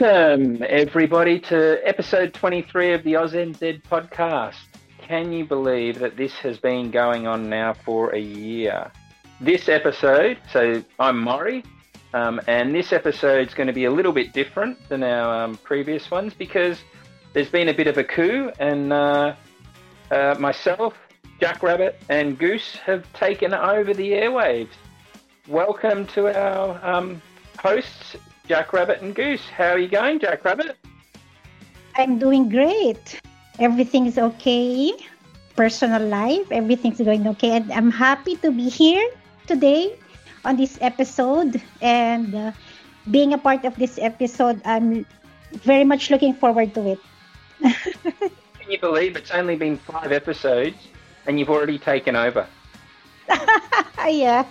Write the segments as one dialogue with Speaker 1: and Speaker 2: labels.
Speaker 1: Welcome, everybody, to episode 23 of the AusNZ podcast. Can you believe that this has been going on now for a year? This episode, so I'm Mori, um, and this episode is going to be a little bit different than our um, previous ones because there's been a bit of a coup, and uh, uh, myself, Jackrabbit, and Goose have taken over the airwaves. Welcome to our um, hosts, Jackrabbit and Goose. How are you going, Jackrabbit?
Speaker 2: I'm doing great. Everything's okay. Personal life, everything's going okay. And I'm happy to be here today on this episode. And uh, being a part of this episode, I'm very much looking forward to it.
Speaker 1: Can you believe it's only been five episodes and you've already taken over?
Speaker 2: yeah.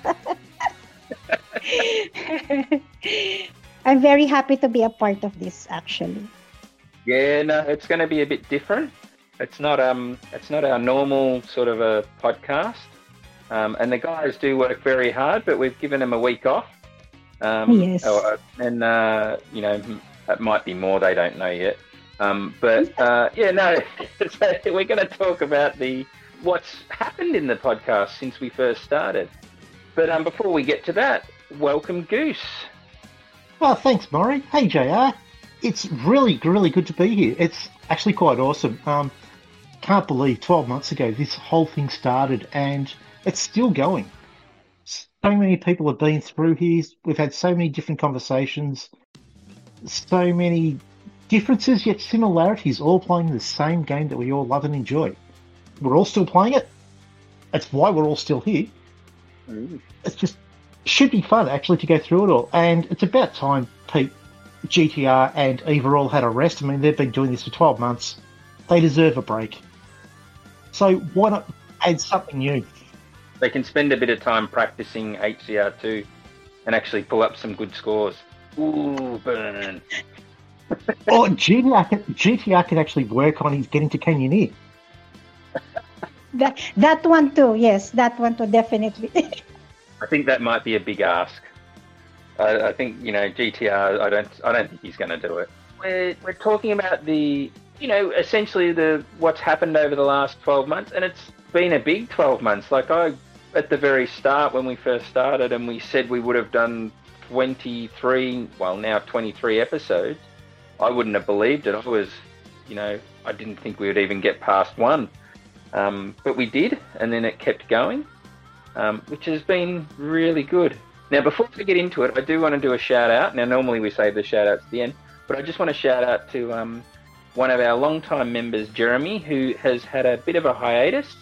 Speaker 2: I'm very happy to be a part of this actually.
Speaker 1: Yeah, no, it's going to be a bit different. It's not um, it's not our normal sort of a podcast. Um, and the guys do work very hard, but we've given them a week off.
Speaker 2: Um, yes.
Speaker 1: Or, and uh, you know, it might be more. They don't know yet. Um, but uh, yeah, no. so we're going to talk about the what's happened in the podcast since we first started. But um, before we get to that, welcome Goose.
Speaker 3: Oh, thanks, Mori. Hey, JR. It's really, really good to be here. It's actually quite awesome. Um, can't believe 12 months ago this whole thing started and it's still going. So many people have been through here. We've had so many different conversations, so many differences yet similarities, all playing the same game that we all love and enjoy. We're all still playing it. That's why we're all still here. It's just should be fun actually to go through it all. And it's about time Pete, GTR, and Eva all had a rest. I mean, they've been doing this for 12 months. They deserve a break. So why not add something new?
Speaker 1: They can spend a bit of time practicing HCR2 and actually pull up some good scores. Ooh, burn.
Speaker 3: or GTR can, GTR can actually work on his getting to Canyoneer.
Speaker 2: that that one too, yes, that one too, definitely.
Speaker 1: I think that might be a big ask. I, I think you know GTR. I don't. I don't think he's going to do it. We're we're talking about the you know essentially the what's happened over the last twelve months, and it's been a big twelve months. Like I at the very start when we first started, and we said we would have done twenty three. Well, now twenty three episodes. I wouldn't have believed it. I was, you know, I didn't think we would even get past one. Um, but we did, and then it kept going um, which has been really good. Now, before we get into it, I do want to do a shout out. Now, normally we save the shout outs at the end, but I just want to shout out to um, one of our long-time members, Jeremy, who has had a bit of a hiatus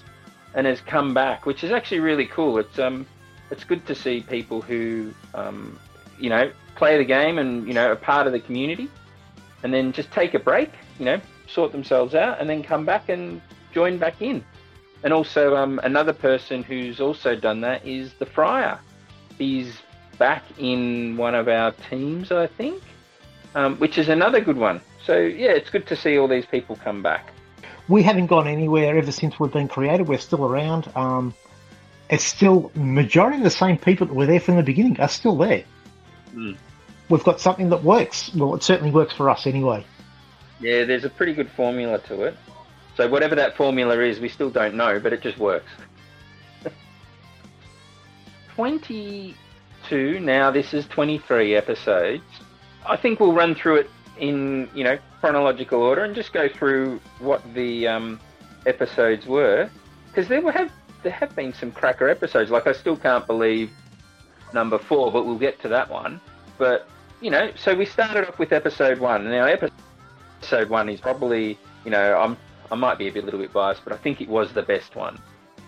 Speaker 1: and has come back, which is actually really cool. It's um, it's good to see people who um, you know play the game and you know are part of the community, and then just take a break, you know, sort themselves out, and then come back and join back in. And also, um, another person who's also done that is the Friar. He's back in one of our teams, I think, um, which is another good one. So, yeah, it's good to see all these people come back.
Speaker 3: We haven't gone anywhere ever since we've been created. We're still around. Um, it's still majority of the same people that were there from the beginning are still there. Mm. We've got something that works. Well, it certainly works for us anyway.
Speaker 1: Yeah, there's a pretty good formula to it. So whatever that formula is, we still don't know, but it just works. 22 now, this is 23 episodes. I think we'll run through it in, you know, chronological order and just go through what the um, episodes were. Because there have there have been some cracker episodes. Like I still can't believe number four, but we'll get to that one. But you know, so we started off with episode one. Now episode one is probably, you know, I'm I might be a bit, little bit biased, but I think it was the best one.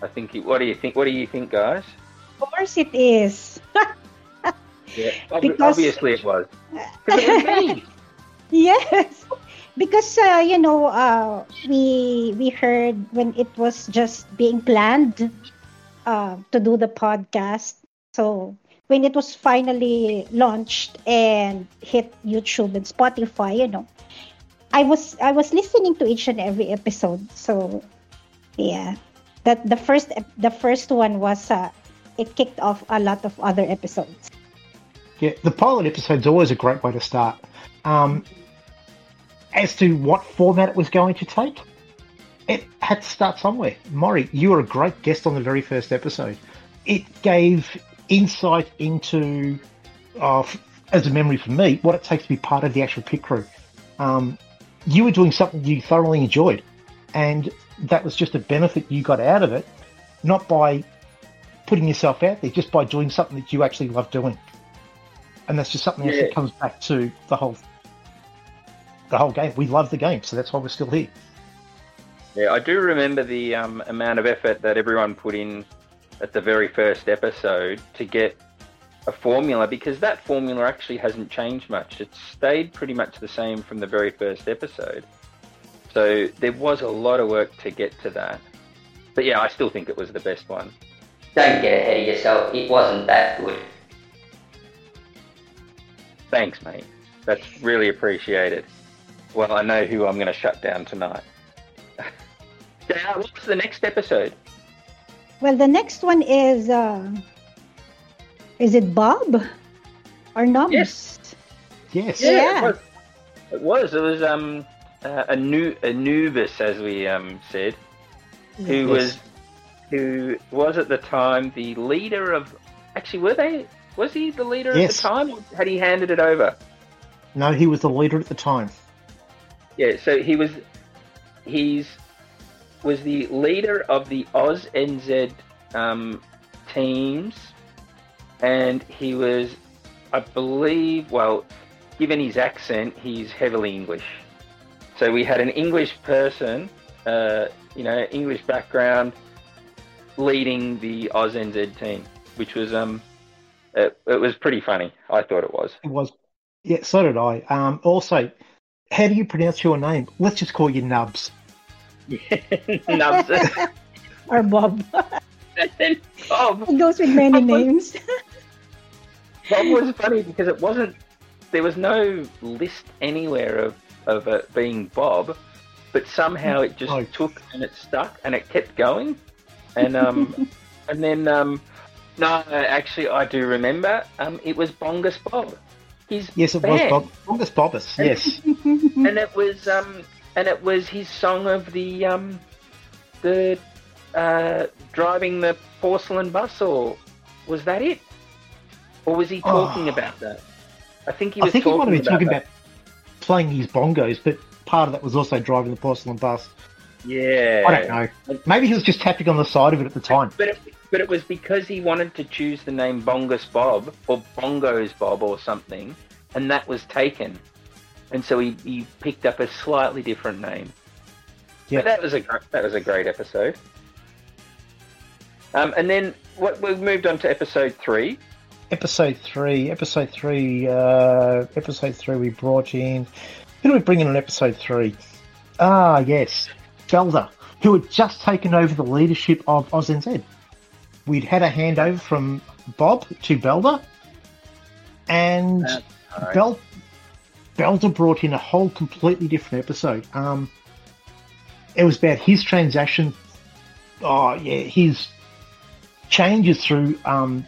Speaker 1: I think. It, what do you think? What do you think, guys?
Speaker 2: Of course, it is.
Speaker 1: yeah, because, obviously it was. It
Speaker 2: yes, because uh, you know uh, we we heard when it was just being planned uh, to do the podcast. So when it was finally launched and hit YouTube and Spotify, you know, I was I was listening to each and every episode. So yeah, that the first the first one was uh, it kicked off a lot of other episodes.
Speaker 3: Yeah, the pilot episode's always a great way to start. Um, as to what format it was going to take, it had to start somewhere. Mori, you were a great guest on the very first episode. It gave insight into, uh, as a memory for me, what it takes to be part of the actual pit crew. Um, you were doing something you thoroughly enjoyed, and that was just a benefit you got out of it, not by putting yourself out there, just by doing something that you actually love doing. And that's just something else that comes back to the whole the whole game. We love the game, so that's why we're still here.
Speaker 1: Yeah, I do remember the um, amount of effort that everyone put in at the very first episode to get a formula because that formula actually hasn't changed much. It's stayed pretty much the same from the very first episode. So there was a lot of work to get to that. But yeah, I still think it was the best one.
Speaker 4: Don't get ahead of yourself. It wasn't that good.
Speaker 1: Thanks, mate. That's really appreciated. Well, I know who I'm going to shut down tonight. yeah, what's the next episode?
Speaker 2: Well, the next one is uh, is it Bob or Nubs?
Speaker 1: Yes.
Speaker 3: Yes.
Speaker 2: Yeah.
Speaker 1: It was. It was. It was um uh, Anu- Anubis, as we um said, who
Speaker 3: Yes.
Speaker 1: was who was at the time the leader of. Actually, were they? Was he the leader at the time? Or had he handed it over?
Speaker 3: No, he was the leader at the time.
Speaker 1: Yeah. So he was. He's was the leader of the Oz NZ um, teams, and he was, I believe, well, given his accent, he's heavily English. So we had an English person, uh, you know, English background, leading the Oz NZ team, which was um, it, it was pretty funny. I thought it was.
Speaker 3: It was. Yeah, so did I. Um, also, how do you pronounce your name? Let's just call you Nubs.
Speaker 1: Nubs.
Speaker 2: or Bob.
Speaker 1: Bob.
Speaker 2: it goes with many names.
Speaker 1: Bob was funny because it wasn't. There was no list anywhere of of it being Bob, but somehow it just
Speaker 3: Oh.
Speaker 1: took and it stuck and it kept going, and um, and then um, no, actually I do remember. Um, it was Bongus Bob. His
Speaker 3: Yes, it was. Bob. Bongus Bobbus. Yes.
Speaker 1: and it was um, and it was his song of the um, the uh, driving the porcelain bus, or was that it? Or was he talking
Speaker 3: Oh.
Speaker 1: about that? I think he
Speaker 3: I
Speaker 1: was
Speaker 3: think he
Speaker 1: talking,
Speaker 3: might have been talking about playing his bongos, but part of that was also driving the porcelain bus.
Speaker 1: Yeah,
Speaker 3: I don't know. Maybe he was just tapping on the side of it at the time.
Speaker 1: But it, but it was because he wanted to choose the name Bongus Bob or Bongos Bob or something, and that was taken, and so he, he picked up a slightly different name.
Speaker 3: Yeah.
Speaker 1: But that was a that was a great episode. Um, and then what we moved on to episode three.
Speaker 3: Episode three. Episode three. Uh, episode three. We brought in. Who do we bring in on episode three? Ah, yes, Belder, who had just taken over the leadership of OzNZ. We'd had a handover from Bob to Belder, and
Speaker 1: right.
Speaker 3: Bel- Belder brought in a whole completely different episode. Um, it was about his transaction. Oh yeah, his changes through um,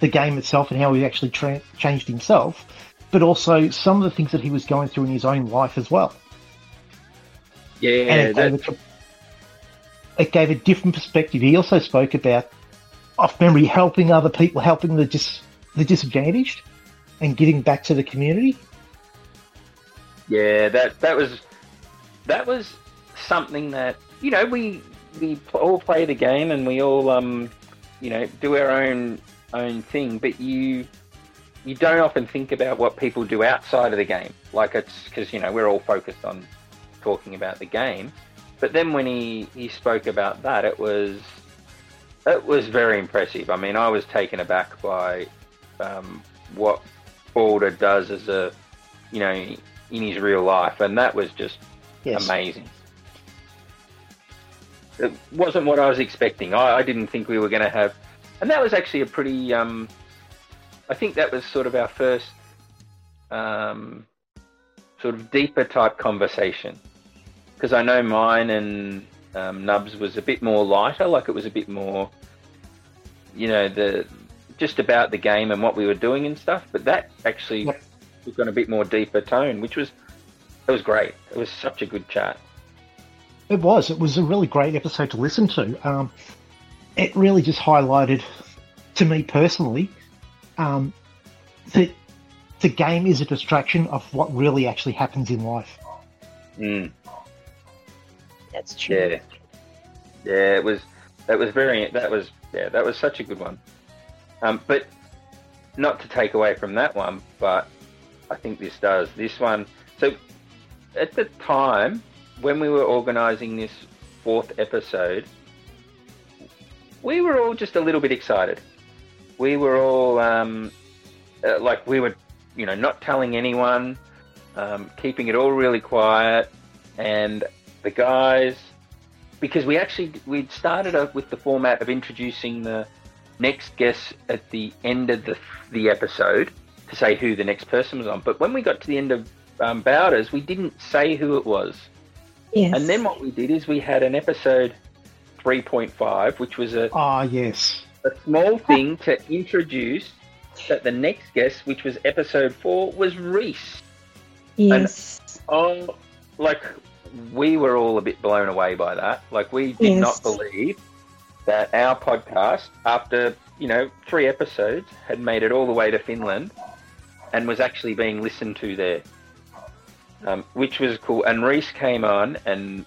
Speaker 3: the game itself and how he actually tra- changed himself, but also some of the things that he was going through in his own life as well.
Speaker 1: Yeah,
Speaker 3: and it,
Speaker 1: that-
Speaker 3: gave a, it gave a different perspective. He also spoke about, off memory, helping other people, helping the dis- the disadvantaged, and giving back to the community.
Speaker 1: Yeah, that that was that was something that you know we we all play the game and we all um you know do our own own thing, but you you don't often think about what people do outside of the game. Like it's because you know we're all focused on talking about the game, but then when he he spoke about that, it was it was very impressive. I mean, I was taken aback by um, what Balder does as a you know in his real life, and that was just
Speaker 3: Yes.
Speaker 1: amazing. It wasn't what I was expecting. I, I didn't think we were going to have, and that was actually a pretty. Um, I think that was sort of our first um, sort of deeper type conversation because I know mine and um, Nubs was a bit more lighter, like it was a bit more, you know, the just about the game and what we were doing and stuff. But that actually
Speaker 3: Yep.
Speaker 1: took on a bit more deeper tone, which was it was great. It was such a good chat.
Speaker 3: It was. It was a really great episode to listen to. Um, it really just highlighted, to me personally, um, that the game is a distraction of what really actually happens in life.
Speaker 1: Mm.
Speaker 2: That's true.
Speaker 1: Yeah, yeah. It was. That was very. That was. Yeah. That was such a good one. Um, but not to take away from that one, but I think this does. This one. So at the time when we were organising this fourth episode, we were all just a little bit excited. We were all um, uh, like we were, you know, not telling anyone, um, keeping it all really quiet, and the guys, because we actually we'd started up with the format of introducing the next guest at the end of the the episode to say who the next person was on. But when we got to the end of um, Bowders, we didn't say who it was.
Speaker 2: Yes.
Speaker 1: And then what we did is we had an episode 3.5, which was a,
Speaker 3: Ah, yes.
Speaker 1: a small thing to introduce that the next guest, which was episode 4, was Reese.
Speaker 2: yes.
Speaker 1: Oh, like we were all a bit blown away by that. Like we did
Speaker 2: Yes.
Speaker 1: not believe that our podcast, after you know three episodes, had made it all the way to Finland and was actually being listened to there, um, which was cool. And Reese came on and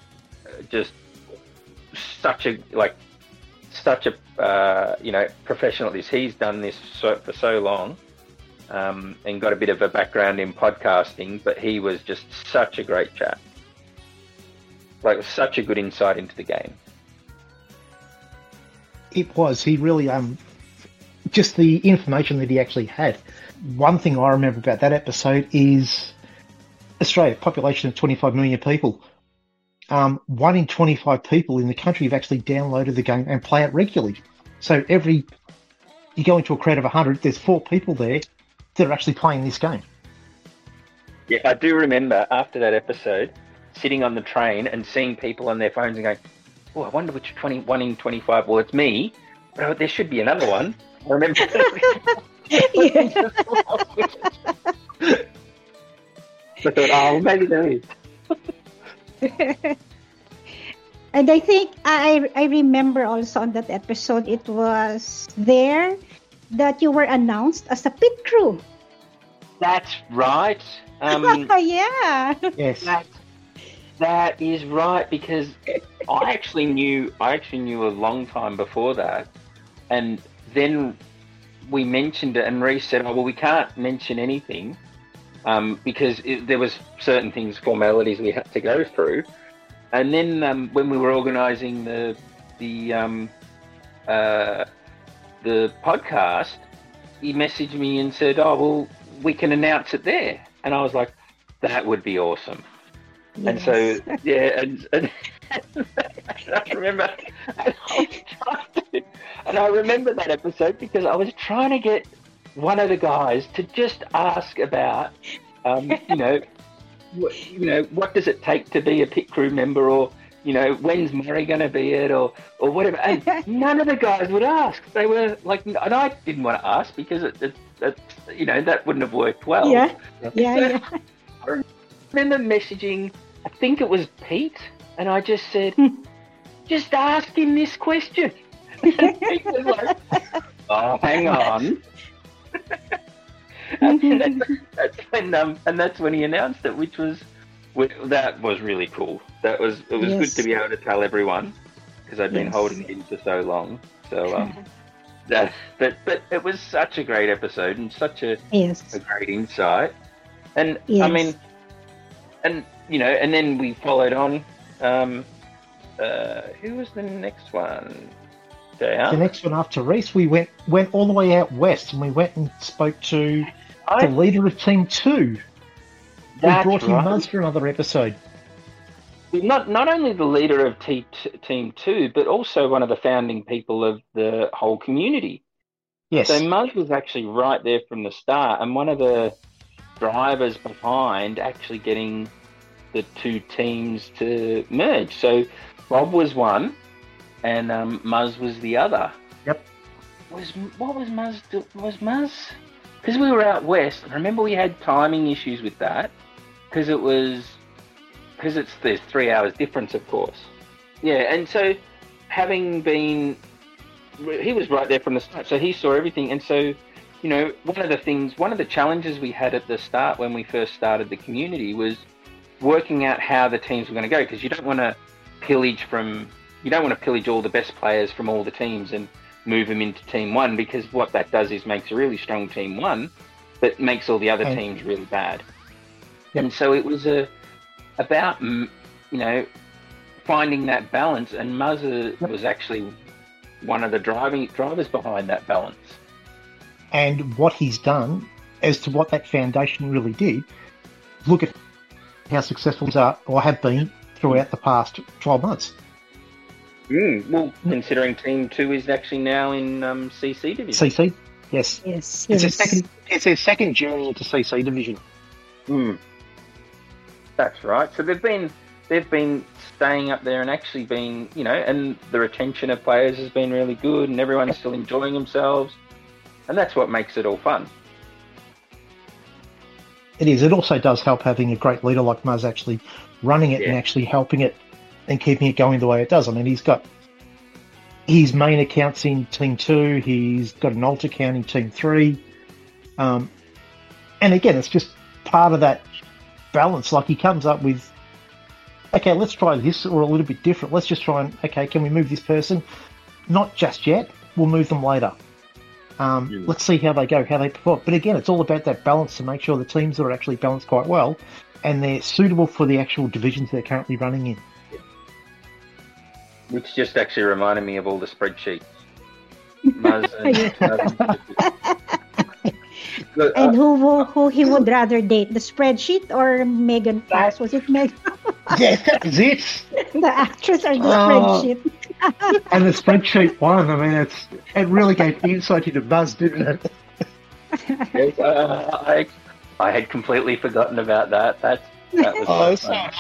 Speaker 1: uh, just such a like such a uh, you know professional at this. He's done this so, for so long um, and got a bit of a background in podcasting, but he was just such a great chat. Like such a good insight into the game.
Speaker 3: It was. He really, um, just the information that he actually had. One thing I remember about that episode is Australia, population of 25 million people. Um, one in 25 people in the country have actually downloaded the game and play it regularly. So every, you go into a crowd of 100, there's four people there that are actually playing this game.
Speaker 1: Yeah, I do remember after that episode sitting on the train and seeing people on their phones and going, "Oh, I wonder which 20, one in twenty-five. Well, it's me, but there should be another one." I remember. I thought, oh, maybe there is.
Speaker 2: and I think I I remember also on that episode it was there that you were announced as a pit crew.
Speaker 1: That's right. Um,
Speaker 2: yeah.
Speaker 3: Yes.
Speaker 1: That, that is right because I actually knew I actually knew a long time before that, and then we mentioned it, and Reese said, "Oh well, we can't mention anything um, because it, there was certain things, formalities we had to go through." And then um, when we were organising the the um, uh, the podcast, he messaged me and said, "Oh well, we can announce it there," and I was like, "That would be awesome." And so, yeah, and, and, I remember, and I, to, and I remember that episode because I was trying to get one of the guys to just ask about, um, you know, what, you know, what does it take to be a pit crew member, or you know, when's Murray going to be it, or or whatever. And none of the guys would ask. They were like, and I didn't want to ask because it, it, it you know, that wouldn't have worked well.
Speaker 2: Yeah. yeah, yeah.
Speaker 1: I remember messaging, I think it was Pete, and I just said, just ask him this question. And Pete was like, oh, hang on. And that's, that's when, um, and that's when he announced it, which was, that was really cool. That was, it was
Speaker 2: Yes.
Speaker 1: good to be able to tell everyone because I'd been
Speaker 2: Yes.
Speaker 1: holding it in for so long. So, um, that, but, but it was such a great episode and such a,
Speaker 2: Yes.
Speaker 1: a great insight. And I mean, and you know, and then we followed on. Um, uh, who was the next one?
Speaker 3: The next one after Reese, we went went all the way out west and we went and spoke to the leader of Team Two. We brought in
Speaker 1: right.
Speaker 3: Muzz for another episode.
Speaker 1: Not not only the leader of T- Team Two, but also one of the founding people of the whole community.
Speaker 3: Yes.
Speaker 1: So Muzz was actually right there from the start, and one of the drivers behind actually getting the two teams to merge. So Rob was one, and um, Muzz was the other.
Speaker 3: Yep.
Speaker 1: Was what was Muzz? do- Was Muzz? because we were out west. Remember, we had timing issues with that because it was because it's there's three hours difference, of course. Yeah, and so having been, he was right there from the start, so he saw everything, and so you know, one of the things, one of the challenges we had at the start when we first started the community was working out how the teams were going to go because you don't want to pillage from, you don't want to pillage all the best players from all the teams and move them into team one because what that does is makes a really strong team one, but makes all the other
Speaker 3: Okay.
Speaker 1: teams really bad.
Speaker 3: Yep.
Speaker 1: And so it was a about you know finding that balance, and Muzza was actually one of the driving drivers behind that balance.
Speaker 3: and what he's done as to what that foundation really did. Look at how successful they are or have been throughout the past 12 months.
Speaker 1: Mm, well, considering Team Two is actually now in um, CC division.
Speaker 3: CC, yes.
Speaker 2: Yes,
Speaker 3: It's their second. It's their second journey into CC division.
Speaker 1: Mm. That's right. So they've been they've been staying up there and actually been you know, and the retention of players has been really good, and everyone's still enjoying themselves, and that's what makes it all fun.
Speaker 3: It is. It also does help having a great leader like Muzz actually running it and actually helping it and keeping it going the way it does. I mean, he's got his main accounts in Team Two. He's got an alt account in Team Three. Um, and again, it's just part of that balance. Like he comes up with, okay, let's try this or a little bit different. Let's just try and okay, can we move this person? Not just yet. We'll move them later. Um,
Speaker 1: Yeah.
Speaker 3: Let's see how they go, how they perform. But again, it's all about that balance to make sure the teams are actually balanced quite well and they're suitable for the actual divisions they're currently running in.
Speaker 1: Which just actually reminded me of all the spreadsheets. Muzz and, Look,
Speaker 2: And
Speaker 1: uh,
Speaker 2: who wo- who he would rather date, the spreadsheet or Megan Fox? Was it Megan,
Speaker 3: yes, that was it.
Speaker 2: the actress or the
Speaker 3: Oh.
Speaker 2: spreadsheet?
Speaker 3: And the spreadsheet one, I mean, it's it really gave insight into Muzz, didn't it?
Speaker 1: yes, uh, I I had completely forgotten about that. That's that was
Speaker 3: Oh,
Speaker 1: so fun.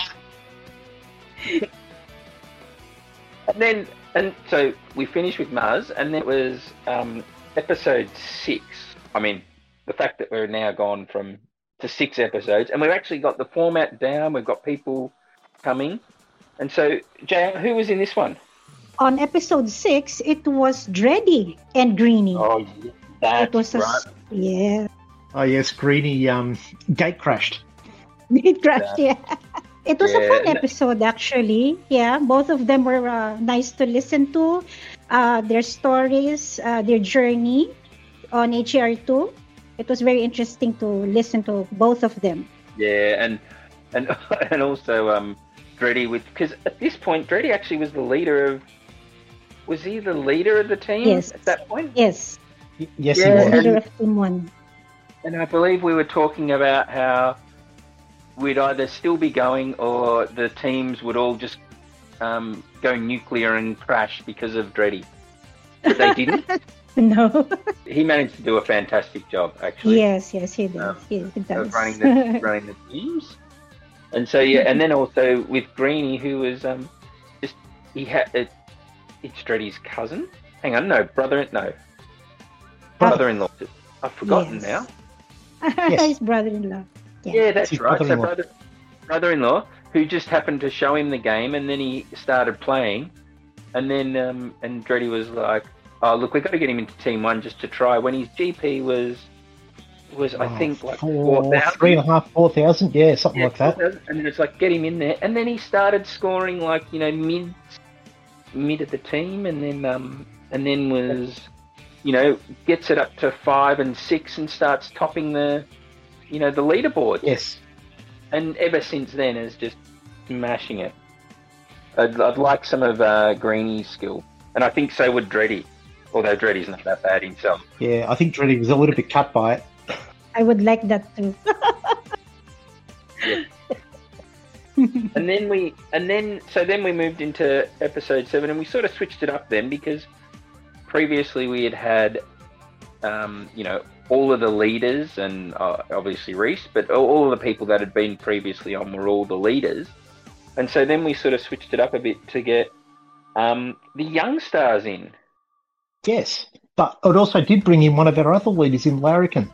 Speaker 1: And then, and so we finished with Muzz, and then it was um, episode six. I mean, the fact that we're now gone from to six episodes, and we've actually got the format down. We've got people coming, and so Jay, who was in this one?
Speaker 2: On episode six, it was Dreddy and Greeny.
Speaker 1: Oh, yeah,
Speaker 2: it
Speaker 1: that's
Speaker 2: was
Speaker 1: right.
Speaker 2: s- yeah,
Speaker 3: Oh yes, Greeny um, gate crashed.
Speaker 2: it crashed. Yeah, it was a fun episode actually. Yeah, both of them were uh, nice to listen to. Uh, their stories, uh, their journey on HR2. It was very interesting to listen to both of them.
Speaker 1: Yeah, and and and also um, Dreddy with because at this point Dreddy actually was the leader of. Was he the leader of the team
Speaker 2: Yes.
Speaker 1: at that point?
Speaker 2: Yes,
Speaker 3: Y- Yes,
Speaker 1: Yeah,
Speaker 3: he was.
Speaker 1: and-
Speaker 2: leader of Team One.
Speaker 1: And I believe we were talking about how we'd either still be going or the teams would all just um, go nuclear and crash because of Dreddy. But they didn't.
Speaker 2: No.
Speaker 1: he managed to do a fantastic job, actually.
Speaker 2: yes, yes, he does.
Speaker 1: Um,
Speaker 2: he, he
Speaker 1: of
Speaker 2: does.
Speaker 1: running the running the teams. And so yeah, and then also with Greeny, who was um just he had it, it's Dreddy's cousin. Hang on, no brother, no brother-in-law. I've forgotten
Speaker 2: Yes.
Speaker 1: now.
Speaker 2: His brother-in-law. Yeah.
Speaker 1: Yeah, that's
Speaker 3: His
Speaker 1: right. So
Speaker 3: brother-in-law.
Speaker 1: brother brother-in-law who just happened to show him the game, and then he started playing, and then um and Dreddy was like, "Oh, look, we've got to get him into Team One just to try." When his GP was was I
Speaker 3: Oh,
Speaker 1: think like
Speaker 3: four,
Speaker 1: four thousand.
Speaker 3: three and a half, four thousand, yeah, something
Speaker 1: Yeah,
Speaker 3: like that.
Speaker 1: and then it's like get him in there, and then he started scoring like you know mid, mid of the team, and then um and then was, you know, gets it up to five and six and starts topping the, you know, the leaderboard,
Speaker 3: Yes,
Speaker 1: and ever since then is just smashing it. I'd, I'd like some of uh, Greeny's skill, and I think so would Dreddy, although Dreddy's not that bad himself.
Speaker 3: yeah. I think Dreddy was a little bit cut by it.
Speaker 2: I would like that too.
Speaker 1: and then we and then so then we moved into episode seven and we sort of switched it up then because previously we had had um, you know all of the leaders and uh, obviously Reese but all, all of the people that had been previously on were all the leaders and so then we sort of switched it up a bit to get um, the young stars in
Speaker 3: Yes, but it also did bring in one of our other leaders in Larrikin.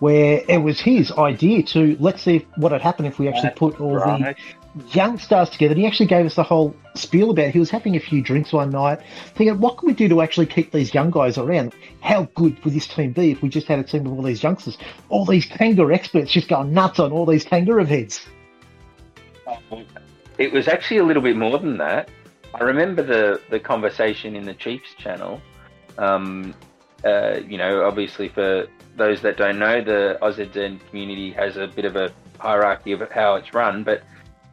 Speaker 3: where it was his idea to let's see what would happen if we actually put all
Speaker 1: Right.
Speaker 3: the young stars together. And he actually gave us the whole spiel about it. He was having a few drinks one night, thinking, what can we do to actually keep these young guys around? How good would this team be if we just had a team of all these youngsters? All these kangaroo experts just going nuts on all these kangaroo heads.
Speaker 1: It was actually a little bit more than that. I remember the, the conversation in the Chiefs channel. Um, uh, you know, obviously for those that don't know, the OZN community has a bit of a hierarchy of how it's run, but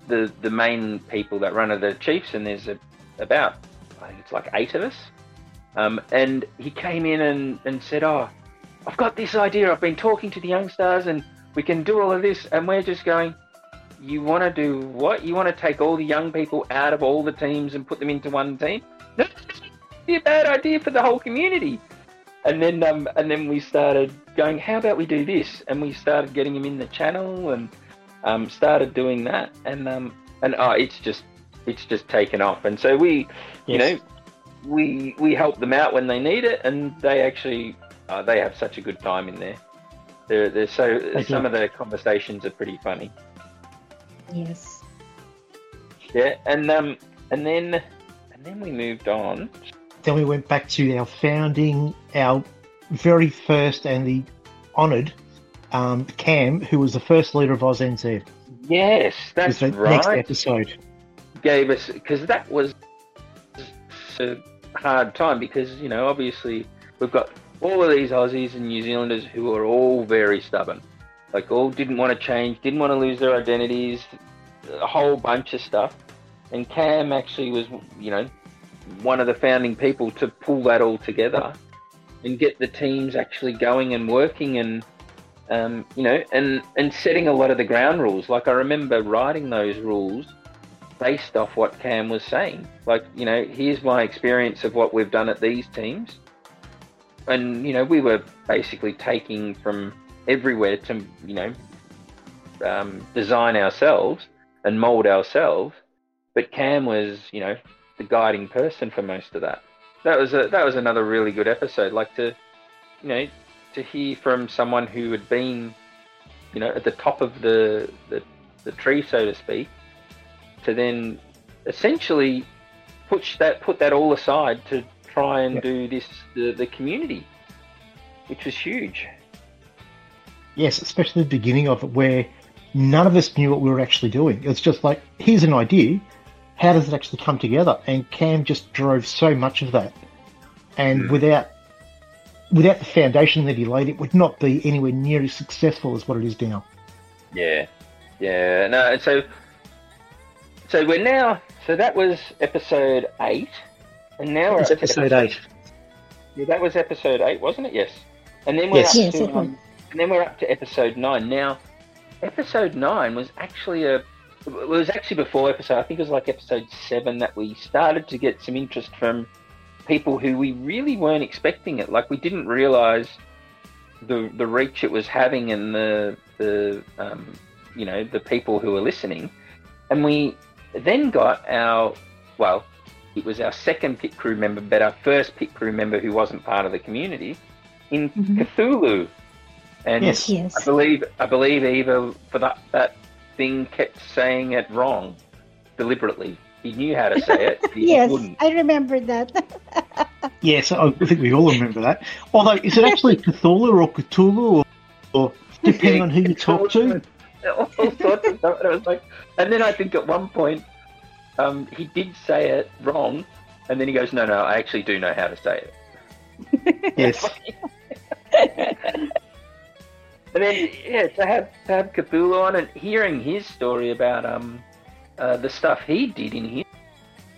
Speaker 1: the the main people that run are the Chiefs, and there's a, about I think it's like eight of us. Um, and he came in and, and said, "Oh, I've got this idea. I've been talking to the young stars, and we can do all of this." And we're just going, "You want to do what? You want to take all the young people out of all the teams and put them into one team? No, be a bad idea for the whole community." And then, um, and then we started going, "How about we do this?" And we started getting him in the channel and um, started doing that, and um, and oh, it's just it's just taken off. And so we, you know, we we help them out when they need it, and they actually uh, they have such a good time in there. They're, they're so
Speaker 3: They
Speaker 1: some
Speaker 3: do.
Speaker 1: of the conversations are pretty funny.
Speaker 2: Yes.
Speaker 1: Yeah, and um, and then and then we moved on.
Speaker 3: Then we went back to our founding, our very first and the honoured um, Cam, who was the first leader of OzNZ.
Speaker 1: Yes, that's
Speaker 3: the next episode.
Speaker 1: Gave us because that was a hard time because you know obviously we've got all of these Aussies and New Zealanders who are all very stubborn, like all didn't want to change, didn't want to lose their identities, a whole bunch of stuff. And Cam actually was, you know, one of the founding people to pull that all together and get the teams actually going and working and um, you know and and setting a lot of the ground rules. Like I remember writing those rules based off what Cam was saying. Like you know, here's my experience of what we've done at these teams, and you know we were basically taking from everywhere to you know um, design ourselves and mold ourselves. But Cam was, you know, the guiding person for most of that. That was a that was another really good episode. Like to, you know, to hear from someone who had been, you know, at the top of the the, the tree, so to speak, to then essentially push that put that all aside to try and
Speaker 3: Yeah.
Speaker 1: do this the, the community, which was huge.
Speaker 3: Yes, especially the beginning of it, where none of us knew what we were actually doing. It's just like, here's an idea. How does it actually come together? And Cam just drove so much of that. And
Speaker 1: Mm.
Speaker 3: without without the foundation that he laid, it would not be anywhere near as successful as what it is now.
Speaker 1: Yeah, yeah. No, and so so we're now. So that was episode eight, and now we're
Speaker 3: It's
Speaker 1: up to
Speaker 3: episode eight.
Speaker 1: Yeah, that was episode eight, wasn't it? Yes. And then we're
Speaker 3: Yes.
Speaker 1: up
Speaker 2: Yes,
Speaker 1: to um, and then we're up to episode nine. Now, episode nine was actually a it was actually before episode. I think it was like episode seven that we started to get some interest from people who we really weren't expecting it. Like we didn't realize the the reach it was having and the the um, you know the people who were listening, and we then got our well, it was our second pit crew member, but our first pit crew member who wasn't part of the community in
Speaker 2: Mhm.
Speaker 1: Cthulhu, and
Speaker 3: Yes.
Speaker 1: I believe I believe Eva for that that thing kept saying it wrong deliberately. He knew how to say it. He
Speaker 2: Yes,
Speaker 1: wouldn't.
Speaker 2: I remember that.
Speaker 3: Yes, I think we all remember that. Although, is it actually Cthulhu or Cthulhu, or, or depending on who you talk to?
Speaker 1: All sorts of stuff. And, it was like, and then I think at one point um, he did say it wrong, and then he goes, "No, no, I actually do know how to say it."
Speaker 3: Yes.
Speaker 1: And then yeah, to have to have Cthulhu on and hearing his story about um uh, the stuff he did in his,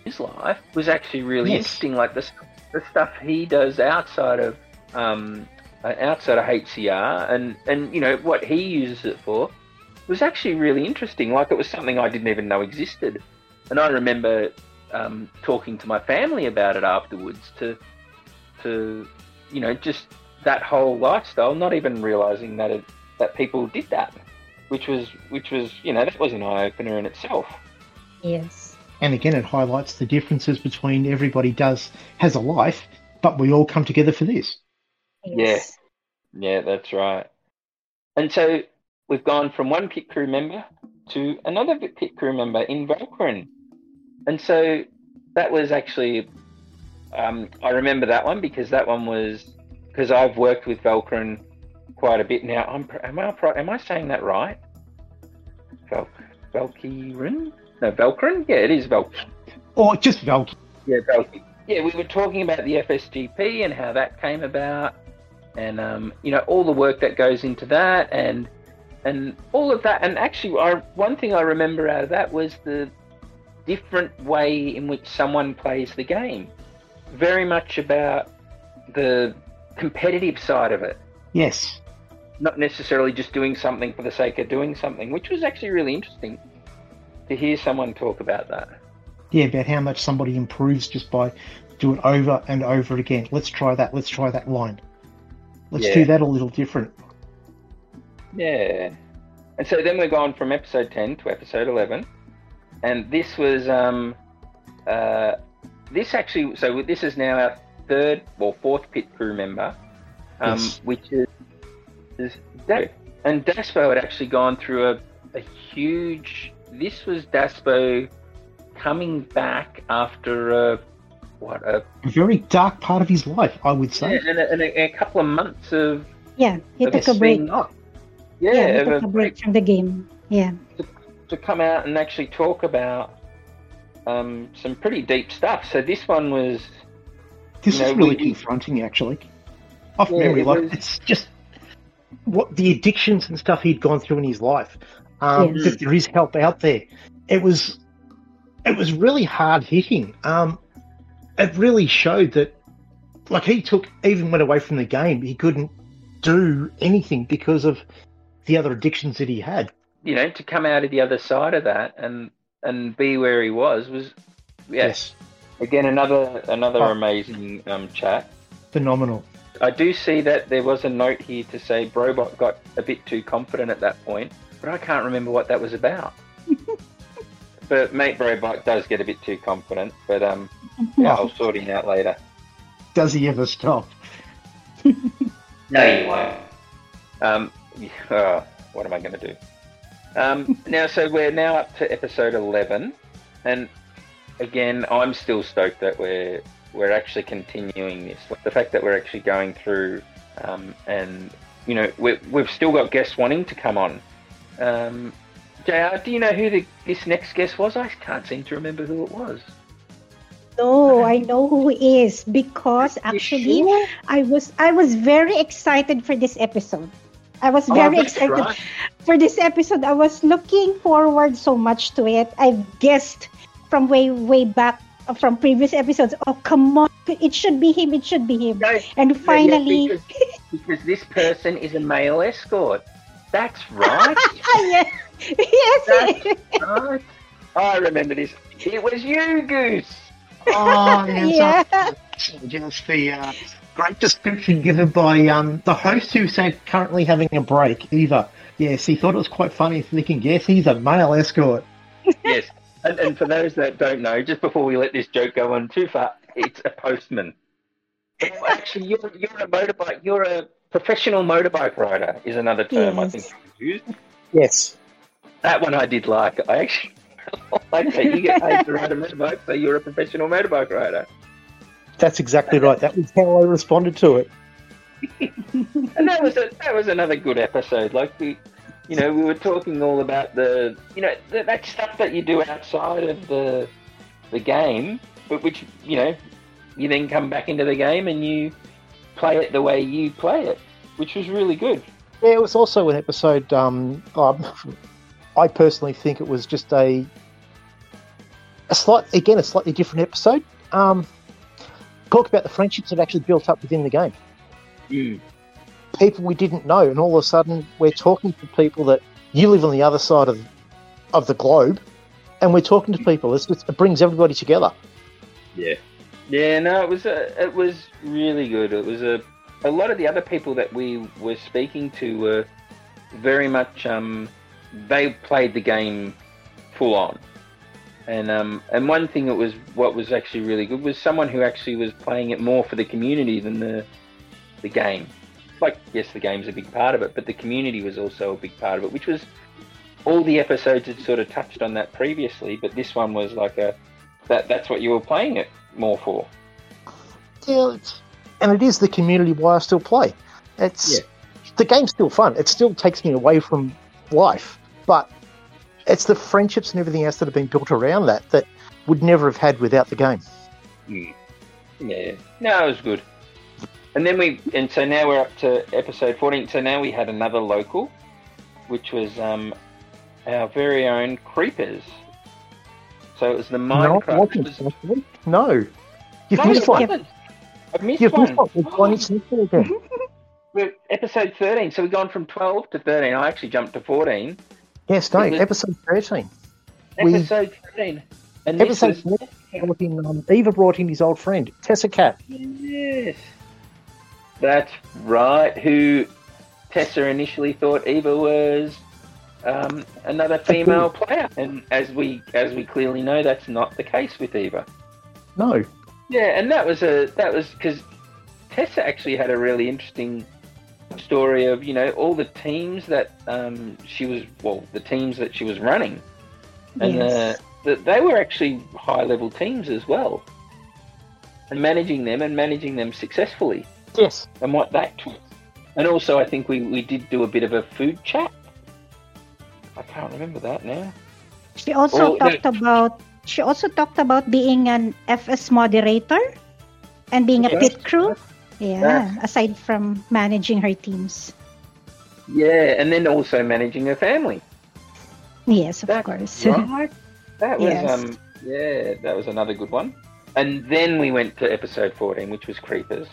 Speaker 1: his life was actually really
Speaker 3: Yes.
Speaker 1: interesting. Like the the stuff he does outside of um uh, outside of HCR and and you know what he uses it for was actually really interesting. Like it was something I didn't even know existed. And I remember um, talking to my family about it afterwards to to you know just that whole lifestyle, not even realizing that it, that people did that, which was which was you know that was an eye opener in itself.
Speaker 2: Yes.
Speaker 3: And again, it highlights the differences between everybody does has a life, but we all come together for this.
Speaker 2: Yes.
Speaker 1: Yeah, that's right. and so we've gone from one pit crew member to another pit crew member in Valkyrin. And so that was actually, um, I remember that one because that one was, because I've worked with Valkyrin quite a bit now. I'm, am, I, am I saying that right? Val, Valkyrin? No, Valkyrin? Yeah, it is Valkyrin.
Speaker 3: Or just Valkyrin.
Speaker 1: Yeah, Valkyrin. Yeah, we were talking about the FSGP and how that came about, and um, you know all the work that goes into that, and and all of that. And actually, I, one thing I remember out of that was the different way in which someone plays the game. Very much about the competitive side of it.
Speaker 3: Yes.
Speaker 1: Not necessarily just doing something for the sake of doing something, which was actually really interesting to hear someone talk about that.
Speaker 3: Yeah, about how much somebody improves just by doing it over and over again. Let's try that. Let's try that line. Let's
Speaker 1: Yeah.
Speaker 3: do that a little different.
Speaker 1: Yeah. And so then we're going from episode 10 to episode 11. And this was, um, uh, this actually, so this is now our third or fourth pit crew member, um,
Speaker 3: Yes.
Speaker 1: which is, is Daspo. And Daspo had actually gone through a, a huge, this was Daspo coming back after a, what, a,
Speaker 3: A very dark part of his life, I would say.
Speaker 1: yeah, and a, and a, a couple of months of,
Speaker 2: Yeah, he
Speaker 1: of
Speaker 2: took a break.
Speaker 1: being off. Yeah,
Speaker 2: Yeah, he took a break from the game. Yeah.
Speaker 1: to come out and actually talk about um, some pretty deep stuff. So this one was,
Speaker 3: This
Speaker 1: You know,
Speaker 3: is really
Speaker 1: we-
Speaker 3: confronting, actually. Off
Speaker 1: Yeah,
Speaker 3: memory,
Speaker 1: it
Speaker 3: like
Speaker 1: was-
Speaker 3: it's just what the addictions and stuff he'd gone through in his life. Um,
Speaker 2: Yes.
Speaker 3: That there is help out there. It was, it was really hard hitting. Um, it really showed that, like he took even went away from the game, he couldn't do anything because of the other addictions that he had.
Speaker 1: you know, to come out of the other side of that and and be where he was was, yes, again another another
Speaker 3: Oh.
Speaker 1: amazing um, chat.
Speaker 3: phenomenal.
Speaker 1: I do see that there was a note here to say Brobot got a bit too confident at that point, but I can't remember what that was about. but mate Brobot does get a bit too confident, but um, yeah, I'll sort him out later.
Speaker 3: Does he ever stop?
Speaker 4: No, you won't.
Speaker 1: Um, oh, what am I going to do? Um, now, so we're now up to episode eleven, and again, I'm still stoked that we're we're actually continuing this. The fact that we're actually going through, um, and you know, we we've still got guests wanting to come on. Um, Jr, do you know who the, this next guest was? I can't seem to remember who it was.
Speaker 2: No, I know who he is because actually
Speaker 1: sure?
Speaker 2: I was I was very excited for this episode. I was
Speaker 1: Oh,
Speaker 2: very
Speaker 1: that's
Speaker 2: excited
Speaker 1: right.
Speaker 2: for this episode. I was looking forward so much to it. I've guessed from way way back uh, from previous episodes. Oh come on, it should be him. It should be him.
Speaker 1: No,
Speaker 2: And
Speaker 1: Yeah, yeah,
Speaker 2: finally,
Speaker 1: because, because this person is a male escort. That's right.
Speaker 2: yes, yes,
Speaker 1: That's right. I remember this. It was you, Goose.
Speaker 3: Oh,
Speaker 2: yeah.
Speaker 3: Just the uh, great description given by um, the host who said currently having a break, Eva. Yes, he thought it was quite funny, thinking, yes, he's a male escort.
Speaker 1: Yes. And, and for those that don't know, just before we let this joke go on too far, it's a postman. Well, actually, you're, you're a motorbike. You're a professional motorbike rider. Is another term I think you used.
Speaker 3: Yes.
Speaker 1: That one I did like. I actually like that. You get paid to ride a motorbike, so you're a professional motorbike rider.
Speaker 3: That's exactly right. That was how I responded to it.
Speaker 1: and that was a, that was another good episode. Like we, you know, we were talking all about the, you know, th- that stuff that you do outside of the the game, but which you know, you then come back into the game and you play it the way you play it, which was really good.
Speaker 3: Yeah, it was also an episode. Um, um, I personally think it was just a a slight, again, a slightly different episode. Um, talk about the friendships that actually built up within the game. People we didn't know, and all of a sudden we're talking to people that you live on the other side of of the globe, and we're talking to people. It's, it's, it brings everybody together.
Speaker 1: Yeah. Yeah, no, it was a, it was really good. It was a a lot of the other people that we were speaking to were very much um they played the game full on. And um and one thing that was what was actually really good was someone who actually was playing it more for the community than the the game. like yes, the game's a big part of it, but the community was also a big part of it, which was all the episodes had sort of touched on that previously, but this one was like a that that's what you were playing it more for.
Speaker 3: Yeah, it's, and it is the community why I still play. It's
Speaker 1: Yeah.
Speaker 3: the game's still fun. It still takes me away from life, but it's the friendships and everything else that have been built around that that would never have had without the game.
Speaker 1: Hmm. Yeah, no, it was good. And then we, and so now we're up to episode 14. So now we had another local, which was um, our very own Creepers. So it was the
Speaker 3: No,
Speaker 1: Minecraft.
Speaker 3: it
Speaker 1: was-
Speaker 3: no, you've
Speaker 1: No,
Speaker 3: missed one.
Speaker 1: I've missed
Speaker 3: You've
Speaker 1: one.
Speaker 3: missed one. One again.
Speaker 1: We're episode 13. So we've gone from 12 to 13. I actually jumped to 14.
Speaker 3: Yes, no,
Speaker 1: was-
Speaker 3: episode thirteen. We-
Speaker 1: Episode 13. And this
Speaker 3: Episode
Speaker 1: was,
Speaker 3: 13 brought in, um, Eva brought in his old friend Tessa Cat.
Speaker 1: Yes. That's right. Who Tessa initially thought Eva was um, another female player, and as we as we clearly know, that's not the case with Eva.
Speaker 3: No,
Speaker 1: Yeah, and that was a that was because Tessa actually had a really interesting story of you know all the teams that um, she was well the teams that she was running, and
Speaker 2: Yes.
Speaker 1: uh, that they were actually high level teams as well, and managing them and managing them successfully
Speaker 3: yes,
Speaker 1: and what that took. And also, I think we, we did do a bit of a food chat. I can't remember that now.
Speaker 2: She also
Speaker 1: Oh,
Speaker 2: talked about she also talked about being an FS moderator and being a pit crew. Yeah,
Speaker 1: Yeah.
Speaker 2: aside from managing her teams.
Speaker 1: Yeah, and then also managing her family.
Speaker 2: Yes, of
Speaker 1: That's
Speaker 2: course.
Speaker 1: Right. That was
Speaker 2: Yes.
Speaker 1: um yeah, that was another good one. And then we went to episode fourteen, which was Creepers,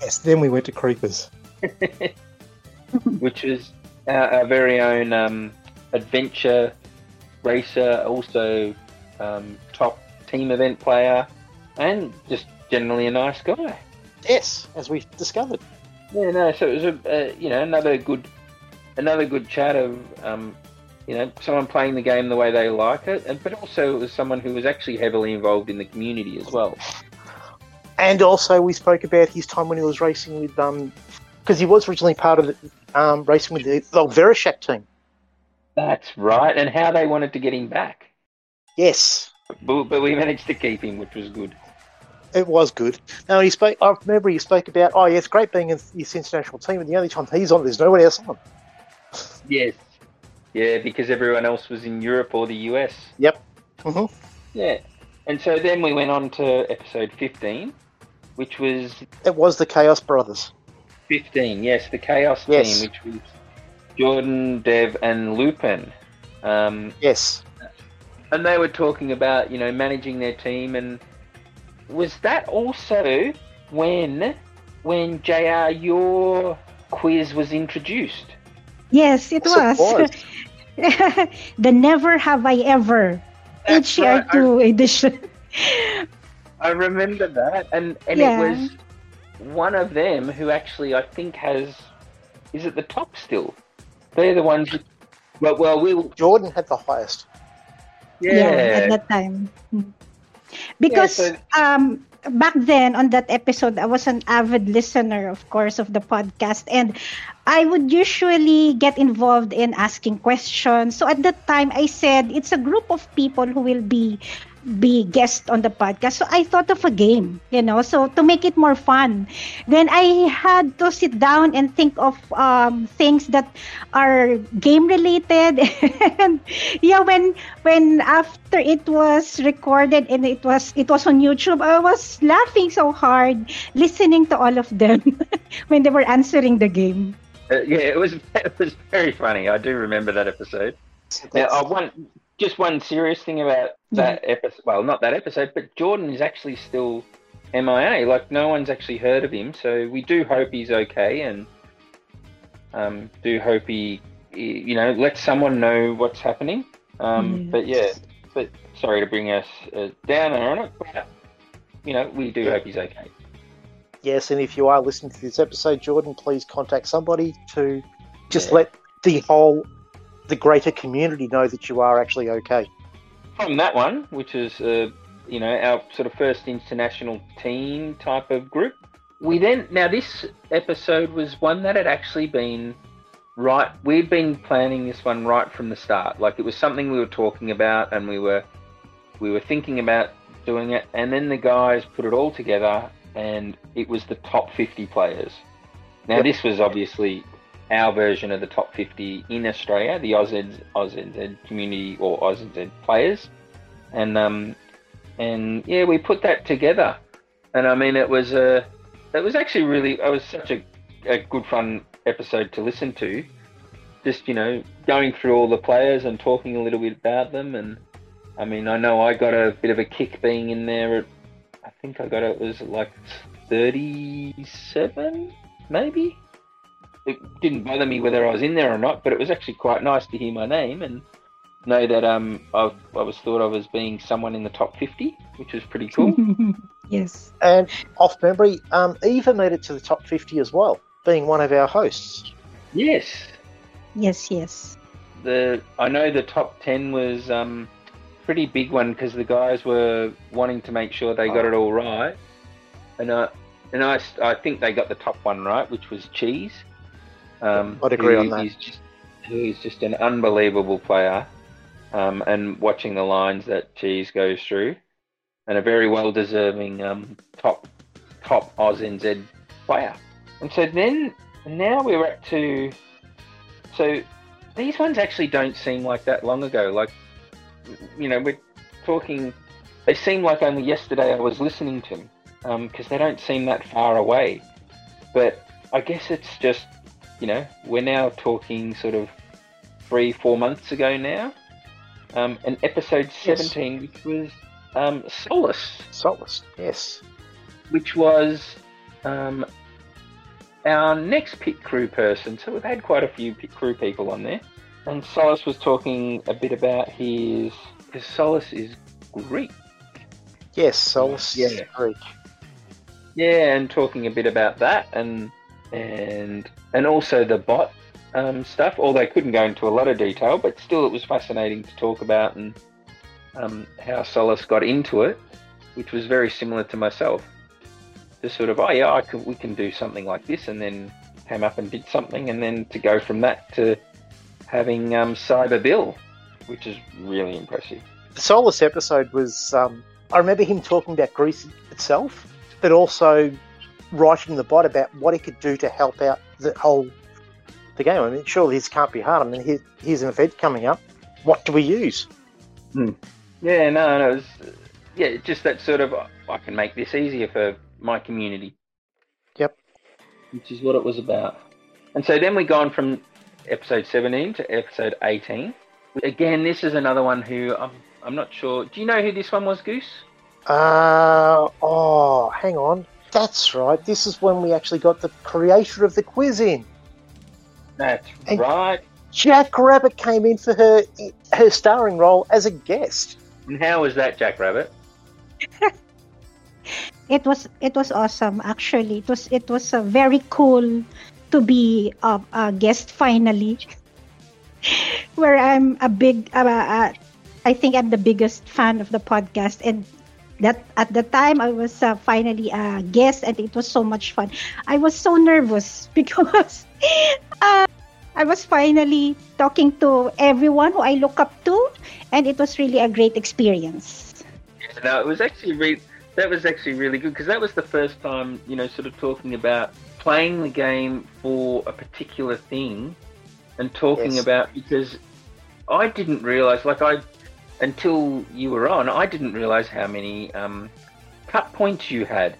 Speaker 3: yes. Then we went to Creepers.
Speaker 1: which is our, our very own um, adventure racer, also um, top team event player, and just generally a nice guy.
Speaker 3: Yes, as we've discovered.
Speaker 1: Yeah, no. So it was a uh, you know another good another good chat of um, you know someone playing the game the way they like it, and but also it was someone who was actually heavily involved in the community as well.
Speaker 3: And also, we spoke about his time when he was racing with, um, because he was originally part of the, um, racing with the, the Vereshak team.
Speaker 1: That's right, and how they wanted to get him back,
Speaker 3: Yes,
Speaker 1: but, but we managed to keep him, which was good.
Speaker 3: it was good. Now, he spoke, I remember he spoke about, oh, yeah, it's great being in this international team, and the only time he's on, there's no one else on.
Speaker 1: Yes. Yeah, because everyone else was in Europe or the US. Yep.
Speaker 3: hmm
Speaker 1: Yeah. And so then we went on to episode 15, which was
Speaker 3: It was the Chaos Brothers.
Speaker 1: 15, yes, the Chaos
Speaker 3: Yes.
Speaker 1: team, which was Jordan, Dev, and Lupin. Um,
Speaker 3: Yes.
Speaker 1: and they were talking about, you know, managing their team. And was that also when, when JR, your quiz was introduced?
Speaker 2: yes, it
Speaker 3: Yes,
Speaker 2: was.
Speaker 3: it
Speaker 2: the Never Have I Ever
Speaker 1: That's right, I-
Speaker 2: HCR2 edition.
Speaker 1: I remember that, and and
Speaker 2: Yeah.
Speaker 1: it was one of them who actually I think has is at the top still. They're the ones. That, well, well, we'll
Speaker 3: Jordan had the highest.
Speaker 1: yeah.
Speaker 2: at that time. Mm. Because
Speaker 1: so-
Speaker 2: um, back then on that episode, I was an avid listener, of course, of the podcast, and I would usually get involved in asking questions. So at that time, I said it's a group of people who will be be guest on the podcast. So I thought of a game, you know, so to make it more fun. Then I had to sit down and think of um, things that are game related and yeah when when after it was recorded and it was it was on YouTube I was laughing so hard listening to all of them when they were answering the game
Speaker 1: Uh, yeah, it was it was very funny. I do remember that episode. Now, uh, one just one serious thing about that episode. Well, not that episode, but Jordan is actually still MIA. Like no one's actually heard of him. So we do hope he's okay, and um, do hope he, he- you know, let someone know what's happening. Um,
Speaker 2: Yes.
Speaker 1: But yeah, but sorry to bring us uh, down on it, but you know, we do hope he's okay.
Speaker 3: Yes, and if you are listening to this episode, Jordan, please contact somebody to just
Speaker 1: Yeah.
Speaker 3: let the whole, the greater community know that you are actually okay.
Speaker 1: from that one, which is uh, you know our sort of first international team type of group. we then now this episode was one that had actually been right. We'd been planning this one right from the start. Like it was something we were talking about, and we were we were thinking about doing it, and then the guys put it all together, and it was the top 50 players. Now,
Speaker 5: Yep.
Speaker 1: this was obviously our version of the top 50 in Australia, the OZ, OZZ community or OZZ players, and um, and yeah, we put that together, and I mean, it was a, it was actually really, it was such a, a good fun episode to listen to. Just you know, going through all the players and talking a little bit about them, and I mean, I know I got a bit of a kick being in there. At, I think I got it was like thirty-seven, maybe. It didn't bother me whether I was in there or not, but it was actually quite nice to hear my name and know that um I, I was thought of as being someone in the top fifty, which was pretty cool.
Speaker 2: yes.
Speaker 5: And off memory, um, Eva made it to the top 50 as well, being one of our hosts.
Speaker 1: yes,
Speaker 2: Yes, yes.
Speaker 1: the I know the top ten was um pretty big one because the guys were wanting to make sure they got it all right, and I and I, I think they got the top one right, which was Cheese. Um,
Speaker 5: I'd agree on that.
Speaker 1: is just who is just an unbelievable player, um, and watching the lines that Cheese goes through, and a very well deserving um, top top Oz NZ player. And so then now we're up to so these ones actually don't seem like that long ago. Like, you know, we're talking, they seem like only yesterday I was listening to them because they don't seem that far away. But I guess it's just, you know, we're now talking sort of three, four months ago now. Um, and episode
Speaker 5: Yes.
Speaker 1: 17, which was um, Solace
Speaker 5: Solace, yes.
Speaker 1: which was um, our next pit crew person. So we've had quite a few pit crew people on there. And Solace was talking a bit about his. Because Solace is Greek.
Speaker 5: Yes, Solace.
Speaker 1: Yeah.
Speaker 5: Greek.
Speaker 1: Yeah, and talking a bit about that and and and also the bot um, stuff. Although I couldn't go into a lot of detail, but still it was fascinating to talk about and um, how Solace got into it, which was very similar to myself. The sort of, oh yeah, we can do something like this, and then came up and did something, and then to go from that to having um, Cyber Bill, which is really impressive.
Speaker 5: The Solace episode was, um, I remember him talking about Greece itself, but also writing the bot about what he could do to help out the whole the game. I mean, surely this can't be hard. I mean, here, here's an event coming up. What do we use?
Speaker 1: Yeah, no, no, it was, yeah, just that sort of I can make this easier for my community.
Speaker 5: Yep.
Speaker 1: Which is what it was about. And so then we gone from episode 17 to episode 18. Again, this is another one who I'm, I'm not sure. Do you know who this one was, Goose?
Speaker 5: Uh, oh, hang on. That's right. This is when we actually got the creator of the quiz in.
Speaker 1: That's
Speaker 5: And-
Speaker 1: right.
Speaker 5: Jack Rabbit came in for her her starring role as a guest.
Speaker 1: And how was that, Jack Rabbit?
Speaker 2: It was it was awesome actually. It was it was uh, very cool to be uh, a guest finally. Where I'm a big uh, uh, I think I'm the biggest fan of the podcast and that at the time I was uh, finally a guest and it was so much fun. I was so nervous because uh, I was finally talking to everyone who I look up to and it was really a great experience.
Speaker 1: No, it was actually re- that was actually really good because that was the first time you know sort of talking about playing the game for a particular thing and talking
Speaker 5: Yes.
Speaker 1: about because I didn't realize like I until you were on I didn't realize how many um, cut points you had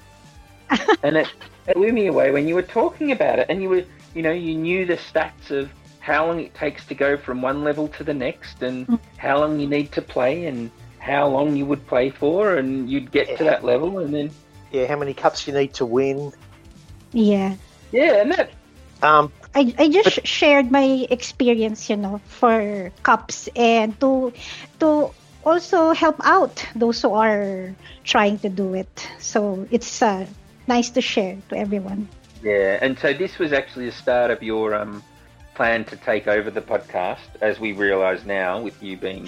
Speaker 1: and it, it blew me away when you were talking about it and you were you know you knew the stats of how long it takes to go from one level to the next and
Speaker 2: Mm.
Speaker 1: how long you need to play and how long you would play for and you'd get to that level and then
Speaker 5: Yeah, how many cups you need to win.
Speaker 2: Yeah.
Speaker 1: yeah and that
Speaker 5: Um,
Speaker 2: I, I just
Speaker 5: But-
Speaker 2: shared my experience, you know, for cups and to to also help out those who are trying to do it. So it's uh, nice to share to everyone.
Speaker 1: yeah and so this was actually the start of your um plan to take over the podcast as we realize now with you being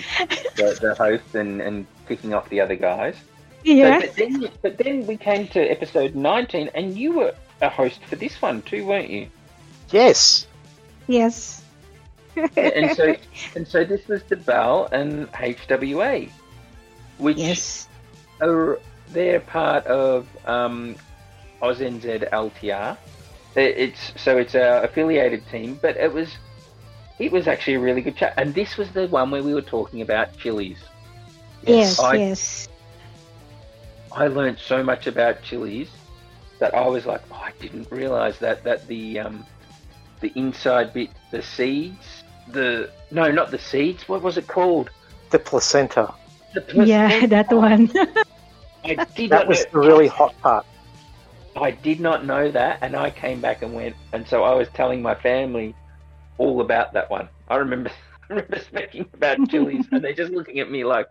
Speaker 1: the, the host and and kicking off the other guys
Speaker 2: Yeah.
Speaker 1: So, but, then, but then we came to episode 19, and you were a host for this one too, weren't you?
Speaker 3: Yes.
Speaker 2: Yes.
Speaker 1: and so, and so this was the Bell and HWA, which
Speaker 2: yes.
Speaker 1: are they're part of um, OzNZ LTR. It's so it's our affiliated team, but it was it was actually a really good chat. And this was the one where we were talking about chilies.
Speaker 2: Yes.
Speaker 1: I-
Speaker 2: Yes.
Speaker 1: I learned so much about chilies that I was like, oh, I didn't realize that that the um, the inside bit, the seeds, the no, not the seeds. What was it called?
Speaker 3: The placenta.
Speaker 1: The placenta.
Speaker 2: Yeah, that one.
Speaker 1: I did
Speaker 3: That
Speaker 1: not
Speaker 3: was
Speaker 1: know-
Speaker 3: the really hot part.
Speaker 1: I did not know that, and I came back and went, and so I was telling my family all about that one. I remember, I remember speaking about chilies, and they're just looking at me like,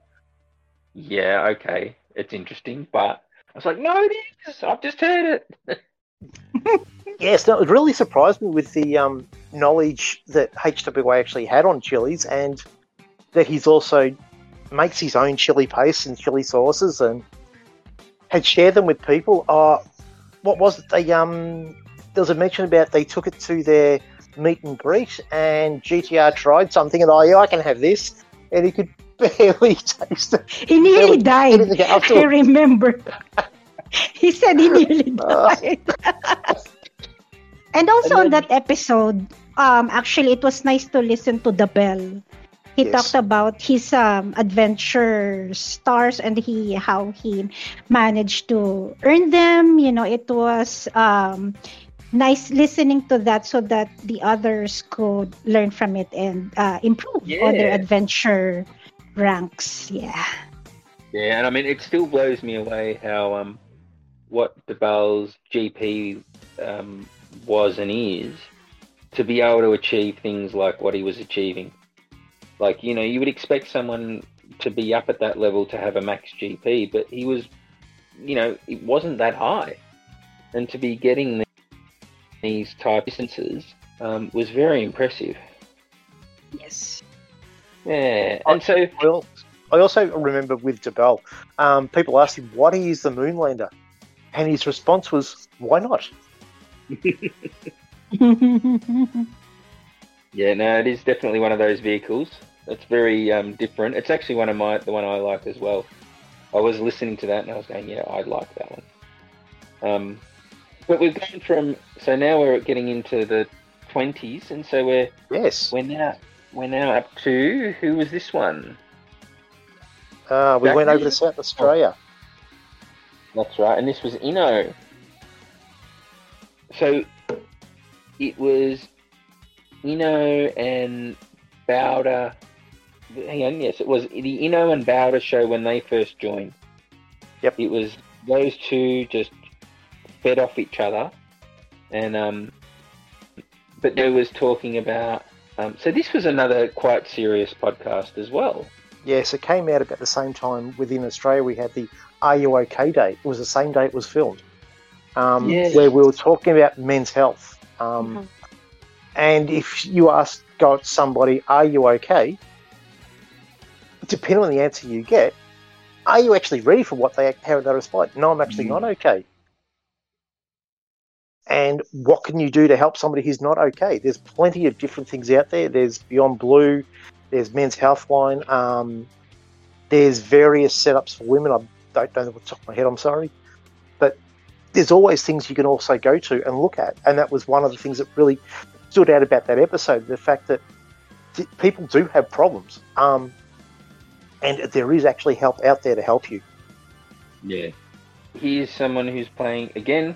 Speaker 1: "Yeah, okay, it's interesting," but I was like, "No, it is. I've just heard it."
Speaker 3: Yes, no, it really surprised me with the um, knowledge that HWA actually had on chilies and that he's also makes his own chili paste and chili sauces and had shared them with people. Uh, what was it? They um, there was a mention about they took it to their meet and greet and GTR tried something and oh yeah, I can have this, and he could barely taste it.
Speaker 2: he nearly died.
Speaker 3: Up to
Speaker 2: I remember. he said he nearly
Speaker 3: Ah.
Speaker 2: died. and also
Speaker 1: And
Speaker 2: on that episode, um, actually, it was nice to listen to the bell. He
Speaker 3: Yes.
Speaker 2: talked about his um, adventure stars and he how he managed to earn them. You know, it was um, nice listening to that so that the others could learn from it and uh, improve on their adventure ranks. Yeah.
Speaker 1: Yeah, and I mean, it still blows me away how um, what DeBell's GP um, was and is to be able to achieve things like what he was achieving. Like, you know, you would expect someone to be up at that level to have a max GP, but he was, you know, it wasn't that high. And to be getting these type distances um, was very impressive.
Speaker 2: Yes.
Speaker 1: Yeah, and so
Speaker 3: Well, I also remember with DeBell, um, people asked him, why do you use the Moonlander? And his response was, why not?
Speaker 1: Yeah, no, it is definitely one of those vehicles. It's very um, different. It's actually one of my the one I like as well. I was listening to that and I was going, yeah, I like that one. Um, but we've gone from so now we're getting into the twenties, and so we're
Speaker 3: Yes.
Speaker 1: we're now we're now up to who was this one?
Speaker 3: Uh, we
Speaker 1: Back
Speaker 3: went over to South Australia.
Speaker 1: That's right, and this was Inno. So it was Inno and Bowder. Hang on, yes, it was the Inno and Bowder show when they first joined.
Speaker 3: Yep.
Speaker 1: It was those two just fed off each other, and um, but there was talking about. Um, so this was another quite serious podcast as well.
Speaker 3: Yes, it came out about the same time within Australia. We had the Are You OK Day. It was the same day it was filmed, um,
Speaker 1: Yes.
Speaker 3: where we were talking about men's health. Um, And if you ask God, somebody, Are you okay? Depending on the answer you get, are you actually ready for what they how they respond? No, I'm actually
Speaker 1: Mm.
Speaker 3: not okay. And what can you do to help somebody who's not okay? There's plenty of different things out there. There's Beyond Blue, there's Men's Health Line, um, there's various setups for women. I don't know what's off my head, I'm sorry. But there's always things you can also go to and look at. And that was one of the things that really stood out about that episode the fact that th- people do have problems. Um, and there is actually help out there to help you.
Speaker 1: Yeah. here's someone who's playing again,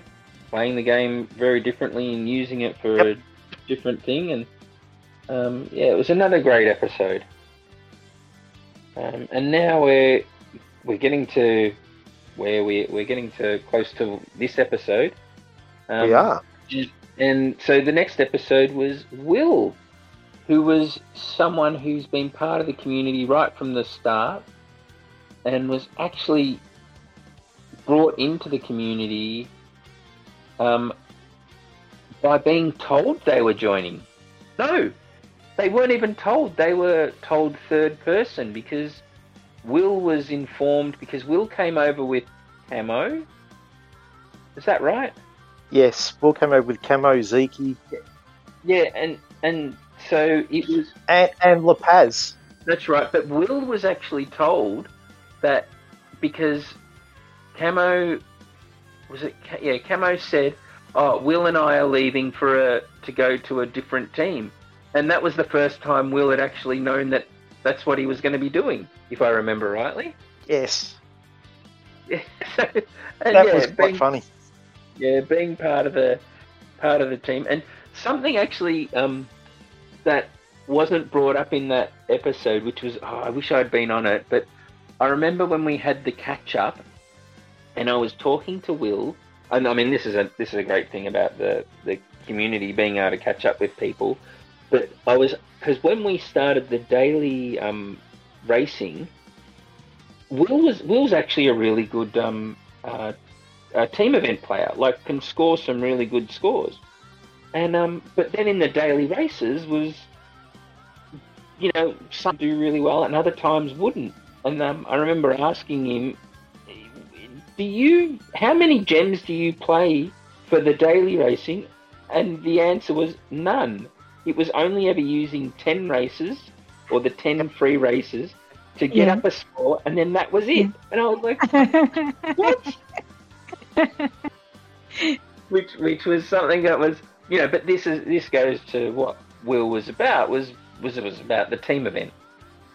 Speaker 1: playing the game very differently and using it for
Speaker 3: Yep.
Speaker 1: a different thing. And um, yeah, it was another great episode. Um, and now we're we're getting to where we we're getting to close to this episode. Um,
Speaker 3: we are.
Speaker 1: and so the next episode was Will, who was someone who's been part of the community right from the start and was actually brought into the community um, by being told they were joining. No, they weren't even told. They were told third person because Will was informed because Will came over with Camo. Is that right?
Speaker 5: Yes, Will came over with Camo, Zeke,
Speaker 1: Yeah, and and so it was
Speaker 5: and, and La Paz.
Speaker 1: That's right. But Will was actually told that because Camo was it? Yeah, Camo said, "Oh, Will and I are leaving for a to go to a different team," and that was the first time Will had actually known that that's what he was going to be doing, if I remember rightly.
Speaker 5: Yes,
Speaker 1: Yeah. So, and
Speaker 5: that
Speaker 1: yeah,
Speaker 5: was quite
Speaker 1: being-
Speaker 5: funny.
Speaker 1: yeah, being part of the part of the team, and something actually um, that wasn't brought up in that episode, which was oh, I wish I'd been on it, but I remember when we had the catch up, and I was talking to Will, and I mean this is a this is a great thing about the the community being able to catch up with people, but I was because when we started the daily um, racing, Will was Will's actually a really good um, uh, a team event player, like can score some really good scores. And um, but then in the daily races was, you know, some do really well and other times wouldn't. And um, I remember asking him, "Do you? How many gems do you play for the daily racing?" And the answer was none. It was only ever using ten races or the ten free races to get
Speaker 2: Yeah.
Speaker 1: up a score, and then that was it. And I was like, what? which which was something that was you know, but this is this goes to what Will was about was was it was about the team event,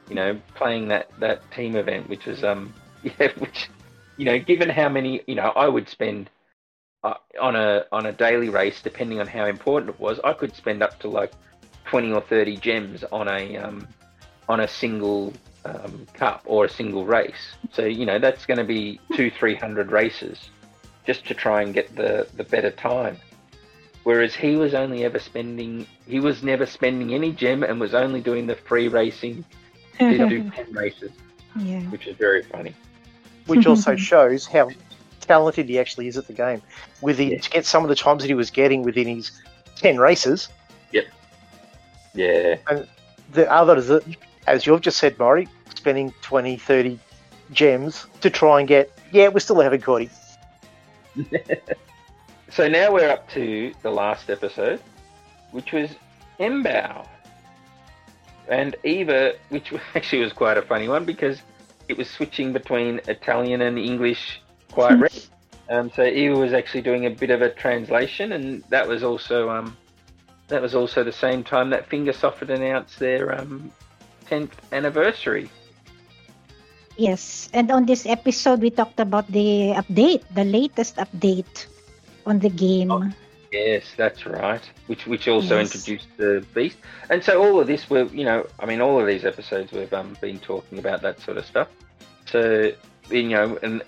Speaker 1: you know, playing that that team event, which was um yeah, which you know, given how many you know, I would spend uh, on a on a daily race, depending on how important it was, I could spend up to like twenty or thirty gems on a um on a single um, cup or a single race. So you know that's going to be two, three hundred races just to try and get the the better time. Whereas he was only ever spending, he was never spending any gem and was only doing the free racing. Did do ten races,
Speaker 2: yeah.
Speaker 1: which is very funny.
Speaker 5: which also shows how talented he actually is at the game. With the,
Speaker 1: Yeah.
Speaker 5: to get some of the times that he was getting within his ten races, Yep.
Speaker 1: Yeah, And
Speaker 5: the others, that- as you've just said, Mori, spending 20, 30 gems to try and get. Yeah, we're still haven't caught him.
Speaker 1: So now we're up to the last episode, which was Embao. And Eva, which actually was quite a funny one because it was switching between Italian and English quite regularly. Um, so Eva was actually doing a bit of a translation, and that was also um, that was also the same time that Fingersoft had announced their um, 10th anniversary.
Speaker 2: Yes, and on this episode, we talked about the update, the latest update on the game.
Speaker 1: Oh. Yes, that's right. Which which also
Speaker 2: Yes.
Speaker 1: introduced the beast, and so all of this, we're you know, I mean, all of these episodes we've um, been talking about that sort of stuff. So you know, and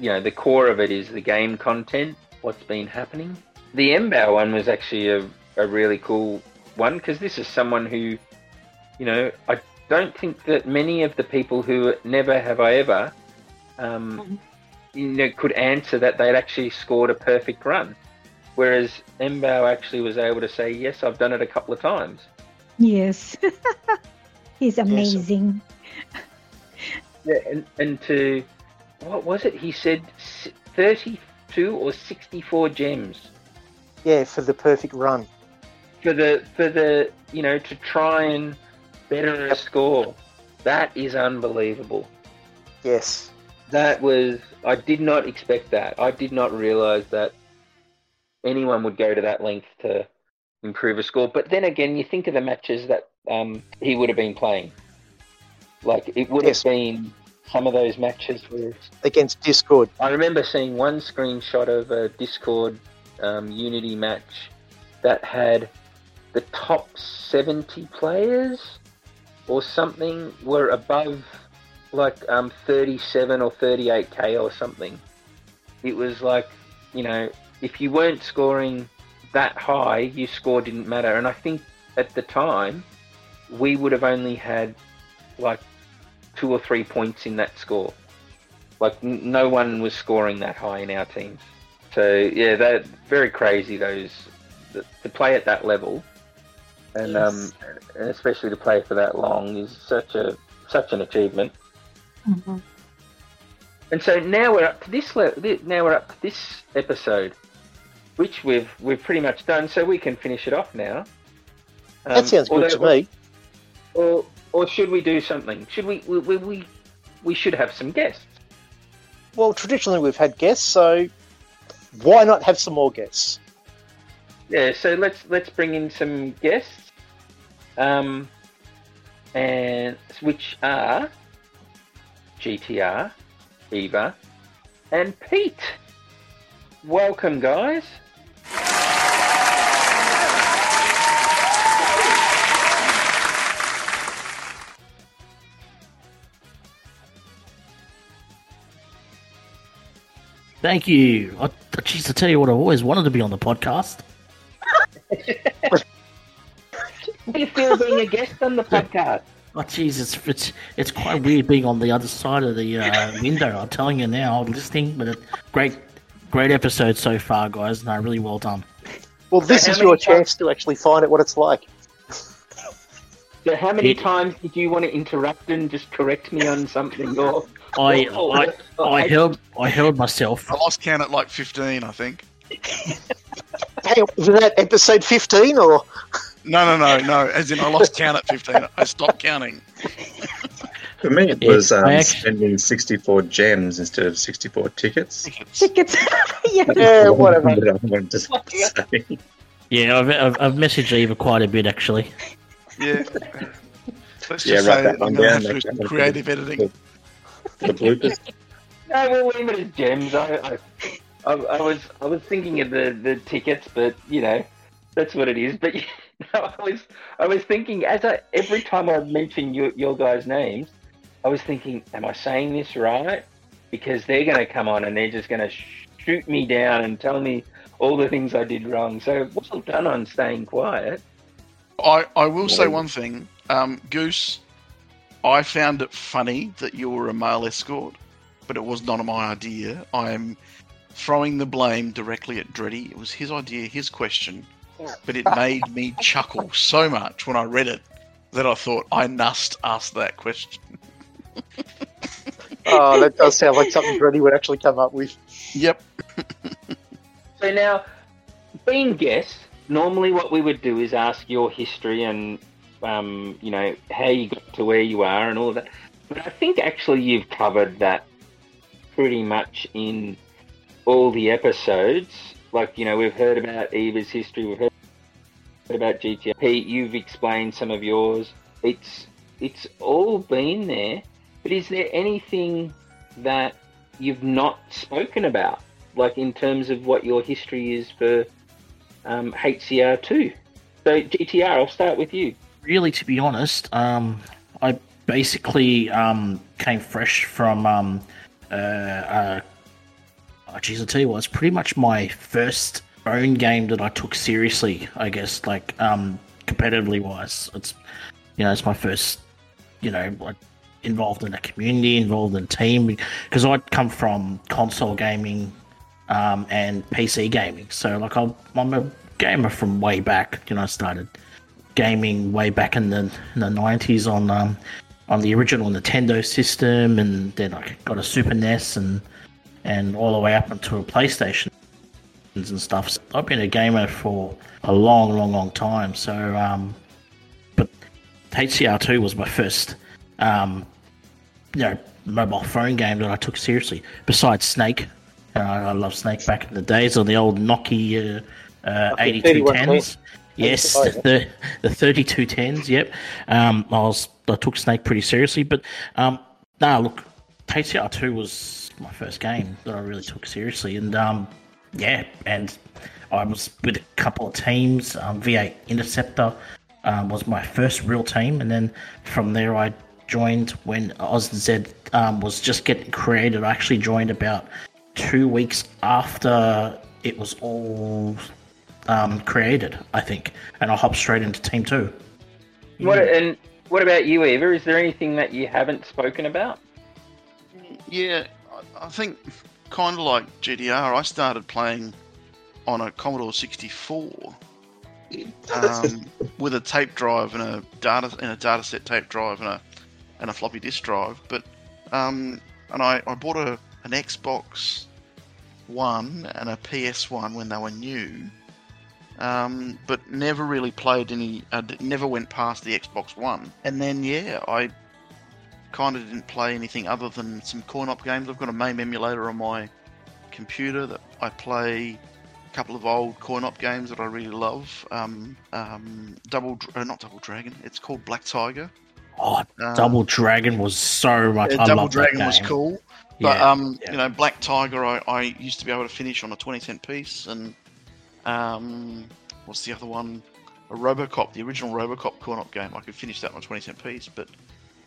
Speaker 1: you know, the core of it is the game content, what's been happening. The Embao one was actually a, a really cool one because this is someone who, you know, I don't think that many of the people who never have I ever, um,
Speaker 2: Mhm.
Speaker 1: you know, could answer that they'd actually scored a perfect run. Whereas Embao actually was able to say, "Yes, I've done it a couple of times."
Speaker 2: Yes. He's amazing.
Speaker 1: Yeah, and, and to what was it? He said thirty-two or sixty-four gems
Speaker 5: Yeah, for the perfect run.
Speaker 1: for the for the you know to try and better a score. That is unbelievable.
Speaker 5: Yes.
Speaker 1: That was I did not expect that. I did not realize that anyone would go to that length to improve a score. But then again, you think of the matches that um, he would have been playing. Like it would
Speaker 5: Yes.
Speaker 1: have been some of those matches where
Speaker 5: Against Discord.
Speaker 1: I remember seeing one screenshot of a Discord um, Unity match that had the top 70 players or something were above like um, 37 or 38k or something. It was like, you know, if you weren't scoring that high, your score didn't matter. And I think at the time, we would have only had like two or three points in that score. Like n- no one was scoring that high in our teams. So yeah, that very crazy. Those th- to play at that level, and um, and especially to play for that long is such a such an achievement. And so now we're up to this. Le- now we're up to this episode, which we've we've pretty much done. So we can finish it off now. Um,
Speaker 5: that sounds good to me.
Speaker 1: Or or should we do something? Should we we we, we, should have some guests.
Speaker 5: Well, traditionally we've had guests, so why not have some more guests?
Speaker 1: Yeah, so let's let's bring in some guests, um, and which are GTR, Eva, and Pete. Welcome, guys.
Speaker 6: Thank you. I, geez, to tell you what, I've always wanted to be on the podcast.
Speaker 1: Do you feel being a guest on the podcast?
Speaker 6: Oh, jeez, it's, it's it's quite weird being on the other side of the uh, window. I'm telling you now, I'm listening, but it, great, great episode so far, guys. No, really well done.
Speaker 5: Well, this
Speaker 1: How
Speaker 5: is
Speaker 1: many
Speaker 5: your
Speaker 1: times-
Speaker 5: chance to actually find out what it's like.
Speaker 1: So how many
Speaker 6: Yeah.
Speaker 1: times did you want to interrupt and just correct me on something? Or
Speaker 6: I I, I held I held myself.
Speaker 7: I lost count at like 15, I think.
Speaker 5: Hang on, was that episode 15 or?
Speaker 7: No, no, no, no. As in, I lost count at 15. I stopped counting.
Speaker 8: For me, it was um,
Speaker 6: actually-
Speaker 8: spending 64 gems instead of 64 tickets.
Speaker 2: Tickets. yeah.
Speaker 5: Yeah, whatever.
Speaker 8: I wanted to say.
Speaker 6: Yeah, I've, I've, I've messaged Eva quite a bit actually.
Speaker 7: Yeah. Let's just
Speaker 8: Yeah, write
Speaker 7: say
Speaker 8: that
Speaker 7: that
Speaker 8: one
Speaker 7: you're
Speaker 8: down,
Speaker 7: going to have
Speaker 8: make
Speaker 7: to do some creative editing.
Speaker 8: The bloopers.
Speaker 1: No, we'll leave it as gems. I, I, I, I was I was thinking of the, the tickets, but you know, that's what it is. But you know, I was I was thinking as I every time I mention your your guys' names, I was thinking, am I saying this right? Because they're going to come on and they're just going to shoot me down and tell me all the things I did wrong. So well done on staying quiet.
Speaker 7: I, I will say one thing. Um, Goose, I found it funny that you were a male escort, but it was not my idea. I'm throwing the blame directly at Dreddy. It was his idea, his question, but it made me chuckle so much when I read it that I thought I must ask that question.
Speaker 5: Oh, that does sound like something Dreddy would actually come up with.
Speaker 7: Yep.
Speaker 1: So now, being guests, normally what we would do is ask your history and, um, you know, how you got to where you are and all of that. But I think actually you've covered that pretty much in all the episodes. Like, you know, we've heard about Eva's history, we've heard about GTR. Pete, you've explained some of yours. It's it's all been there. But is there anything that you've not spoken about? like in terms of what your history is for um, HCR2. So GTR, I'll start with you.
Speaker 6: Really, to be honest, um, I basically um, came fresh from. Um, uh, uh, oh, geez, I tell you what, it's pretty much my first own game that I took seriously. I guess, like um, competitively wise, it's you know, it's my first, you know, like involved in a community, involved in a team, because I'd come from console gaming um, and PC gaming. So like I'm, I'm a gamer from way back. You know, I started gaming way back in the in the nineties on um, on the original Nintendo system, and then I got a Super NES and and all the way up until a PlayStation and stuff. So I've been a gamer for a long, long, long time. So, um, but HCR2 was my first, um, you know, mobile phone game that I took seriously. Besides Snake, uh, I love Snake back in the days on the old Nokia uh, uh,
Speaker 5: Nokia
Speaker 6: 8210s. Yes,
Speaker 5: Oh,
Speaker 6: the the 3210s. Yep. Um, I was I took Snake pretty seriously, but um, no, look, HCR2 was my first game that I really took seriously, and um, yeah, and I was with a couple of teams. Um, V8 Interceptor um, was my first real team, and then from there I joined when OzZ um, was just getting created. I actually joined about two weeks after it was all um, created, I think, and I'll hop straight into Team Two.
Speaker 1: What and what about you, Eva? Is there anything that you haven't spoken about?
Speaker 7: Yeah, I- I think kind of like GTR, I started playing on a Commodore 64 um, with a tape drive and a data and a data set tape drive and a and a floppy disk drive. But Um, and I, I bought a an Xbox One and a PS One when they were new. Um, but never really played any. Uh, never went past the Xbox One. And then yeah, I kind of didn't play anything other than some coin op games. I've got a MAME emulator on my computer that I play a couple of old coin op games that I really love. Um, um, Double, uh, not Double Dragon. It's called Black Tiger.
Speaker 6: Oh,
Speaker 7: Um,
Speaker 6: Double Dragon was so much.
Speaker 7: yeah,
Speaker 6: I
Speaker 7: Double Dragon was cool. But
Speaker 6: Yeah,
Speaker 7: um,
Speaker 6: yeah.
Speaker 7: you know, Black Tiger, I, I used to be able to finish on a twenty cent piece, and um, what's the other one? A RoboCop, the original RoboCop coin op game. I could finish that on a twenty cent piece, but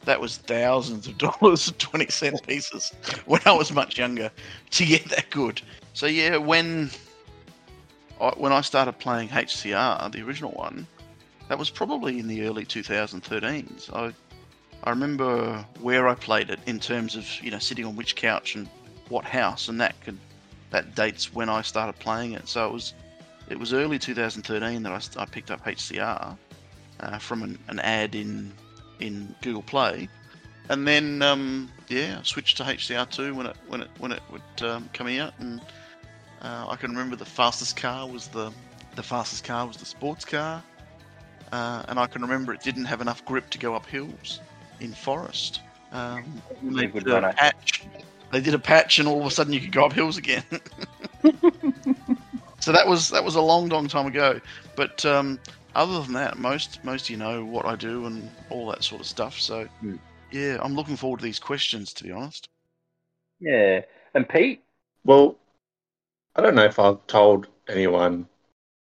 Speaker 7: that was thousands of dollars of twenty cent pieces when I was much younger to get that good. So yeah, when I, when I started playing HCR, the original one, that was probably in the early 2013s. I I remember where I played it in terms of you know sitting on which couch and what house, and that could that dates when I started playing it. So it was it was early 2013 that I, I picked up HCR uh, from an, an ad in in Google Play, and then um, yeah, I switched to HCR2 when it when it when it would um, come out, and uh, I can remember the fastest car was the the fastest car was the sports car, uh, and I can remember it didn't have enough grip to go up hills in forest. Um, they did a patch. They did a patch, and all of a sudden you could go up hills again. so that was that was a long, long time ago. But um, other than that, most most of you know what I do and all that sort of stuff. So
Speaker 1: Hmm.
Speaker 7: yeah, I'm looking forward to these questions. To be honest.
Speaker 1: Yeah. And Pete,
Speaker 8: Well, I don't know if I've told anyone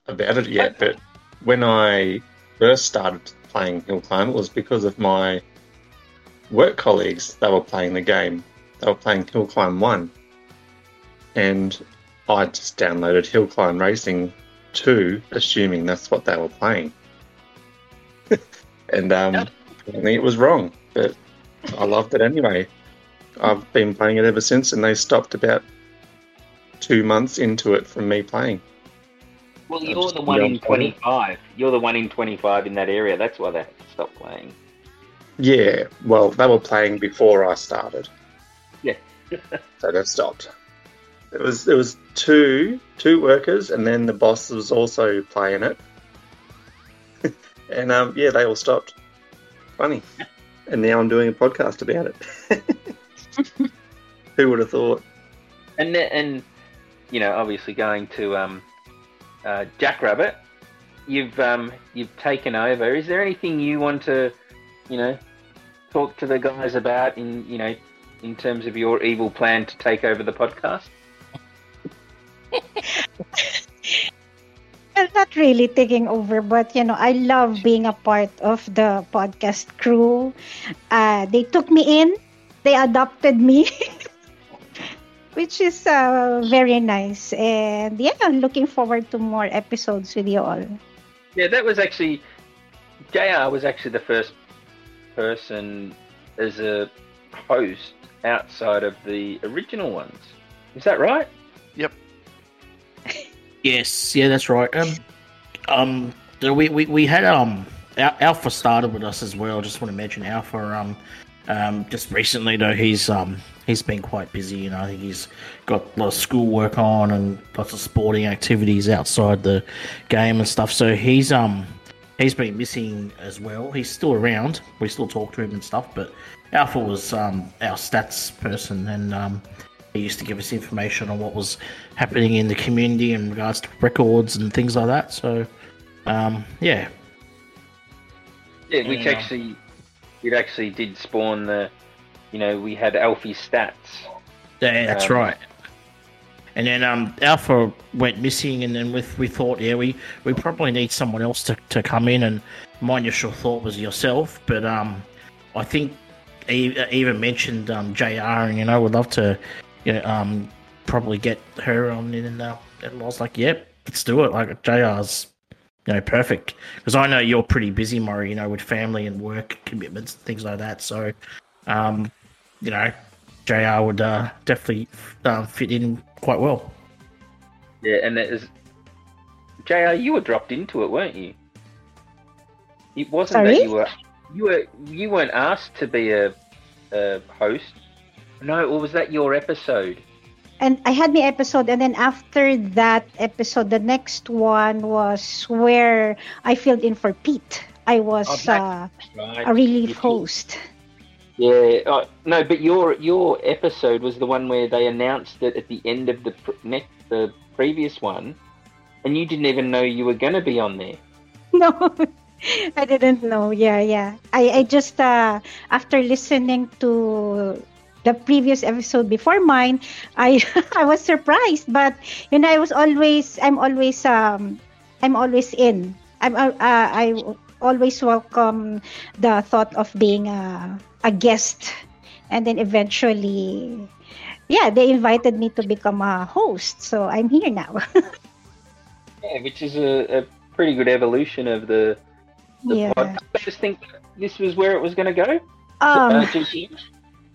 Speaker 8: about it yet, but when I first started playing Hill Climb, it was because of my work colleagues. They were playing the game. They were playing Hill Climb 1. And I just downloaded Hill Climb Racing 2, assuming that's what they were playing. and um, apparently it was wrong, but I loved it anyway. I've been playing it ever since, and they stopped about two months into it from me playing.
Speaker 1: well, you're the one in
Speaker 8: young player.
Speaker 1: 25. You're the one in 25 in that area. That's why they stopped playing.
Speaker 8: Yeah, well, they were playing before I started,
Speaker 1: Yeah.
Speaker 8: so they stopped. It was there was two two workers, and then the boss was also playing it, and um, yeah, they all stopped. Funny, and now I'm doing a podcast about it. Who would have thought?
Speaker 1: And and you know, obviously going to um, uh, Jackrabbit, you've um, you've taken over. Is there anything you want to, you know, talk to the guys about in you know, in terms of your evil plan to take over the podcast?
Speaker 2: Well, not really taking over, but you know, I love being a part of the podcast crew. Uh, they took me in, they adopted me, which is uh, very nice. And yeah, I'm looking forward to more episodes with you all.
Speaker 1: Yeah, that was actually Jr. was actually the first person as a host outside of the original ones. Is that right?
Speaker 6: Yes, yeah, that's right. Um, um, we, we, we had um Alpha started with us as well. Just want to mention Alpha. Um, um, just recently though, he's um he's been quite busy. You know, I think he's got a lot of school work on and lots of sporting activities outside the game and stuff. So he's um he's been missing as well. He's still around. We still talk to him and stuff, but Alpha was um our stats person and um he used to give us information on what was happening in the community in regards to records and things like that. So, um, yeah,
Speaker 1: Yeah, which actually it actually did spawn the you know, we had Alpha stats.
Speaker 6: yeah, that's
Speaker 1: Um,
Speaker 6: right. And then um, Alpha went missing, and then with we thought, yeah, we, we probably need someone else to, to come in. And my initial thought was yourself, but um, I think even mentioned um, Jr. And you know, would love to, you know, um, probably get her on in. And, uh, and I was like, yep, let's do it. Like Jr's, you know, perfect because I know you're pretty busy, Murray. You know, with family and work commitments and things like that. So, um, you know, Jr. would uh, definitely um, fit in quite well.
Speaker 1: Yeah, and it is JR, you were dropped into it, weren't you? It wasn't
Speaker 2: Sorry?
Speaker 1: that you were you were you weren't asked to be a, a host. No, or was that your episode?
Speaker 2: and I had my episode, and then after that episode, the next one was where I filled in for Pete. I was
Speaker 1: Oh,
Speaker 2: uh,
Speaker 1: Right.
Speaker 2: a relief host.
Speaker 1: Yeah. Uh, no, but your your episode was the one where they announced it at the end of the pr- next the previous one, and you didn't even know you were going to be on there.
Speaker 2: No, I didn't know. Yeah, yeah. I, I just uh, after listening to the previous episode before mine, I I was surprised. But you know, I was always I'm always um I'm always in. I'm uh, uh, I always welcome the thought of being a a guest, and then eventually. Yeah, they invited me to become a host, so I'm here now.
Speaker 1: Yeah, which is a, a pretty good evolution of the. the
Speaker 2: yeah.
Speaker 1: podcast. I just think this was where it was going to go.
Speaker 2: Um,
Speaker 1: uh,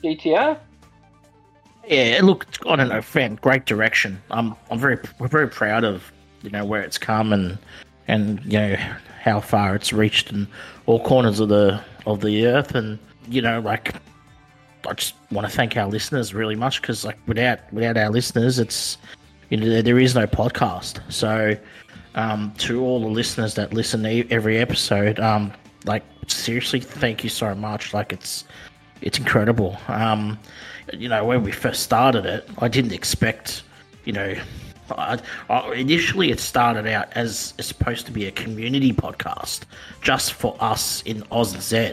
Speaker 1: GTR.
Speaker 6: Yeah, look, I don't know, fan, great direction. I'm, I'm very, we're very proud of, you know, where it's come and, and you know, how far it's reached in all corners of the of the earth, and you know, like, I just want to thank our listeners really much because, like, without without our listeners, it's, you know, there, there is no podcast. So, um, to all the listeners that listen e- every episode, um, like, seriously, thank you so much. Like, it's, it's incredible. Um, you know, when we first started it, I didn't expect, you know, I, I, initially it started out as, supposed to be a community podcast just for us in Oz and Z.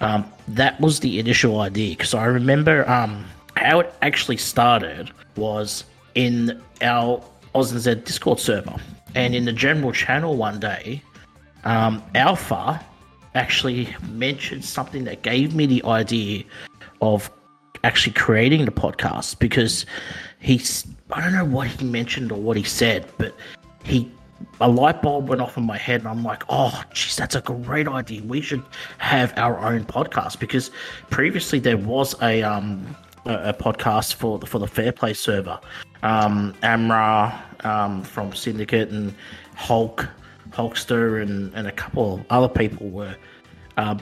Speaker 6: Um, that was the initial idea because I remember um, how it actually started was in our Oz and Z Discord server, and in the general channel one day, um, Alpha actually mentioned something that gave me the idea of actually creating the podcast because he's I don't know what he mentioned or what he said, but he a light bulb went off in my head and I'm like, oh geez, that's a great idea. We should have our own podcast because previously there was a um a, a podcast for the for the Fair Play server. Um Amra um from Syndicate and Hulk Hulkster and, and a couple of other people were um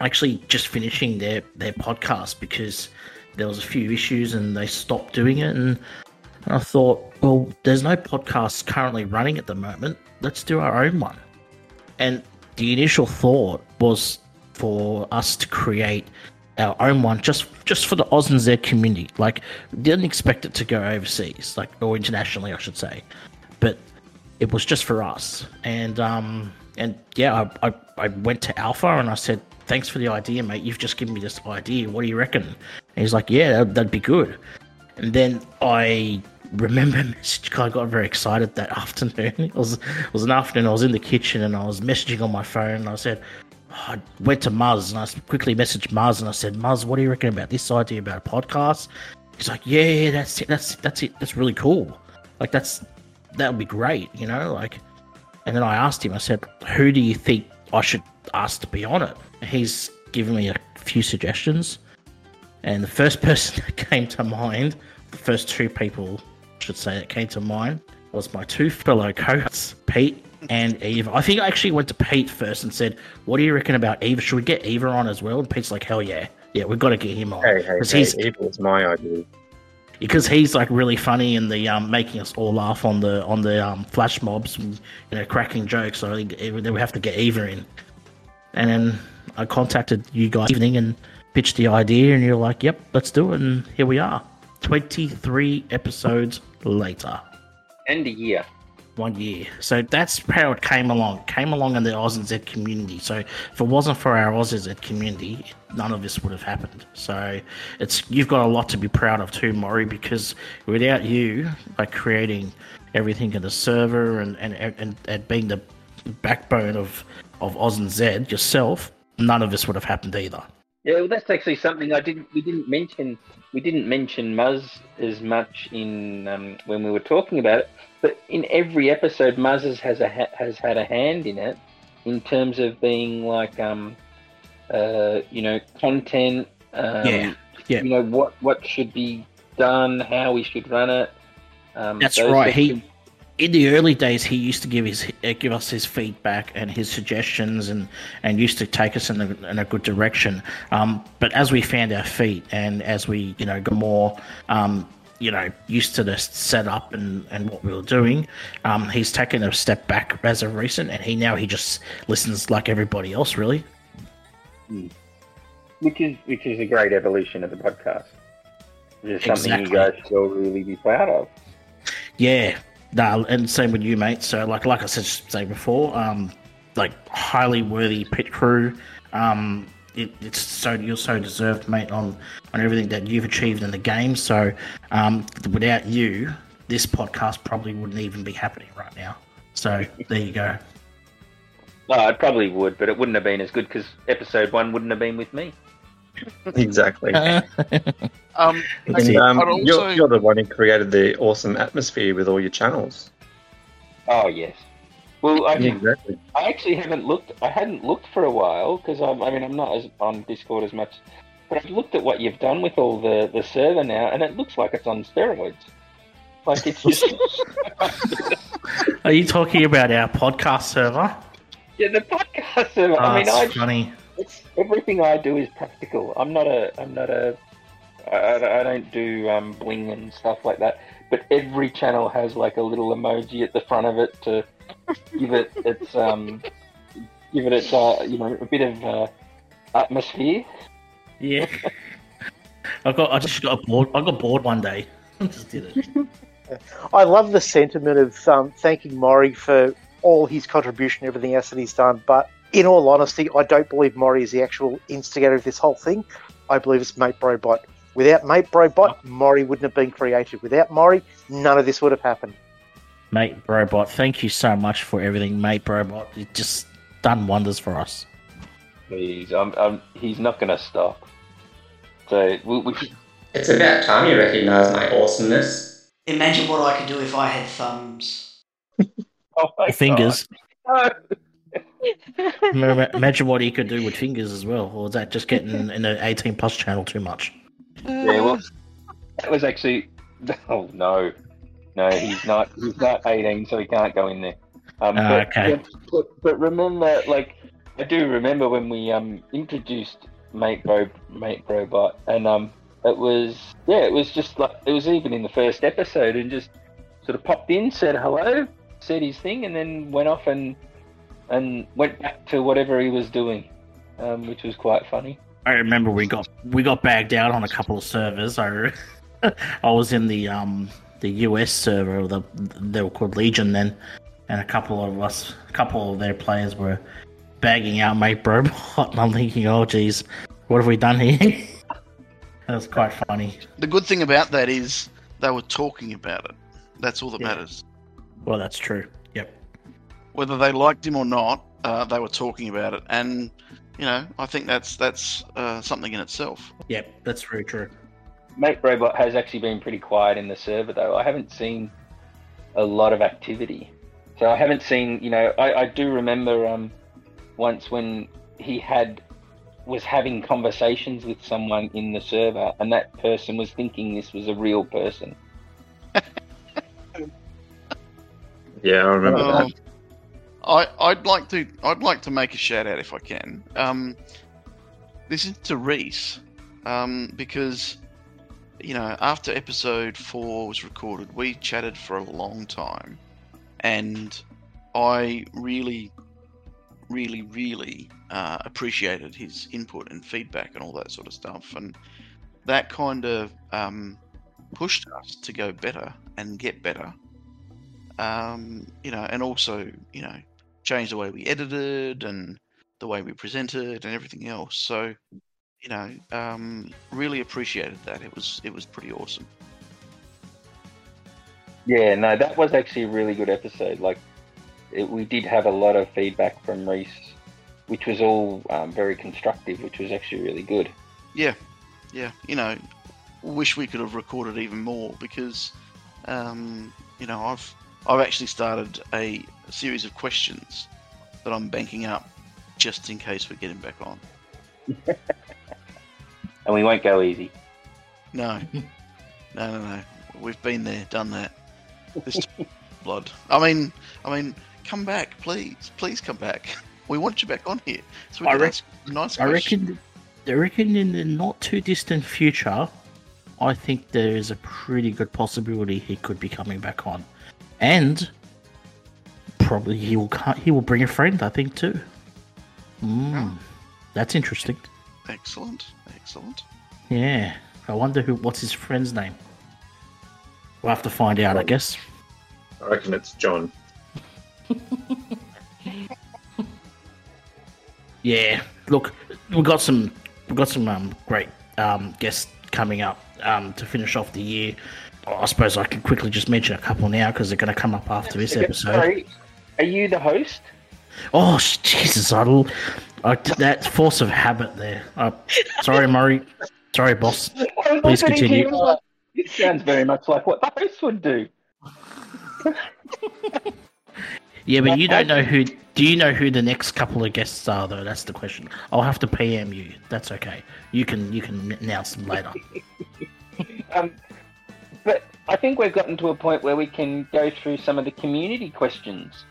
Speaker 6: actually just finishing their their podcast because there was a few issues and they stopped doing it and I thought, well, there's no podcasts currently running at the moment. Let's do our own one. And the initial thought was for us to create our own one just just for the Oz and Z community. Like didn't expect it to go overseas, like or internationally I should say. But it was just for us. And um and yeah, I, I, I went to Alpha and I said, Thanks for the idea, mate. You've just given me this idea. What do you reckon? And he's like, Yeah, that'd, that'd be good. And then I remember I got very excited that afternoon. It was it was an afternoon, I was in the kitchen and I was messaging on my phone and I said I went to Muzz and I quickly messaged Muzz and I said, Muzz, what do you reckon about this idea about a podcast? He's like, Yeah, yeah, that's it, that's that's it, that's really cool. Like that's that would be great, you know, like and then I asked him, I said, Who do you think I should ask to be on it? He's given me a few suggestions. And the first person that came to mind, the first two people, I should say, that came to mind was my two fellow co-hosts, Pete and Eva. I think I actually went to Pete first and said, "What do you reckon about Eva? Should we get Eva on as well?" And Pete's like, "Hell yeah, yeah, we've got to get him on
Speaker 8: Hey, hey, hey,
Speaker 6: he's
Speaker 8: it was my idea.
Speaker 6: Because he's like really funny and the um making us all laugh on the on the um flash mobs, and, you know, cracking jokes. So I think have to get Eva in, and then I contacted you guys evening and pitched the idea, and you're like, "Yep, let's do it," and here we are, twenty three episodes later
Speaker 1: And a year.
Speaker 6: One year. So that's how it came along. It came along in the Oz and Z community. So if it wasn't for our Oz and Z community, none of this would have happened. So it's you've got a lot to be proud of too, Mori, because without you, like creating everything in the server and and, and, and being the backbone of of Oz and Z yourself, none of this would have happened either.
Speaker 1: Yeah, well, that's actually something I didn't. We didn't mention. We didn't mention Muzz as much in um, when we were talking about it. But in every episode, Muzz has a ha- has had a hand in it, in terms of being like, um, uh, you know, content. Um,
Speaker 6: Yeah, yeah.
Speaker 1: You know what what should be done, how we should run it. Um,
Speaker 6: That's right. He in the early days, he used to give his uh, give us his feedback and his suggestions, and, and used to take us in a, in a good direction. Um, but as we found our feet, and as we you know got more um, you know used to the setup and, and what we were doing, um, he's taken a step back as of recent, and he now he just listens like everybody else, really.
Speaker 1: which is which is a great evolution of the podcast. Which is something you guys should really be proud of.
Speaker 6: Yeah, no, and same with you, mate. So, like, like I said, say before, um, like highly worthy pit crew. Um, it, it's so you're so deserved, mate, on on everything that you've achieved in the game. So, um, without you, this podcast probably wouldn't even be happening right now. So there you go.
Speaker 1: Well, I probably would, but it wouldn't have been as good because episode one wouldn't have been with me.
Speaker 8: Exactly.
Speaker 7: Um,
Speaker 8: And, um,
Speaker 7: also-
Speaker 8: you're, you're the one who created the awesome atmosphere with all your channels.
Speaker 1: Oh yes. Well, I,
Speaker 8: Exactly.
Speaker 1: I actually haven't looked. I hadn't looked for a while because I'm. I mean, I'm not as on Discord as much, but I've looked at what you've done with all the the server now, and it looks like it's on steroids. Like it's just
Speaker 6: Are you talking about our podcast server?
Speaker 1: yeah, the podcast server.
Speaker 6: Oh,
Speaker 1: I mean,
Speaker 6: that's
Speaker 1: I
Speaker 6: funny.
Speaker 1: it's everything I do is practical. I'm not a. I'm not a. I, I I don't do um, bling and stuff like that. But every channel has like a little emoji at the front of it to give it its um, give it its uh, you know a bit of uh, atmosphere.
Speaker 6: Yeah. I got. I just got bored. I got bored one day. I just did it.
Speaker 5: I love the sentiment of um, thanking Mori for all his contribution, everything else that he's done. But in all honesty, I don't believe Mori is the actual instigator of this whole thing. I believe it's Mate Brobot. Without Mate Brobot, oh. Mori wouldn't have been created. Without Mori, none of this would have happened.
Speaker 6: Mate Brobot, thank you so much for everything, mate Brobot. you've just done wonders for us.
Speaker 1: Please, I'm, um, I'm, um, he's not going to stop. So we, we
Speaker 4: It's about time you recognise my awesomeness.
Speaker 9: Imagine what I could do if I had thumbs.
Speaker 1: oh my
Speaker 6: fingers.
Speaker 1: God.
Speaker 6: Imagine what he could do with fingers as well. Or is that just getting in the 18 plus channel too much?
Speaker 1: Yeah, well, that was actually. Oh no, no, he's not. He's not 18, so he can't go in there. Um,
Speaker 6: Ah,
Speaker 1: but,
Speaker 6: okay.
Speaker 1: But, but remember, like, I do remember when we um introduced Mate Bro Mate Brobot, and um, it was yeah, it was just like it was even in the first episode, and just sort of popped in, said hello, said his thing, and then went off and and went back to whatever he was doing, um, which was quite funny.
Speaker 6: I remember we got we got bagged out on a couple of servers. I I was in the um the US server, the they were called Legion then, and a couple of us, a couple of their players were bagging out mate Brobot, and I'm thinking, oh geez, what have we done here? that was quite funny.
Speaker 7: the good thing about that is they were talking about it. That's all that
Speaker 6: Yeah.
Speaker 7: matters.
Speaker 6: Well, that's true. Yep.
Speaker 7: Whether they liked him or not, uh, they were talking about it, and you know, I think that's that's uh, something in itself.
Speaker 6: Yep, that's very true.
Speaker 1: Mate Brobot has actually been pretty quiet in the server though. I haven't seen a lot of activity. So I haven't seen, you know, I, I do remember um, once when he had was having conversations with someone in the server and that person was thinking this was a real person.
Speaker 8: Yeah, I remember that.
Speaker 7: I'd like to I'd like to make a shout out if I can. Um, this is to Reese, um, because you know after episode four was recorded, we chatted for a long time, and I really, really, really uh, appreciated his input and feedback and all that sort of stuff, and that kind of um, pushed us to go better and get better. Um, you know, and also, you know, change the way we edited and the way we presented and everything else. So, you know, um, really appreciated that. It was it was pretty awesome.
Speaker 1: Yeah, no, that was actually a really good episode. Like, it, we did have a lot of feedback from Reese, which was all um, very constructive, which was actually really good.
Speaker 7: Yeah, yeah. You know, wish we could have recorded even more because, um, you know, I've I've actually started a series of questions that I'm banking up just in case we get him back on.
Speaker 1: And we won't go easy.
Speaker 7: No, no, no, no. We've been there, done that. This, blood. I mean, I mean, come back, please, please come back. We want you back on here. So we
Speaker 6: I
Speaker 7: can
Speaker 6: rec-
Speaker 7: ask nice
Speaker 6: I
Speaker 7: questions.
Speaker 6: reckon. I reckon in the not too distant future, I think there is a pretty good possibility he could be coming back on, and probably he will. He will bring a friend. I think too. Mm, That's interesting.
Speaker 7: Excellent, excellent.
Speaker 6: Yeah. I wonder who. What's his friend's name? We'll have to find out, I guess.
Speaker 8: I reckon it's John.
Speaker 6: Yeah. Look, we've got some. We've got some um, great um, guests coming up um, to finish off the year. I suppose I can quickly just mention a couple now because they're going to come up after this episode.
Speaker 1: Sorry, are you the host?
Speaker 6: Oh Jesus! I, I that force of habit there. Uh, sorry, Murray. Sorry, boss. Please continue.
Speaker 1: like, This sounds very much like what the host would do.
Speaker 6: Yeah, but you don't know who. Do you know who the next couple of guests are, though? That's the question. I'll have to PM you. That's okay. You can you can announce them later.
Speaker 1: Um, but I think we've gotten to a point where we can go through some of the community questions.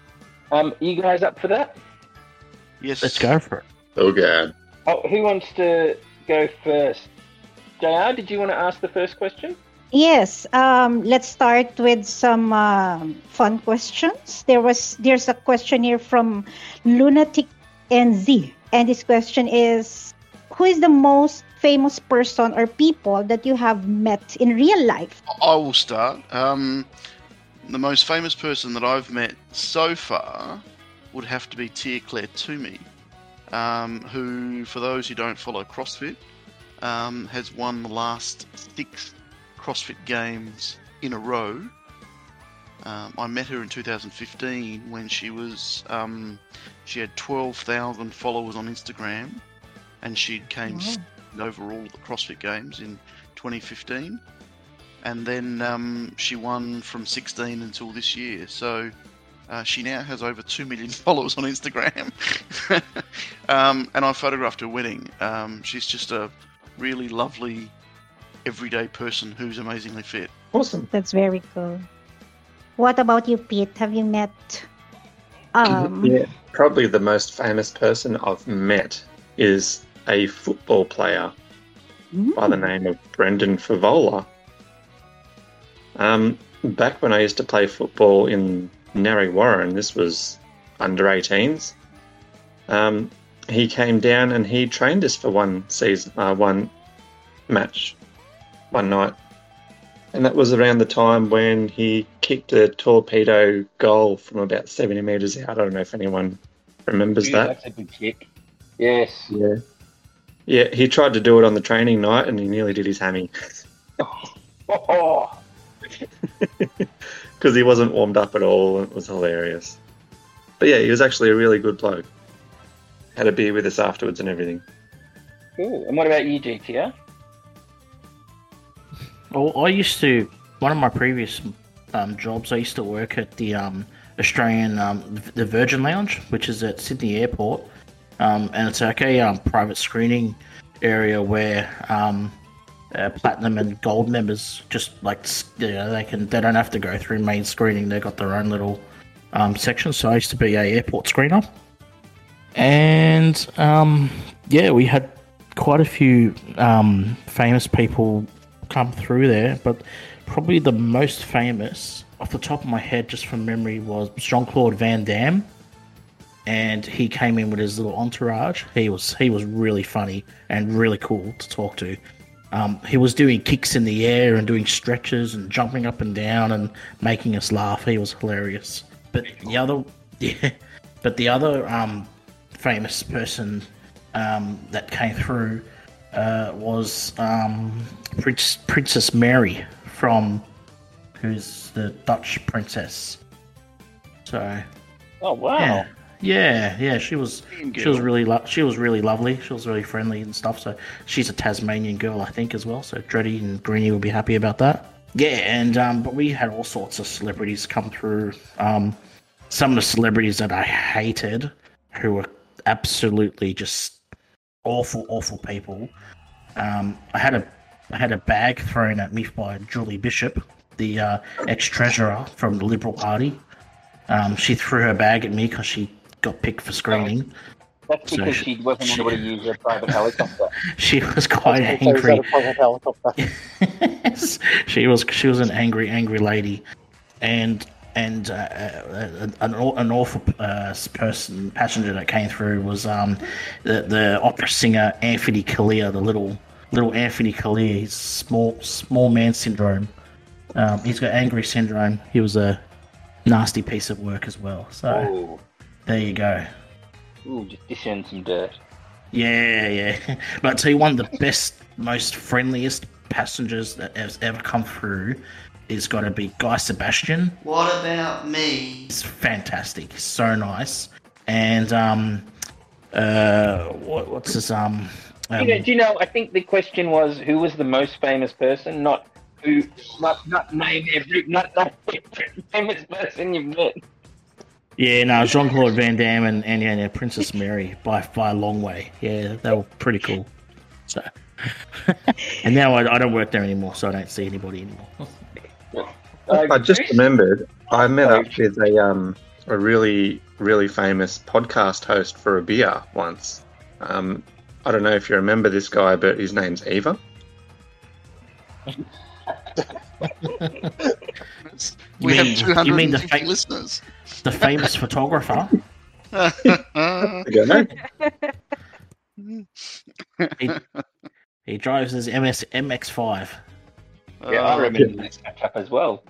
Speaker 1: Um, you guys up for that?
Speaker 7: Yes.
Speaker 6: Let's go for it.
Speaker 8: Oh, God.
Speaker 1: Oh, who wants to go first? JR, did you want to ask the first question?
Speaker 2: Yes, um, let's start with some um fun questions. There was there's a question here from Lunatic NZ, and this question is: Who is the most famous person or people that you have met in real life?
Speaker 7: I will start. Um, the most famous person that I've met so far would have to be Tia Clair Toomey, um, who, for those who don't follow CrossFit, um, has won the last six CrossFit Games in a row. Um, I met her in 2015 when she was um, she had 12,000 followers on Instagram, and she came second overall at the CrossFit Games in 2015 and then um, she won from 16 until this year. So uh, she now has over 2 million followers on Instagram. um, and I photographed her wedding. Um, she's just a really lovely, everyday person who's amazingly fit.
Speaker 8: Awesome.
Speaker 2: That's very cool. What about you, Pete? Have you met? Um,
Speaker 8: Yeah, probably the most famous person I've met is a football player by the name of Brendan Fevola. Um, back when I used to play football in Narre Warren, this was under 18s. Um, he came down and he trained us for one season, uh, one match, one night. And that was around the time when he kicked a torpedo goal from about 70 metres out. I don't know if anyone remembers that.
Speaker 1: That's a good kick. Yes.
Speaker 8: Yeah. Yeah, he tried to do it on the training night and he nearly did his hammy
Speaker 1: Oh,
Speaker 8: because he wasn't warmed up at all. It was hilarious. But yeah, he was actually a really good bloke. Had a beer with us afterwards and everything.
Speaker 1: cool. And what about you, GTR?
Speaker 6: Well, I used to one of my previous um, jobs. I used to work at the um, Australian um, the Virgin Lounge, which is at Sydney Airport, um, and it's like a um, private screening area where um, uh, platinum and gold members just like you know, they can they don't have to go through main screening. They've got their own little um, section. So I used to be a airport screener, and um, yeah, we had quite a few um, famous people come through there, but probably the most famous off the top of my head, just from memory, was Jean Claude Van Damme, and he came in with his little entourage. He was he was really funny and really cool to talk to. Um, he was doing kicks in the air and doing stretches and jumping up and down and making us laugh. He was hilarious. But the other, yeah, but the other um, famous person um, that came through uh, was um, Prince, Princess Mary from who's the Dutch princess. So
Speaker 1: Oh, wow.
Speaker 6: yeah, yeah, yeah. She was she was really lo- she was really lovely. She was really friendly and stuff. So she's a Tasmanian girl, I think, as well. So Dreddy and Greenie will be happy about that. Yeah, and um, but we had all sorts of celebrities come through. Um, some of the celebrities that I hated, who were absolutely just awful, awful people. Um, I had a I had a bag thrown at me by Julie Bishop. the uh, ex treasurer from the Liberal Party. Um, she threw her bag at me because she got picked for screening.
Speaker 1: That's
Speaker 6: So
Speaker 1: because
Speaker 6: she-
Speaker 1: she wasn't able to use her private helicopter.
Speaker 6: She was quite
Speaker 5: So
Speaker 6: angry.
Speaker 5: a private helicopter?
Speaker 6: Yes, she was she was an angry angry lady, and and uh, uh, an an awful uh, person passenger that came through was um the the opera singer Anthony Callea, the little little Anthony Callea. He's small small man syndrome. Um, he's got angry syndrome. He was a nasty piece of work as well. So
Speaker 1: Oh,
Speaker 6: there you go.
Speaker 1: ooh, just dish in some dirt.
Speaker 6: Yeah, yeah. But I tell you one of the best, most friendliest passengers that has ever come through is got to be Guy Sebastian.
Speaker 9: What about me?
Speaker 6: He's fantastic. He's so nice. And um, uh, what, what's his um? um
Speaker 1: You know, do you know? I think the question was who was the most famous person, not who, not not name every, not not every famous person you've met.
Speaker 6: Yeah, no, Jean Claude Van Damme and, and yeah, yeah, Princess Mary by by a long way. Yeah, they were pretty cool. So, and now I, I don't work there anymore, so I don't see anybody anymore.
Speaker 1: Uh,
Speaker 8: I just remembered I met up with a um a really really famous podcast host for a beer once. Um, I don't know if you remember this guy, but his name's Eva.
Speaker 7: We
Speaker 6: mean-
Speaker 7: have
Speaker 6: you mean the
Speaker 7: 250 listeners.
Speaker 6: The famous photographer.
Speaker 8: Okay.
Speaker 6: He, he drives his MS MX5.
Speaker 1: Yeah, I oh, remember this catch up as well.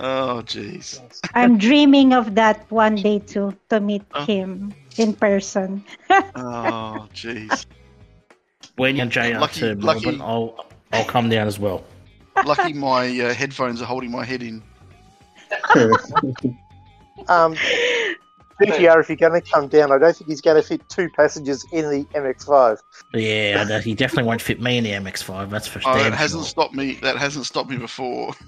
Speaker 7: Oh, jeez.
Speaker 2: I'm dreaming of that one day too to meet
Speaker 7: Oh.
Speaker 2: him in person.
Speaker 7: Oh, jeez.
Speaker 6: When you're JR
Speaker 7: Lucky-
Speaker 6: to
Speaker 7: lucky-
Speaker 6: Melbourne, I'll I'll come down as well.
Speaker 7: Lucky my uh, headphones are holding my head in.
Speaker 5: Um, GTR, if you're going to come down, I don't think he's going to fit two passengers in the MX5.
Speaker 6: Yeah, that- he definitely won't fit me in the MX5. That's for
Speaker 7: Oh,
Speaker 6: damn
Speaker 7: that hasn't
Speaker 6: sure.
Speaker 7: stopped me. That hasn't stopped me before.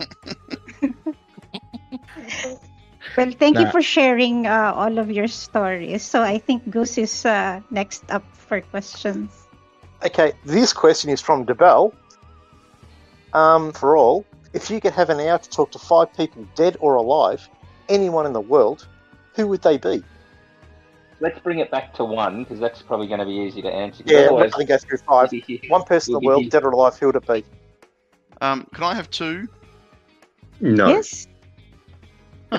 Speaker 2: Well, thank you for sharing uh, all of your stories. So I think Goose is uh, next up for questions.
Speaker 5: Okay, this question is from DeBell. Um, for all, if you could have an hour to talk to five people, dead or alive, anyone in the world, who would they be?
Speaker 1: Let's bring it back to one because that's probably going to be easy to answer.
Speaker 5: Yeah, I'm
Speaker 1: otherwise-
Speaker 5: not going to go through five. One person in the world, dead or alive, who would it be?
Speaker 7: Um, can I have two?
Speaker 8: No.
Speaker 2: Yes.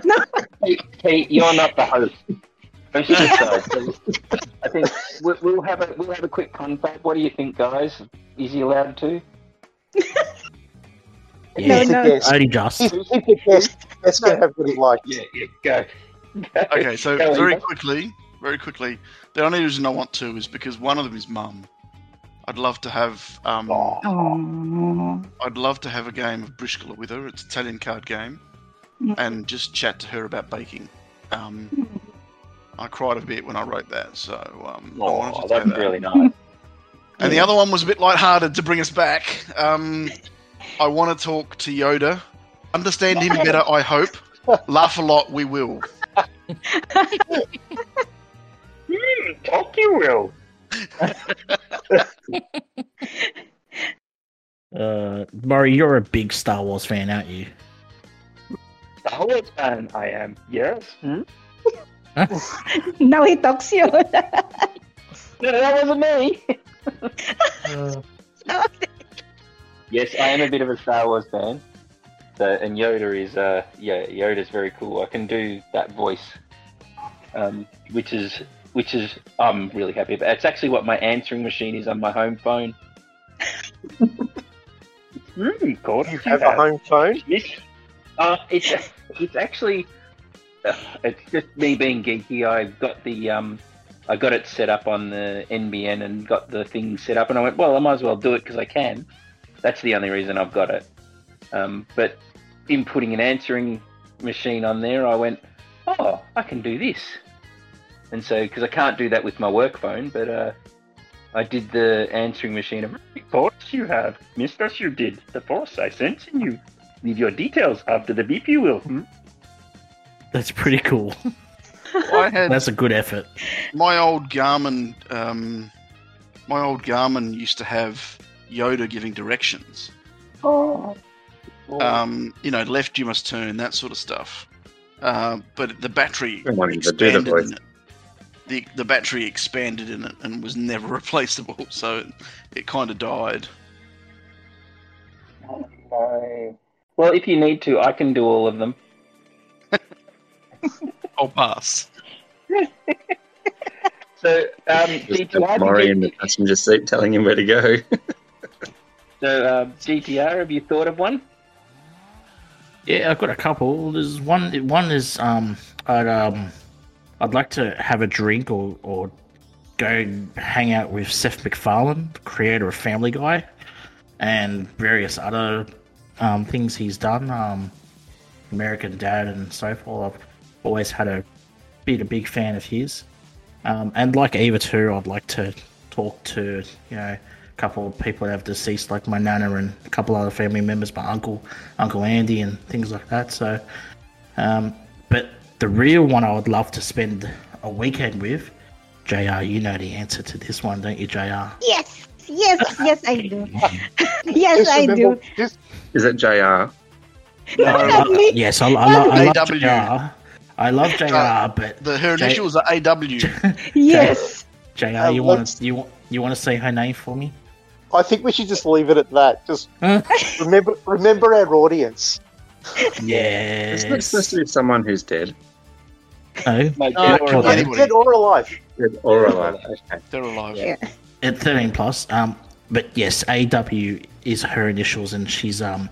Speaker 2: No.
Speaker 1: Hey, hey, you're not the host. Host decide. So I think we'll, we'll have a we'll have a quick confab. What do you think, guys? Is he allowed to?
Speaker 6: Yeah,
Speaker 5: He's a
Speaker 2: no.
Speaker 6: only just.
Speaker 5: He's, he's a guest. Let's go have what he likes.
Speaker 1: Yeah, yeah, go.
Speaker 7: Okay, so
Speaker 1: Go,
Speaker 7: very
Speaker 1: Eva.
Speaker 7: quickly, very quickly. The only reason I want to is because one of them is mum. I'd love to have um,
Speaker 2: Oh.
Speaker 7: I'd love to have a game of Briscola with her. It's an Italian card game,
Speaker 2: Mm.
Speaker 7: and just chat to her about baking. Um, I cried a bit when I wrote that, so um, I wanted
Speaker 1: Oh,
Speaker 7: to say
Speaker 1: that's
Speaker 7: that.
Speaker 1: really nice.
Speaker 7: And the other one was a bit lighthearted to bring us back. Um, I want to talk to Yoda. Understand him better, I hope. Laugh a lot, we will.
Speaker 1: Talk you will.
Speaker 6: Uh, Murray, you're a big Star Wars fan, aren't you?
Speaker 1: Star Wars fan, I am. Yes. Hmm?
Speaker 2: Now he talks you.
Speaker 1: No, that wasn't me. Yes, I am a bit of a Star Wars fan. So, and Yoda is, uh, yeah, Yoda's very cool. I can do that voice, um, which is, which is, I'm really happy about. It's actually what my answering machine is on my home phone. it's really cool.
Speaker 5: You have a home phone?
Speaker 1: Yes. Uh, it's it's actually uh, it's just me being geeky. I've got the um, I got it set up on the NBN and got the thing set up, and I went, well, I might as well do it because I can. That's the only reason I've got it. Um, but in putting an answering machine on there, I went, oh, I can do this. And so, because I can't do that with my work phone, but uh, I did the answering machine of course you have. Mistress, you did. The force I sent in you. Leave your details after the beep you will. Hmm?
Speaker 6: That's pretty cool.
Speaker 7: I had
Speaker 6: That's a good effort.
Speaker 7: my old Garmin. Um, my old Garmin used to have Yoda giving directions.
Speaker 2: oh.
Speaker 7: Um, you know, left you must turn, that sort of stuff. Uh, but the battery
Speaker 8: I wanted to do the
Speaker 7: expanded in it. The, the battery expanded in it and was never replaceable, so it, it kind of died.
Speaker 1: No. Well, if you need to, I can do all of them.
Speaker 7: I'll pass.
Speaker 1: So, um,
Speaker 8: Just
Speaker 1: GTR,
Speaker 8: have Mori
Speaker 1: did
Speaker 8: in
Speaker 1: you-
Speaker 8: the passenger seat telling him where to go.
Speaker 1: So uh, GTR, have you thought of one?
Speaker 6: Yeah, I've got a couple. There's one. One is um, I'd um, I'd like to have a drink or or go hang out with Seth MacFarlane, creator of Family Guy, and various other um, things he's done. Um, American Dad and so forth. I've always had a been a big fan of his. Um, and like Eva too, I'd like to talk to you know a couple of people that have deceased, like my nana and a couple other family members, my uncle, Uncle Andy, and things like that. So, um, but the real one I would love to spend a weekend with, Jr. You know the answer to this one, don't you, Jr?
Speaker 2: Yes, yes, yes, I do. yes,
Speaker 5: Just
Speaker 2: I do.
Speaker 5: Just,
Speaker 8: Is it JR?
Speaker 2: Not me.
Speaker 6: Yes, I, I, lo- I love
Speaker 7: AW.
Speaker 6: Jr. I love Jr.
Speaker 7: Uh,
Speaker 6: but
Speaker 7: The her
Speaker 6: Jay-
Speaker 7: initials are AW.
Speaker 2: Yes.
Speaker 6: Jr. You want to you you want to say her name for me?
Speaker 5: I think we should just leave it at that. Just remember, remember our audience.
Speaker 6: Yes.
Speaker 8: Isn't it supposed to be someone who's dead?
Speaker 6: No.
Speaker 1: No,
Speaker 7: No,
Speaker 1: dead or
Speaker 7: could be
Speaker 1: alive.
Speaker 5: Dead or alive.
Speaker 8: Dead or alive? Okay.
Speaker 7: They're alive.
Speaker 2: Yeah.
Speaker 6: at 13 plus um but yes aw is her initials and she's um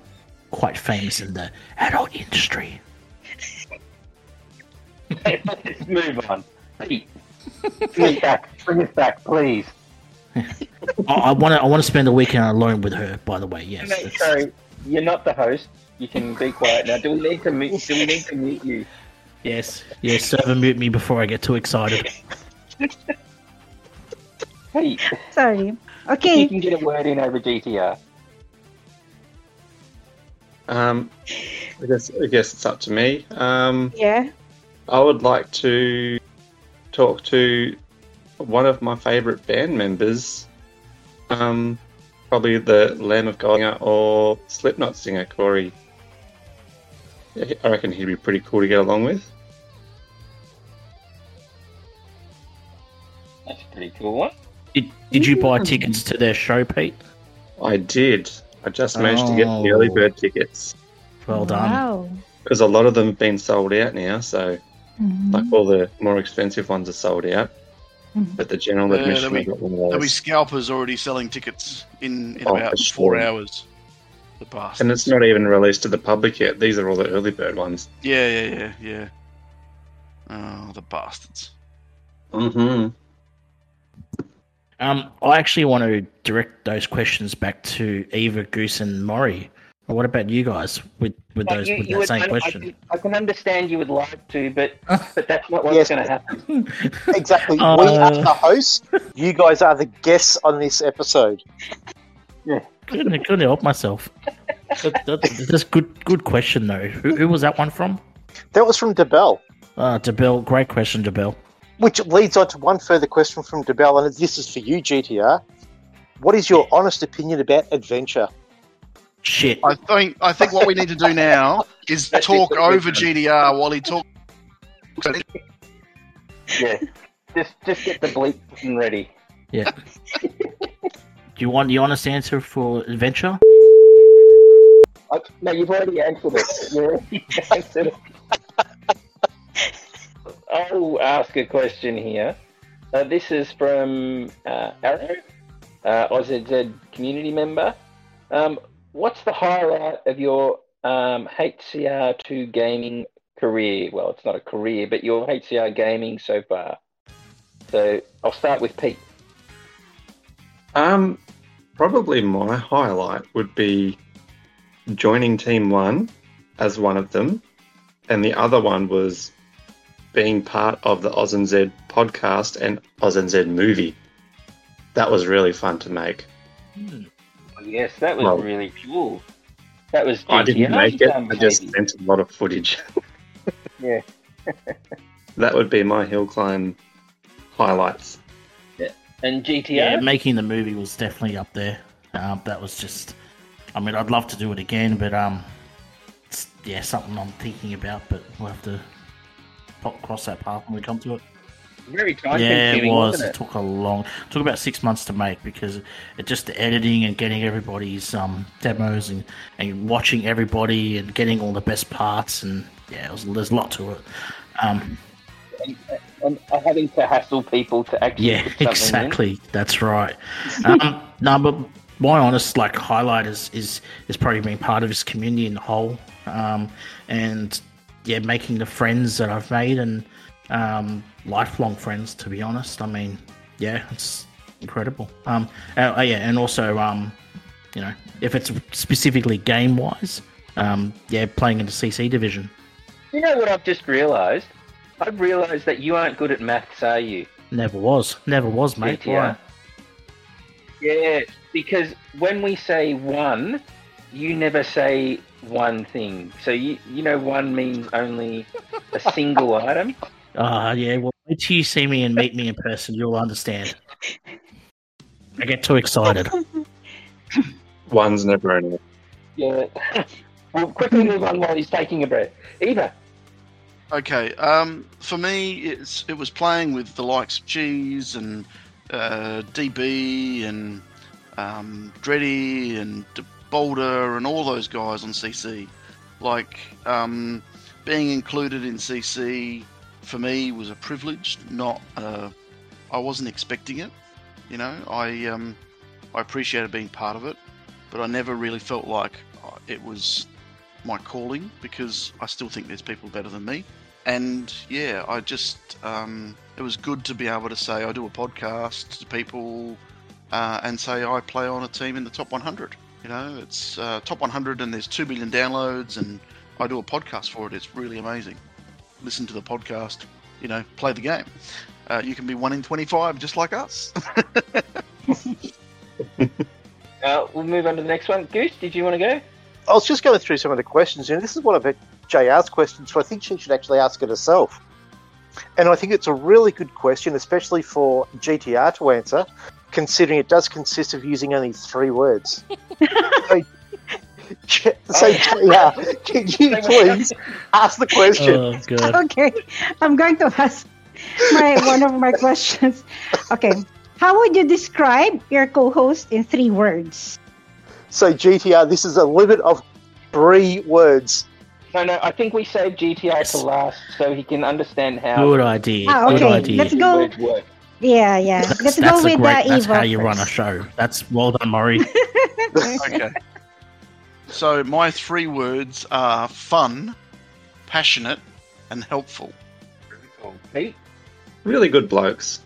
Speaker 6: quite famous in the adult industry
Speaker 1: Let's move on. Pete, bring us back. Bring us back, please.
Speaker 6: I want to i want to spend a weekend alone with her by the way yes
Speaker 1: No,
Speaker 6: It's-
Speaker 1: sorry, you're not the host. You can be quiet now. Do we need to mute? Do we need to mute you?
Speaker 6: yes yes server mute me before i get too excited
Speaker 1: hey.
Speaker 2: Sorry. Okay.
Speaker 1: You can get a word in over GTR.
Speaker 8: Um, I guess I guess it's up to me. Um,
Speaker 2: Yeah.
Speaker 8: I would like to talk to one of my favourite band members. Um, probably the Lamb of God singer or Slipknot singer Corey. I reckon he'd be pretty cool to get along with.
Speaker 1: That's a pretty cool one.
Speaker 6: did, did you buy tickets to their show pete
Speaker 8: I did. I just managed to get the early
Speaker 6: Oh.
Speaker 8: bird tickets
Speaker 6: well done
Speaker 2: Wow.
Speaker 8: because a lot of them have been sold out now. So,
Speaker 2: Mhm.
Speaker 8: like all the more expensive ones are sold out. But the general
Speaker 7: Yeah,
Speaker 8: admission
Speaker 7: there'll
Speaker 8: I got one of those.
Speaker 7: There'll be scalpers already selling tickets in, in
Speaker 8: Oh,
Speaker 7: about four
Speaker 8: sure.
Speaker 7: hours. The past.
Speaker 8: And it's not even released to the public yet. These are all the early bird ones.
Speaker 7: Yeah, yeah, yeah, yeah. Oh, the bastards.
Speaker 8: Mm-hmm.
Speaker 6: um i actually want to direct those questions back to eva goose and Mori what about you guys with with those
Speaker 1: You-
Speaker 6: with
Speaker 1: you
Speaker 6: that
Speaker 1: would-
Speaker 6: same
Speaker 1: I- I
Speaker 6: question
Speaker 1: can- I can understand you would like to, but but that's not what's
Speaker 5: Yes.
Speaker 1: going to happen.
Speaker 5: Exactly. we
Speaker 6: Uh,
Speaker 5: are the hosts. You guys are the guests on this episode.
Speaker 6: couldn't, couldn't help myself that, that, that's good good question though who, who was that one from
Speaker 5: That was from DeBell,
Speaker 6: uh debel great question debel
Speaker 5: which leads on to one further question from DeBell, and this is for you, GTR. What is your honest opinion about adventure?
Speaker 6: Shit
Speaker 7: I think I think what we need to do now is
Speaker 1: That's
Speaker 7: talk over GTR while he talks.
Speaker 1: Yeah, just just get the bleep button ready.
Speaker 6: Yeah. Do you want the honest answer for adventure?
Speaker 1: I, no, you've already answered it. You already answered it. I'll ask a question here. Uh, this is from uh, Arrow, uh, OZZ community member. Um, what's the highlight of your um, HCR2 gaming career? Well, it's not a career, but your HCR gaming so far. So I'll start with Pete.
Speaker 8: Um, probably my highlight would be joining Team One as one of them, and the other one was being part of the Oz and Z podcast and Oz and Z movie. That was really fun to make.
Speaker 1: Yes, that was
Speaker 8: Well-
Speaker 1: really cool. That was
Speaker 8: I didn't
Speaker 1: GTR
Speaker 8: make it.
Speaker 1: done,
Speaker 8: I just
Speaker 1: baby.
Speaker 8: sent a lot of footage.
Speaker 1: Yeah.
Speaker 8: that would be my hill climb highlights. Yeah.
Speaker 1: And GTR.
Speaker 6: Yeah, making the movie was definitely up there. Um, that was just, I mean, I'd love to do it again, but um, it's yeah something I'm thinking about, but we'll have to pop cross that path when we come to it.
Speaker 1: Very time
Speaker 6: yeah, it was.
Speaker 1: wasn't
Speaker 6: It took a long, took about six months to make because it just the editing and getting everybody's um, demos and, and watching everybody and getting all the best parts and yeah, it was, there's a lot to it. Um,
Speaker 1: And, and having to hassle people to actually
Speaker 6: yeah,
Speaker 1: something in.
Speaker 6: exactly. That's right. Um, no, but my honest like highlight is is is probably being part of this community in the whole, um, and yeah, making the friends that I've made and um, lifelong friends. To be honest, I mean, yeah, it's incredible. Um, uh, yeah, and also um, you know, if it's specifically game wise, um, yeah, playing in the CC division.
Speaker 1: You know what I've just realised? I've realised that you aren't good at maths, are you?
Speaker 6: Never was, never was, mate. Why?
Speaker 1: Yeah, because when we say one, you never say one thing. So you you know one means only a single item.
Speaker 6: Ah, yeah. Well, wait till you see me and meet me in person, you'll understand. I get too excited.
Speaker 8: One's never enough.
Speaker 1: Yeah. we'll quickly move on while he's taking a breath. Eva.
Speaker 7: Okay, um, for me, it's it was playing with the likes of Cheese and uh, DB and um, Dreddy and D- Boulder and all those guys on CC. Like um, being included in CC for me was a privilege. Not uh, I wasn't expecting it. You know, I um, I appreciated being part of it, but I never really felt like uh, it was my calling because I still think there's people better than me. And yeah, I just um, it was good to be able to say I do a podcast to people uh, and say I play on a team in the top 100. You know, it's uh, top 100 and there's two billion downloads, and I do a podcast for it. It's really amazing. Listen to the podcast. You know, play the game. Uh, you can be one in 25 just like us.
Speaker 1: Uh, we'll move on to the next one. Goose, did you want to go?
Speaker 5: I was just going through some of the questions, and this is one of it- JR's questions, so I think she should actually ask it herself. And I think it's a really good question, especially for GTR to answer, considering it does consist of using only three words. so, J- so JR, can you please ask the question?
Speaker 6: Oh, God.
Speaker 2: Okay, I'm going to ask my one of my questions. Okay, how would you describe your co-host in three words?
Speaker 5: So GTR, this is a limit of three words.
Speaker 1: No, no, I think we saved GTR for last so he can understand how
Speaker 6: Good idea.
Speaker 2: Ah,
Speaker 6: Good idea.
Speaker 2: let's go. Yeah, yeah.
Speaker 6: That's,
Speaker 2: Let's
Speaker 6: that's
Speaker 2: go
Speaker 6: a
Speaker 2: with
Speaker 6: great,
Speaker 2: the
Speaker 6: That's
Speaker 2: Eva
Speaker 6: how you run a show. That's well done, Murray.
Speaker 7: okay. So my three words are fun, passionate, and helpful.
Speaker 1: Really Pete?
Speaker 8: Really good blokes.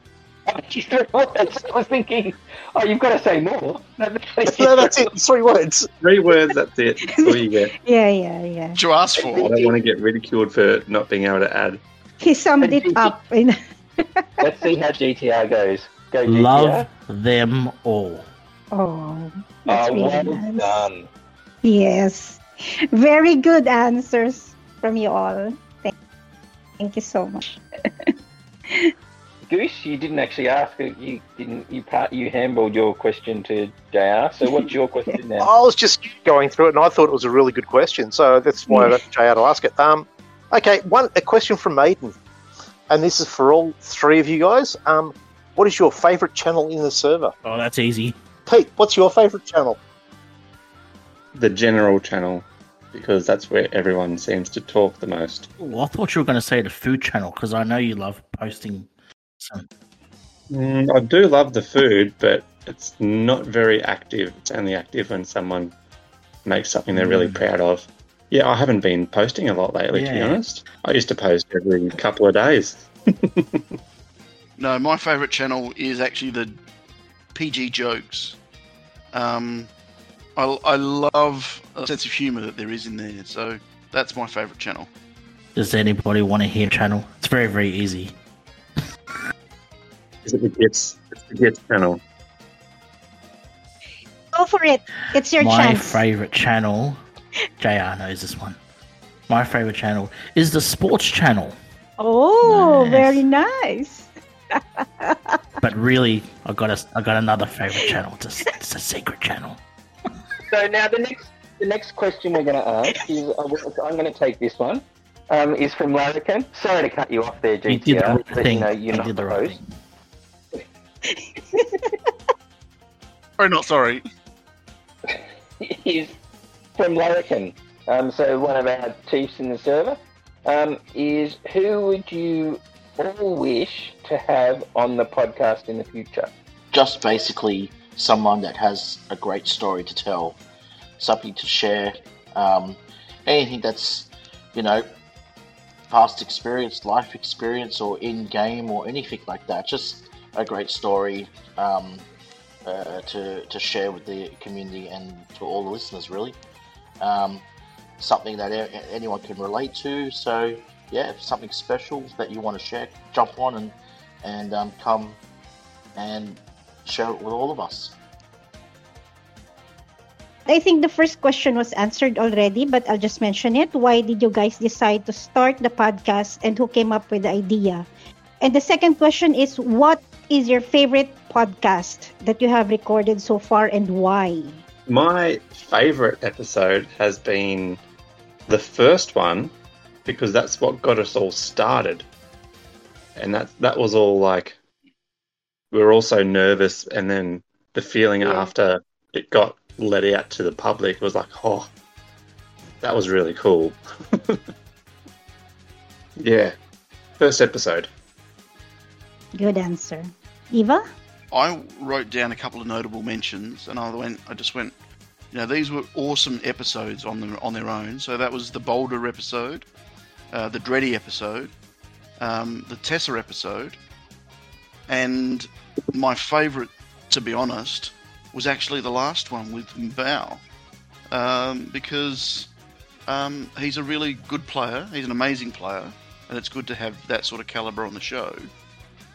Speaker 1: Oh, you know what? I was thinking, oh, you've got to say more. No,
Speaker 5: No, that's it. Three words.
Speaker 8: Three words, that's it. That's all you get.
Speaker 2: Yeah, yeah, yeah.
Speaker 7: What you asked
Speaker 8: I
Speaker 7: for?
Speaker 8: don't want to get ridiculed for not being able to add.
Speaker 2: He summed it up in.
Speaker 1: Let's see how GTR goes. Go GTR.
Speaker 6: Love them all.
Speaker 2: Oh, that's
Speaker 1: Oh,
Speaker 2: really
Speaker 1: well
Speaker 2: nice.
Speaker 1: done.
Speaker 2: Yes, very good answers from you all. Thank, thank you so much.
Speaker 1: Goose, you didn't actually ask. it. You didn't. You part. You handballed your question to JR. So what's your question now?
Speaker 5: I was just going through it, and I thought it was a really good question, so that's why I got JR to ask it. Um, okay, one a question from Maiden, and this is for all three of you guys. Um, what is your favourite channel in the server?
Speaker 6: Oh, that's easy.
Speaker 5: Pete, what's your favourite channel?
Speaker 8: The general channel, because that's where everyone seems to talk the most.
Speaker 6: Ooh, I thought you were going to say the food channel because I know you love posting. Some...
Speaker 8: Mm, I do love the food, but it's not very active. It's only active when someone makes something they're really
Speaker 6: Mm.
Speaker 8: proud of. Yeah, I haven't been posting a lot lately, to be honest. I used to post every couple of days.
Speaker 7: No, my favourite channel is actually the PG jokes. Um, I, I love a sense of humour that there is in there, so that's my favourite channel.
Speaker 6: Does anybody want to hear channel? It's very, very easy.
Speaker 8: Is it the gifts? It's the gifts channel.
Speaker 2: Go for it. It's your channel.
Speaker 6: My
Speaker 2: chance.
Speaker 6: favorite channel, JR knows this one. My favorite channel is the sports channel.
Speaker 2: Oh,
Speaker 6: Nice.
Speaker 2: very nice.
Speaker 6: But really, I got a, I got another favorite channel. It's a, it's a secret channel.
Speaker 1: So now the next the next question we're going to ask is uh, I'm going to take this one. Um, is from Larrikin. Sorry to cut you off there, GTR.
Speaker 6: You did the right
Speaker 1: but,
Speaker 6: thing.
Speaker 1: You know, you're
Speaker 6: You
Speaker 1: not
Speaker 6: did
Speaker 1: the
Speaker 6: the right
Speaker 1: host.
Speaker 7: Sorry, not sorry.
Speaker 1: is from Larrikin. Um, so one of our chiefs in the server um, is who would you all wish to have on the podcast in the future?
Speaker 6: just basically someone that has a great story to tell, something to share, um, anything that's, you know, past experience, life experience, or in game, or anything like that. Just a great story um, uh, to, to share with the community and to all the listeners, really. Um, something that anyone can relate to. So, yeah, if something special that you want to share, jump on and, and um, come and share it with all of us.
Speaker 2: I think the first question was answered already, but I'll just mention it. Why did you guys decide to start the podcast and who came up with the idea? And the second question is what is your favorite podcast that you have recorded so far and why?
Speaker 8: My favourite episode has been the first one because that's what got us all started, and that that was all like we were also nervous, and then the feeling
Speaker 1: Yeah.
Speaker 8: after it got let out to the public was like, oh, that was really cool. yeah, first episode.
Speaker 2: Good answer. Eva?
Speaker 7: I wrote down a couple of notable mentions, and I went. I just went. You know, these were awesome episodes on them on their own. So that was the Boulder episode, uh, the Dreddy episode, um, the Tessa episode, and my favourite, to be honest, was actually the last one with Val, um, because um, he's a really good player. He's an amazing player, and it's good to have that sort of caliber on the show.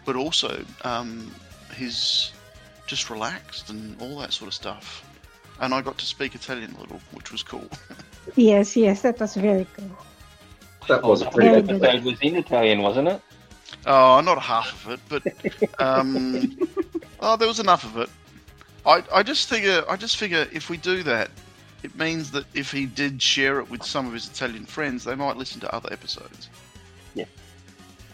Speaker 7: But also, um, he's just relaxed and all that sort of stuff. And I got to speak Italian a little, which was cool.
Speaker 2: Yes, yes, that was very cool.
Speaker 8: That was a pretty good
Speaker 2: good.
Speaker 1: episode was in Italian, wasn't it?
Speaker 7: Oh, not half of it, but um, oh, there was enough of it. I, I just figure I just figure if we do that, it means that if he did share it with some of his Italian friends, they might listen to other episodes. Yeah.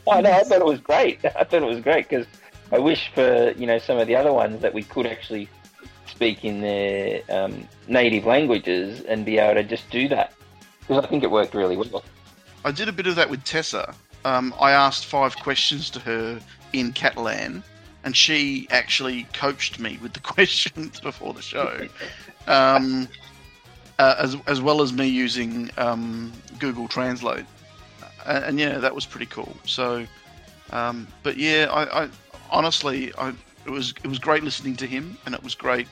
Speaker 1: Oh no, I thought it was great. I thought it was great because I wish for you know some of the other ones that we could actually speak in their um, native languages and be able to just do that because I think it worked really well.
Speaker 7: I did a bit of that with Tessa. Um, I asked five questions to her in Catalan, and she actually coached me with the questions before the show, um, uh, as as well as me using um, Google Translate. And, and yeah, that was pretty cool. So, um, but yeah, I, I honestly, I it was it was great listening to him, and it was great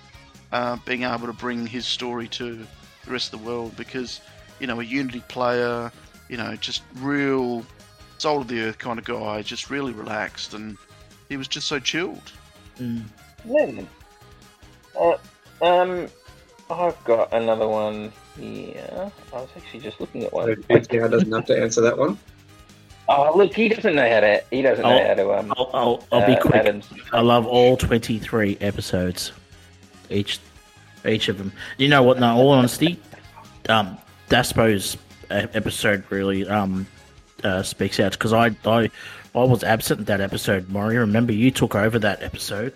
Speaker 7: uh, being able to bring his story to the rest of the world because you know a Unity player you know, just real soul of the earth kind of guy, just really relaxed, and he was just so chilled.
Speaker 6: Mm.
Speaker 1: Yeah. Uh, um, I've got another one here. I was actually just looking at
Speaker 8: So
Speaker 1: one.
Speaker 8: GTR doesn't have to answer that one.
Speaker 1: Oh, look, he doesn't know how to. He doesn't know
Speaker 6: Oh,
Speaker 1: how to. Um,
Speaker 6: I'll, I'll, I'll be
Speaker 1: uh,
Speaker 6: quick.
Speaker 1: Adam's-
Speaker 6: I love all 23 episodes. Each each of them. You know what? No, all honesty, um, Daspo's episode really um, uh, speaks out because I, I I was absent that episode. Mario. remember you took over that episode,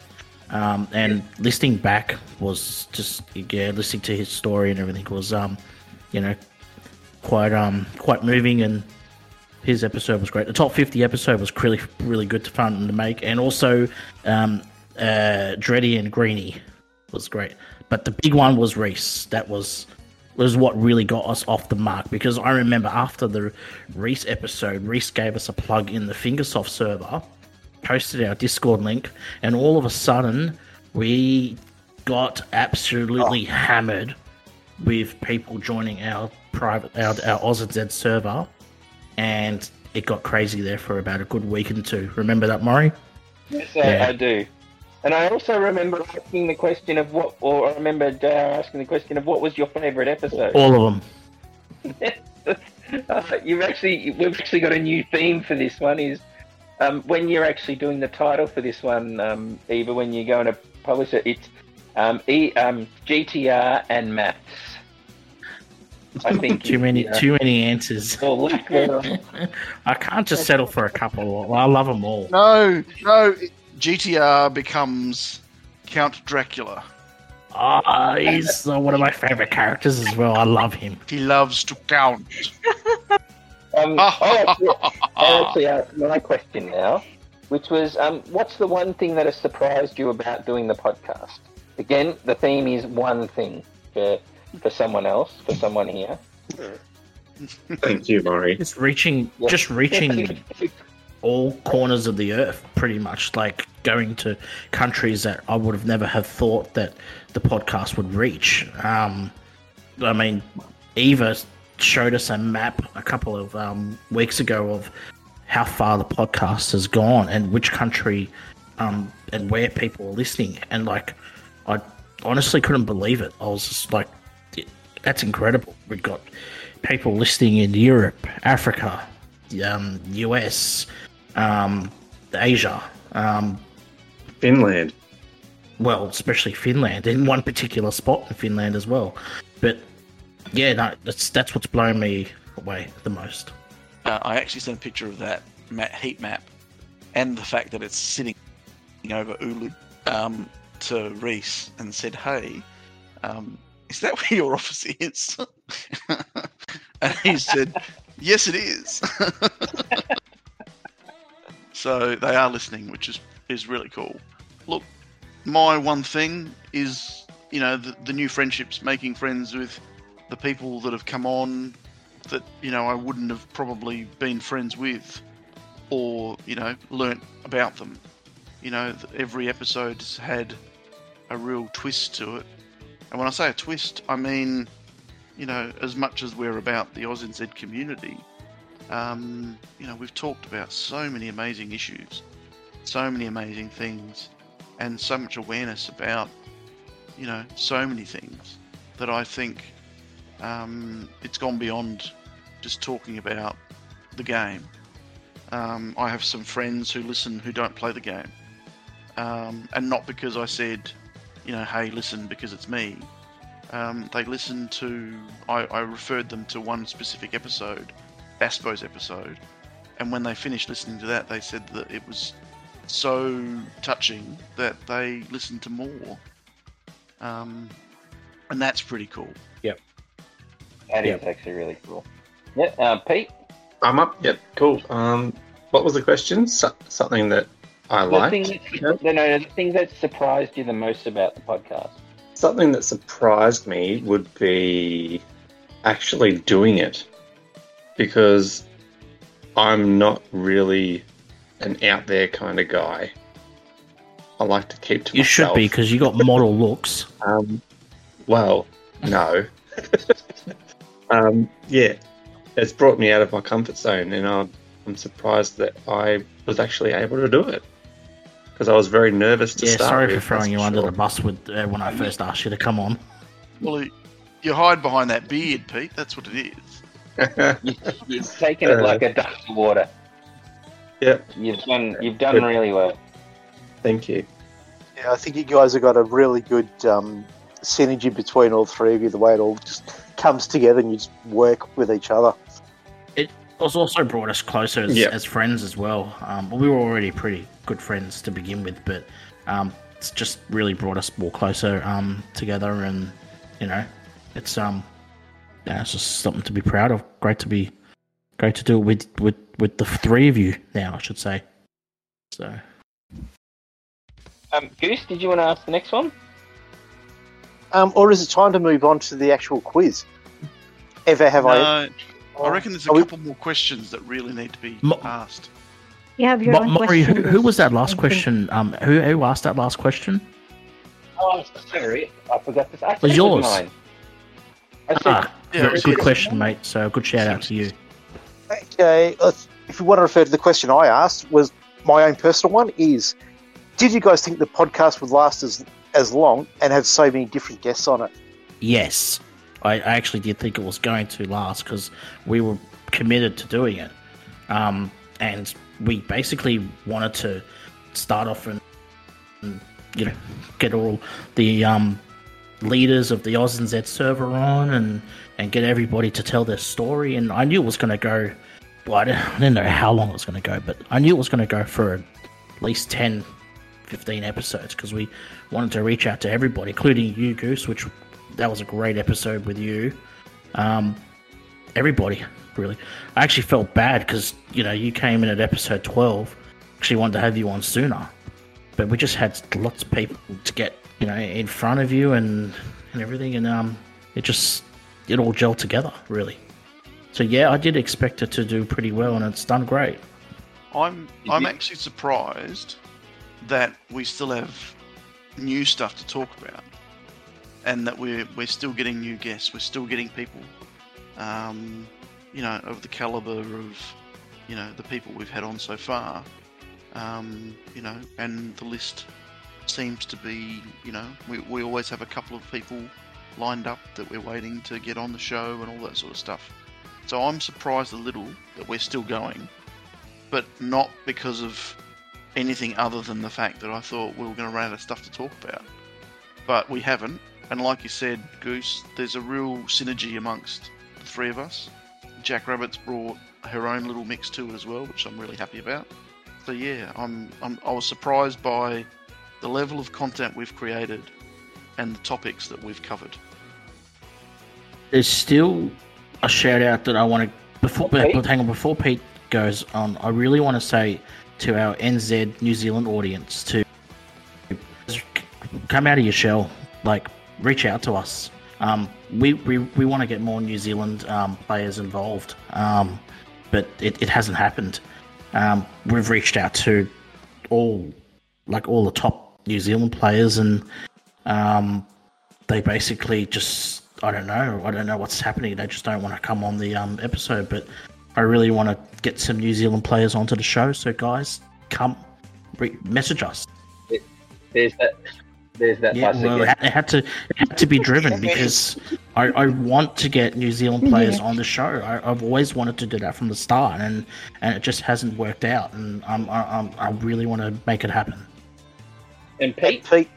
Speaker 6: um, and listening back was just yeah, listening to his story and everything was um, you know, quite um quite moving and his episode was great. The top 50 episode was really, really good to fun to make, and also um, uh, Dreddy and Greeny was great. But the big one was Reese. That was was what really got us off the mark because I remember after the Reese episode, Reese gave us a plug in the Fingersoft server, posted our Discord link, and all of a sudden we got absolutely oh. hammered with people joining our private our, our Oz and Z server and it got crazy there for about a good week and two. Remember that, Mori?
Speaker 1: Yes, I,
Speaker 6: Yeah.
Speaker 1: I do. And I also remember asking the question of what, or I remember JR asking the question of what was your favourite episode.
Speaker 6: All of them.
Speaker 1: uh, you've actually, we've actually got a new theme for this one. Is um, when you're actually doing the title for this one, um, Eva, when you're going to publish it, it's um, e, um, GTR and maths. I think
Speaker 6: Too many,
Speaker 1: yeah.
Speaker 6: too many answers.
Speaker 1: Or lack thereof.
Speaker 6: I can't just settle for a couple. I love them all.
Speaker 7: No, no. GTR becomes Count Dracula.
Speaker 6: Ah, he's uh, one of my favorite characters as well. I love him.
Speaker 7: He loves to count.
Speaker 1: Um, I actually, I actually asked my question now, which was, um, what's the one thing that has surprised you about doing the podcast? Again, the theme is one thing for for someone else, for someone here.
Speaker 8: Thank you, Mori.
Speaker 6: Just reaching,
Speaker 1: Yeah.
Speaker 6: just reaching all corners of the earth, pretty much. Like going to countries that I would have never have thought that the podcast would reach. Um, I mean, Eva showed us a map a couple of um, weeks ago of how far the podcast has gone and which country um, and where people are listening. And like, I honestly couldn't believe it. I was just like, that's incredible. We've got people listening in Europe, Africa, um, US, um, Asia, um,
Speaker 8: Finland.
Speaker 6: well, especially Finland, in one particular spot in Finland as well. But yeah, no, that's that's what's blown me away the most.
Speaker 7: Uh, I actually sent a picture of that map, heat map and the fact that it's sitting over Oulu um, to Reese and said, "Hey, um, is that where your office is?" and he said, "Yes, it is." so they are listening, which is is really cool. Look, my one thing is, you know, the, the new friendships, making friends with the people that have come on that you know I wouldn't have probably been friends with, or you know learnt about them. You know, every episode's had a real twist to it, and when I say a twist, I mean, you know, as much as we're about the OzNZ community, um, you know, we've talked about so many amazing issues, so many amazing things, and so much awareness about, you know, so many things that I think um, it's gone beyond just talking about the game. Um, I have some friends who listen who don't play the game, um, and not because I said, you know, hey, listen because it's me. Um, they listened to. I, I referred them to one specific episode, Aspo's episode, and when they finished listening to that, they said that it was so touching that they listened to more. Um, and that's pretty cool.
Speaker 1: Yep, that is actually really cool. Yeah, uh, Pete,
Speaker 8: I'm up. Yep, cool. Um, what was the question? So- something that I
Speaker 1: the
Speaker 8: liked.
Speaker 1: thing, that, no, no, the thing that surprised you the most about the podcast.
Speaker 8: Something that surprised me would be actually doing it because I'm not really an out there kind of guy. I like to keep to myself.
Speaker 6: You should be because you got model looks.
Speaker 8: Um, well, no. um, yeah, it's brought me out of my comfort zone, and I'm, I'm surprised that I was actually able to do it because I was very nervous to start.
Speaker 6: Yeah,
Speaker 8: start.
Speaker 6: sorry for throwing you
Speaker 8: for
Speaker 6: under the bus with uh, when I first asked you to come on.
Speaker 7: Well, you hide behind that beard, Pete. That's what it is.
Speaker 1: You, you've taken it like a duck to water.
Speaker 8: Yep,
Speaker 1: You've done, you've done
Speaker 8: Good.
Speaker 1: really well.
Speaker 8: thank you.
Speaker 5: Yeah, I think you guys have got a really good um, synergy between all three of you. The way it all just comes together and you just work with each other.
Speaker 6: It was also brought us closer as,
Speaker 8: Yeah.
Speaker 6: as friends as well. Um, well, we were already pretty good friends to begin with, but um, it's just really brought us more closer um, together, and you know, it's um, yeah, it's just something to be proud of. Great to be, great to do it with with with the three of you now, I should say. So
Speaker 1: Um, Goose, did you want to ask the next one?
Speaker 5: Um, or is it time to move on to the actual quiz? Ever have I?
Speaker 7: No, I reckon there's a
Speaker 5: Are we-
Speaker 7: couple more questions that really need to be
Speaker 6: Mo-
Speaker 7: asked.
Speaker 2: You have your
Speaker 6: Mo-
Speaker 2: own
Speaker 6: Mori, who,
Speaker 2: question.
Speaker 6: who was that last question? Um, who who asked that last question?
Speaker 1: Oh, sorry, I forgot this. I
Speaker 6: Was yours?
Speaker 1: mine. I said,
Speaker 6: Ah,
Speaker 7: Yeah,
Speaker 6: very good question, mate. So a good shout out to you.
Speaker 5: Okay, if you want to refer to the question I asked, was my own personal one is: Did you guys think the podcast would last as as long and have so many different guests on it?
Speaker 6: Yes, I, I actually did think it was going to last because we were committed to doing it, um, and we basically wanted to start off and, and you know get all the um, leaders of the Oz and Z server on and and get everybody to tell their story. And I knew it was going to go. Well, I didn't, know how long it was going to go, but I knew it was going to go for at least 10, 15 episodes because we wanted to reach out to everybody, including you, Goose, which that was a great episode with you. Um, everybody, really. I actually felt bad because, you know, you came in at episode 12. Actually wanted to have you on sooner. But we just had lots of people to get, you know, in front of you and, and everything. And um, it just, it all gelled together, really. So, yeah, I did expect it to do pretty well and it's done great.
Speaker 7: I'm I'm actually surprised that we still have new stuff to talk about, and that we're we're still getting new guests. We're still getting people, um, you know, of the caliber of you know the people we've had on so far. Um, you know, and the list seems to be, you know, we we always have a couple of people lined up that we're waiting to get on the show and all that sort of stuff. So I'm surprised a little that we're still going but not because of anything other than the fact that I thought we were going to run out of stuff to talk about. But we haven't, and like you said, Goose, there's a real synergy amongst the three of us. Jack Rabbit's brought her own little mix to it as well, which I'm really happy about. So yeah, I'm, I'm I was surprised by the level of content we've created and the topics that we've covered.
Speaker 6: There's still a shout out that I want to before
Speaker 1: Okay.
Speaker 6: but hang on before Pete goes on. I really want to say to our NZ New Zealand audience to come out of your shell, like reach out to us. Um, we we, we want to get more New Zealand um, players involved, um, but it, it hasn't happened. Um, we've reached out to all like all the top New Zealand players, and um, they basically just I don't know I don't know what's happening. They just don't want to come on the um, episode, but I really want to get some New Zealand players onto the show. So guys, come re- message us.
Speaker 1: There's that. There's that
Speaker 6: Yeah,
Speaker 1: bus
Speaker 6: well, it had, to it had to be driven because I, I want to get New Zealand players
Speaker 2: Yeah.
Speaker 6: on the show. I, I've always wanted to do that from the start, and and it just hasn't worked out. And I'm, I- I'm I really want to make it happen.
Speaker 1: And Pete,
Speaker 5: Pete,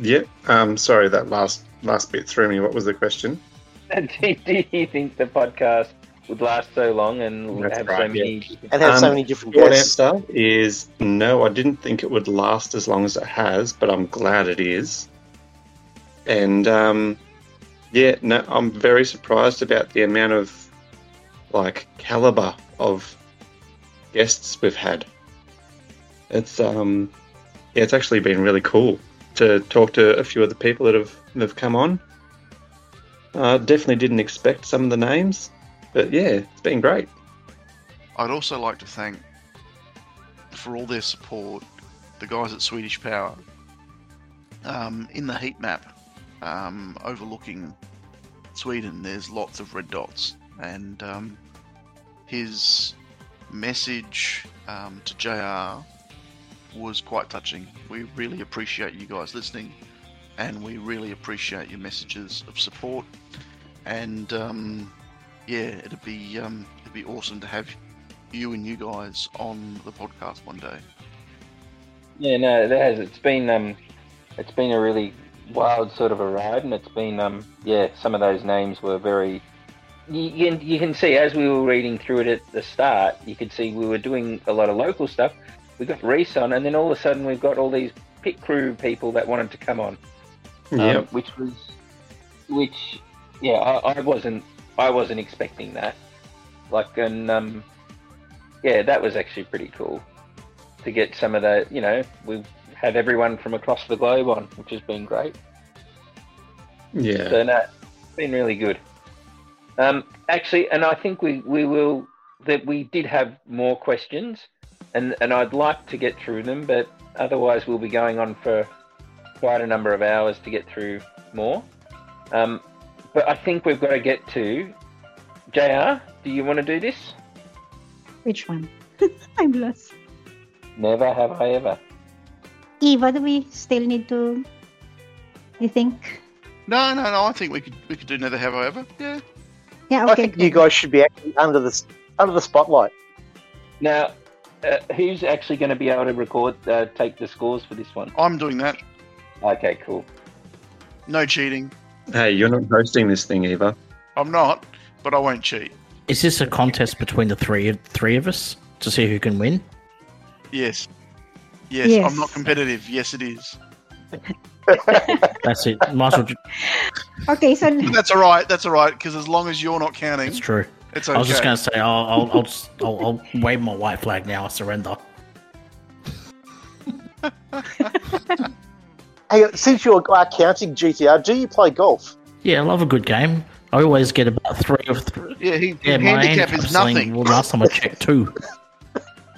Speaker 8: Yeah. Um. Sorry, that last last bit threw me. What was the question?
Speaker 1: do, do you think the podcast would last so long and
Speaker 8: That's
Speaker 1: have
Speaker 8: right,
Speaker 1: so many?
Speaker 5: and have so
Speaker 8: Um,
Speaker 5: many different
Speaker 8: Short
Speaker 5: guests.
Speaker 8: answer is no. I didn't think it would last as long as it has, but I'm glad it is. And um, yeah, no, I'm very surprised about the amount of like caliber of guests we've had. It's um, yeah, it's actually been really cool to talk to a few of the people that have have come on. Uh, definitely didn't expect some of the names, but yeah, it's been great.
Speaker 7: I'd also like to thank, for all their support, the guys at Swedish Power. Um, in the heat map um, overlooking Sweden, there's lots of red dots, and um, his message um, to JR was quite touching. We really appreciate you guys listening, and we really appreciate your messages of support. And um, yeah, it'd be um, it'd be awesome to have you and you guys on the podcast one day.
Speaker 1: Yeah, no, it has. It's been um, it's been a really wild sort of a ride, and it's been um, yeah, some of those names were very. You, you, can, you can see as we were reading through it at the start, you could see we were doing a lot of local stuff. We got Reese on, and then all of a sudden we've got all these pit crew people that wanted to come on. um, which was, which, yeah, I, I wasn't, I wasn't expecting that. Like, and um, yeah, that was actually pretty cool to get some of the, you know, we've had everyone from across the globe on, which has been great.
Speaker 8: Yeah.
Speaker 1: So no, it's been really good. Um, actually, and I think we, we will that we did have more questions, and and I'd like to get through them, but otherwise we'll be going on for quite a number of hours to get through more. Um, but I think we've got to get to Jr. Do you want to do this?
Speaker 2: Which one? I'm lost.
Speaker 1: Never have I ever.
Speaker 2: Eva, do we still need to? You think?
Speaker 7: No, no, no. I think we could we could do never have I ever. Yeah.
Speaker 2: Yeah. Okay.
Speaker 5: I think you guys should be actually under the under the spotlight.
Speaker 1: Now, uh, who's actually going to be able to record, uh, take the scores for this one?
Speaker 7: I'm doing that.
Speaker 1: Okay, cool.
Speaker 7: No cheating.
Speaker 8: Hey, you're not hosting this thing either.
Speaker 7: I'm not, but I won't cheat.
Speaker 6: Is this a contest between the three three of us to see who can win?
Speaker 7: Yes. Yes,
Speaker 2: Yes.
Speaker 7: I'm not competitive. Yes, it is.
Speaker 6: That's it. Might as well. ju-
Speaker 2: Okay, so
Speaker 7: that's all right. That's all right because as long as you're not counting,
Speaker 6: It's true.
Speaker 7: It's okay.
Speaker 6: I was just going to say, I'll, I'll, I'll, just, I'll, I'll wave my white flag now. I surrender.
Speaker 5: Hey, since you're uh, counting GTR, do you play golf?
Speaker 6: Yeah, I love a good game. I always get about three of three.
Speaker 7: Yeah, he,
Speaker 6: Yeah,
Speaker 7: his
Speaker 6: my
Speaker 7: handicap is
Speaker 6: something-
Speaker 7: nothing.
Speaker 6: Well, last time I checked, two.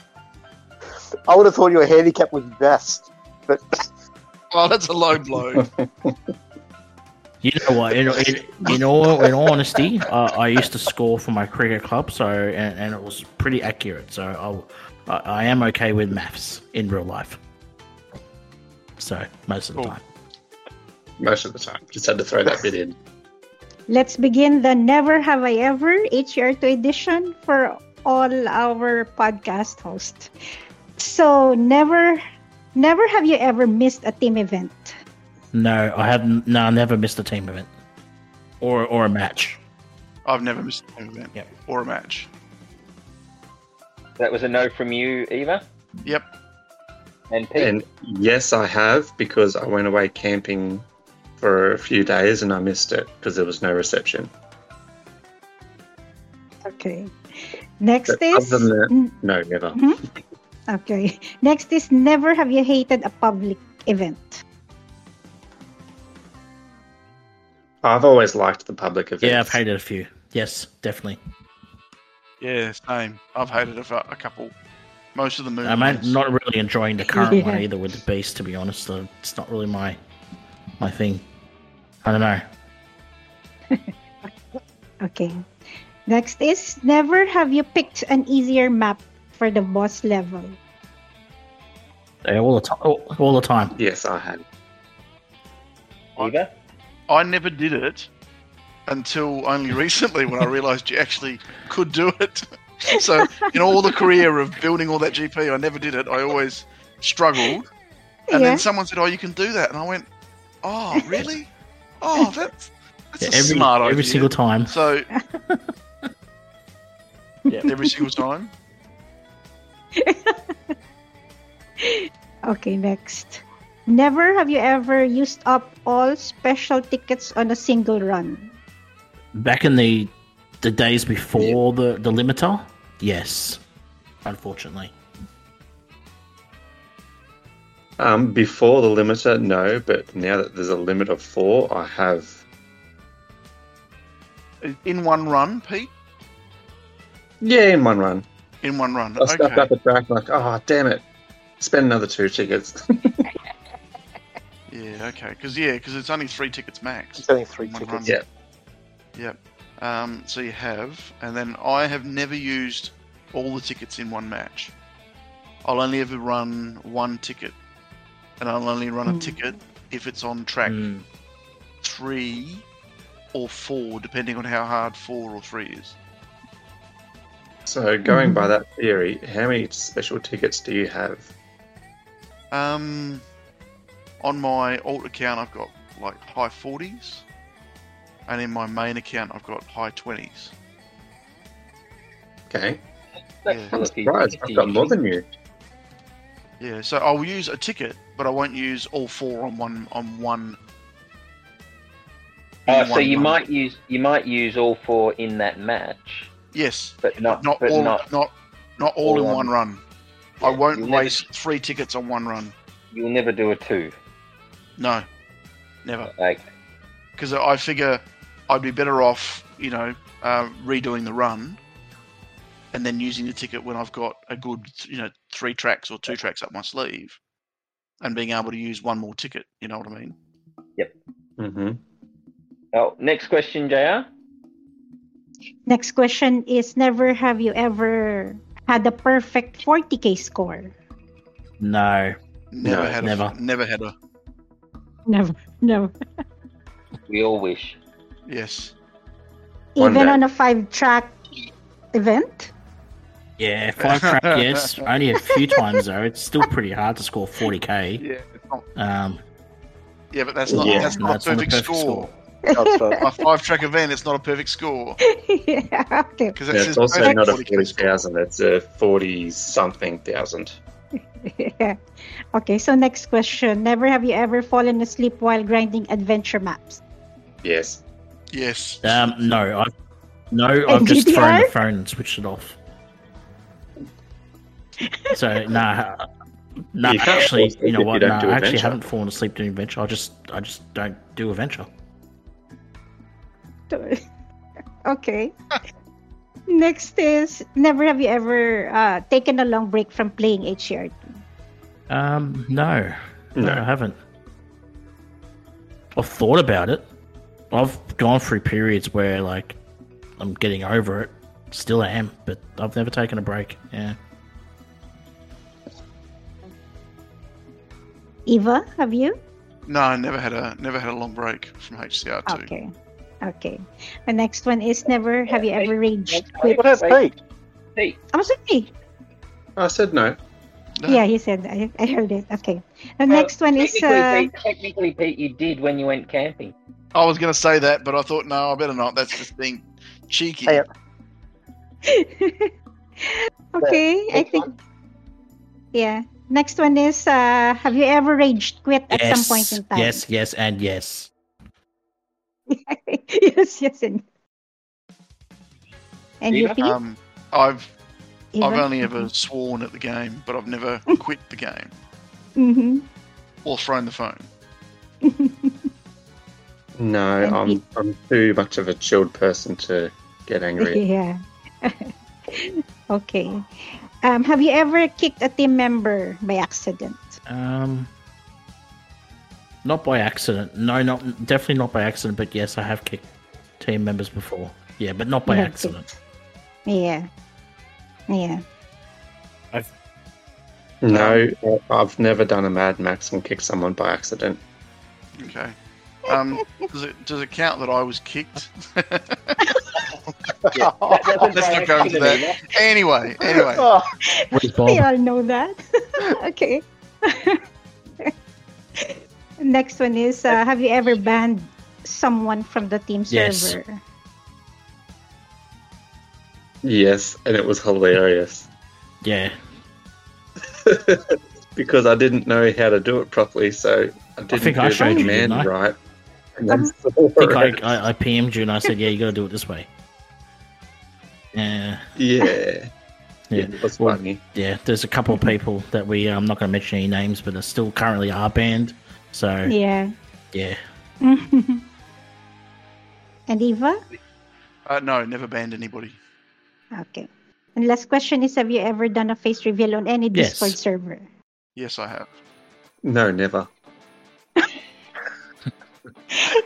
Speaker 5: I would have thought your handicap was best, but
Speaker 7: Oh, that's a low blow.
Speaker 6: You know what? In, in, in all in all honesty, uh, I used to score for my cricket club, so and, and it was pretty accurate. So I'll, I, I am okay with maths in real life. So most of the
Speaker 7: Cool.
Speaker 6: time.
Speaker 8: Most of the time. Just had to throw that bit in.
Speaker 2: let's begin the Never Have I Ever HR2 edition for all our podcast hosts. So never, never have you ever missed a team event.
Speaker 6: No, I haven't. No, I never missed a team event or or a match.
Speaker 7: I've never missed a team event
Speaker 6: Yep.
Speaker 7: or a match.
Speaker 1: That was a no from you, Eva
Speaker 7: Yep.
Speaker 1: and Pete.
Speaker 8: And yes, I have because I went away camping for a few days and I missed it because there was no reception.
Speaker 2: Okay. Next
Speaker 8: But
Speaker 2: is
Speaker 8: other than that-
Speaker 2: mm.
Speaker 8: No, never. Mm-hmm.
Speaker 2: okay. Next is never have you hated a public event.
Speaker 8: I've always liked the public events.
Speaker 6: Yeah, I've hated a few. Yes, definitely.
Speaker 7: Yeah, same. I've hated it for a couple. Most of the movies.
Speaker 6: I'm not really enjoying the current
Speaker 2: Yeah.
Speaker 6: one either with the beast. To be honest, so it's not really my my thing. I don't know.
Speaker 2: Okay. Next is never have you picked an easier map for the boss level.
Speaker 6: Yeah, all the time. All, oh, all the time.
Speaker 8: Yes, I had.
Speaker 1: Eva?
Speaker 7: I never did it until only recently when I realised you actually could do it. so in all the career of building all that GP, I never did it. I always struggled. And
Speaker 2: Yeah.
Speaker 7: then someone said, "Oh, you can do that," and I went, "Oh, really? Oh, that's that's
Speaker 6: Yeah,
Speaker 7: a
Speaker 6: every
Speaker 7: smart idea."
Speaker 6: every single time.
Speaker 7: So
Speaker 6: Yeah.
Speaker 7: every single time.
Speaker 2: Okay, next. Never have you ever used up all special tickets on a single run.
Speaker 6: Back in the the days before the the limiter, yes. Unfortunately,
Speaker 8: Um, before the limiter, no, but now that there's a limit of four, I have.
Speaker 7: In one run, Pete.
Speaker 8: Yeah, in one run.
Speaker 7: In one run.
Speaker 8: I stepped
Speaker 7: Okay.
Speaker 8: up the track like, oh, damn it. Spend another two tickets.
Speaker 7: Yeah. Okay. Because yeah, because it's only three tickets max.
Speaker 5: it's only three tickets.
Speaker 7: run.
Speaker 8: Yeah.
Speaker 7: Yep. Um, so you have, and then I have never used all the tickets in one match. I'll only ever run one ticket, and I'll only run a
Speaker 2: Hmm.
Speaker 7: ticket if it's on track
Speaker 6: Mm.
Speaker 7: three or four, depending on how hard four or three is.
Speaker 8: so, going by that theory, how many special tickets do you have?
Speaker 7: Um, on my alt account, I've got like high forties, and in my main account, I've got high twenties.
Speaker 8: Okay.
Speaker 1: That's
Speaker 7: Yeah.
Speaker 8: I'm surprised. I've got more than you.
Speaker 7: Yeah, so I'll use a ticket, but I won't use all four on one on one.
Speaker 1: Oh,
Speaker 7: in
Speaker 1: so
Speaker 7: one
Speaker 1: you
Speaker 7: run.
Speaker 1: might use you might use all four in that match,
Speaker 7: yes,
Speaker 1: but not
Speaker 7: not
Speaker 1: but
Speaker 7: all,
Speaker 1: not
Speaker 7: not not all,
Speaker 1: all
Speaker 7: in
Speaker 1: on-
Speaker 7: one run. I
Speaker 1: Yeah,
Speaker 7: won't
Speaker 1: you'll never-
Speaker 7: waste three tickets on one run.
Speaker 1: you'll never do a two.
Speaker 7: No, never.
Speaker 1: Like
Speaker 7: Because I figure I'd be better off, you know, uh, redoing the run, and then using the ticket when I've got a good, you know, three tracks or two tracks up my sleeve, and being able to use one more ticket. You know what I mean? Yep.
Speaker 8: Mm hmm
Speaker 1: oh, next question, Jr.
Speaker 2: Next question is never have you ever had a perfect 40k score.
Speaker 6: No,
Speaker 7: Never
Speaker 8: No,
Speaker 7: had
Speaker 6: never.
Speaker 7: a never had a
Speaker 2: Never, never.
Speaker 1: We all wish.
Speaker 7: yes.
Speaker 8: One
Speaker 2: Even
Speaker 8: day.
Speaker 2: on a five track event.
Speaker 6: yeah, five track. yes, only a few times though. It's still pretty hard to score 40k.
Speaker 7: Yeah, it's not,
Speaker 6: Um,
Speaker 7: yeah, but that's not
Speaker 8: Yeah,
Speaker 7: that's not
Speaker 6: it's
Speaker 7: a
Speaker 6: not a
Speaker 7: perfect,
Speaker 6: perfect
Speaker 7: score.
Speaker 6: score.
Speaker 5: That's.
Speaker 7: My five track event, it's not a perfect score.
Speaker 2: yeah, okay.
Speaker 7: Because
Speaker 8: Yeah, it's also not a
Speaker 7: 40K
Speaker 8: forty
Speaker 7: score.
Speaker 8: thousand; it's a forty something thousand.
Speaker 2: Yeah. Okay, so next question. Never have you ever fallen asleep while grinding adventure maps?
Speaker 8: Yes.
Speaker 7: Yes.
Speaker 6: Um, no, I've no, I've just thrown the phone and switched it off. So nah, nah.
Speaker 8: You can't
Speaker 6: actually, you know
Speaker 8: if you
Speaker 6: what? Nah, I actually haven't fallen asleep doing adventure. I just, I just don't do adventure.
Speaker 2: okay. Next is never have you ever uh, taken a long break from playing HCR?
Speaker 6: Um, no, no,
Speaker 8: No.
Speaker 6: I haven't. I've thought about it. I've gone through periods where like I'm getting over it. Still am, but I've never taken a break. Yeah.
Speaker 2: Eva, have you?
Speaker 7: No, I never had a never had a long break from HCR two.
Speaker 2: Okay. Okay. The next one is never have you ever raged quit?
Speaker 5: What about Pete?
Speaker 1: Pete,
Speaker 2: I'm sorry.
Speaker 8: I said no.
Speaker 7: No.
Speaker 2: Yeah, he said I, I heard it. Okay. The
Speaker 1: well,
Speaker 2: next one is
Speaker 1: technically,
Speaker 2: uh,
Speaker 1: Pete, technically, Pete, you did when you went camping.
Speaker 7: I was going to say that, but I thought no, I better not. That's just being cheeky.
Speaker 5: Hey,
Speaker 2: okay, I think
Speaker 1: one.
Speaker 2: yeah. Next one is uh have you ever raged quit at some point in time?
Speaker 6: yes, yes, and yes.
Speaker 2: yes, yes, and and you
Speaker 1: Eva?
Speaker 2: Pete?
Speaker 7: Um, I've I've only ever sworn at the game, but I've never quit the game
Speaker 2: Mhm.
Speaker 7: or thrown the phone.
Speaker 8: No, I'm I'm too much of a chilled person to get angry.
Speaker 2: Yeah. okay. Um, have you ever kicked a team member by accident?
Speaker 6: Um, not by accident. No, not definitely not by accident. But yes, I have kicked team members before. Yeah, but not by
Speaker 2: accident. have
Speaker 6: accident.
Speaker 2: Yeah. Yeah.
Speaker 8: No, I've never done a Mad Max and kicked someone by accident.
Speaker 7: Okay. Um, does it does it count that I was kicked?
Speaker 1: Yeah,
Speaker 7: Let's not go into that. anyway, anyway.
Speaker 5: Oh,
Speaker 6: Where's
Speaker 2: We all know that. okay. Next one is uh, Have you ever banned someone from the team
Speaker 6: Yes.
Speaker 2: server?
Speaker 8: Yes, and it was hilarious
Speaker 6: Yeah,
Speaker 8: because I didn't know how to do it properly, so I didn't
Speaker 6: think
Speaker 8: do
Speaker 6: I
Speaker 8: the
Speaker 6: showed you,
Speaker 8: command
Speaker 6: didn't I?
Speaker 8: right. And
Speaker 2: Um,
Speaker 8: then
Speaker 6: I think I, I, I PM'd you and I said, yeah, you got to do it this way. Yeah,
Speaker 8: yeah,
Speaker 6: yeah.
Speaker 8: yeah,
Speaker 6: Well,
Speaker 8: funny.
Speaker 6: Yeah, there's a couple of people that we, I'm not going to mention any names, but are still currently are banned. So,
Speaker 2: Yeah.
Speaker 6: yeah.
Speaker 2: and Eva?
Speaker 7: Uh, no, never banned anybody.
Speaker 2: Okay. And last question is Have you ever done a face reveal on any
Speaker 6: Yes.
Speaker 2: Discord server?
Speaker 7: Yes, I have.
Speaker 8: No, never.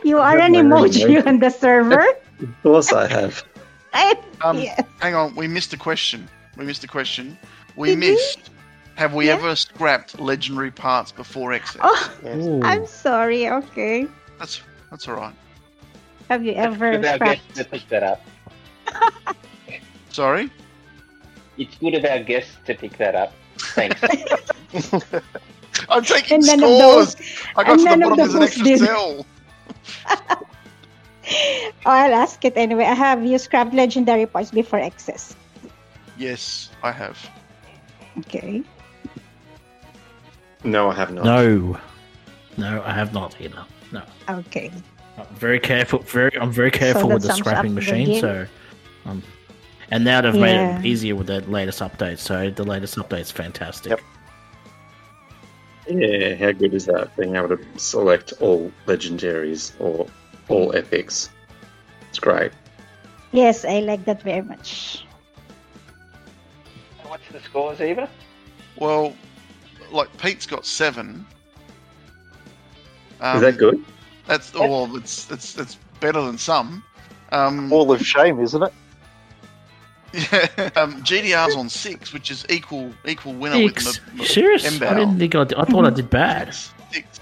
Speaker 2: You are an emoji
Speaker 8: emoji.
Speaker 2: on the server?
Speaker 8: Of course, I have.
Speaker 2: I,
Speaker 7: Um,
Speaker 2: yes.
Speaker 7: Hang on, we missed a question. We missed a question. We
Speaker 2: Did we?
Speaker 7: missed. Have we
Speaker 2: Yeah.
Speaker 7: ever scrapped legendary parts before exit?
Speaker 2: Oh,
Speaker 5: yes.
Speaker 2: I'm sorry. Okay.
Speaker 7: That's that's all right.
Speaker 2: Have you ever
Speaker 1: Good of our
Speaker 2: scrapped?
Speaker 1: guests to pick that up.
Speaker 7: Sorry.
Speaker 1: It's good of our guests to pick that up. Thanks.
Speaker 7: I'm taking
Speaker 2: And none of
Speaker 7: scores.
Speaker 2: those.
Speaker 7: I got to the
Speaker 2: none of
Speaker 7: bottom. There's an extra cell.
Speaker 2: Oh, I'll ask it anyway. I have you scrapped legendary parts before excess?
Speaker 7: Yes, I have.
Speaker 2: Okay.
Speaker 8: No, I have not.
Speaker 6: No, no, I have not either. No.
Speaker 2: Okay.
Speaker 6: I'm very careful. Very, I'm very careful
Speaker 2: that
Speaker 6: with the scrapping machine.
Speaker 2: game.
Speaker 6: So, um, and now they've made it easier with the latest update. So the latest update's fantastic.
Speaker 5: Yep.
Speaker 8: Yeah, how good is that? Being able to select all legendaries or all epics. It's great.
Speaker 2: Yes, I like that very much.
Speaker 1: What's the scores, Eva?
Speaker 7: Well, like Pete's got seven. Um,
Speaker 8: is that good?
Speaker 7: That's well, it's it's it's better than some. Um,
Speaker 5: Wall of shame, isn't it?
Speaker 7: Yeah, um, GTR's on six, which is equal equal winner
Speaker 6: Six.
Speaker 7: with
Speaker 6: You
Speaker 7: M-
Speaker 6: serious? I didn't think I. Did, I thought I did bad.
Speaker 7: Six.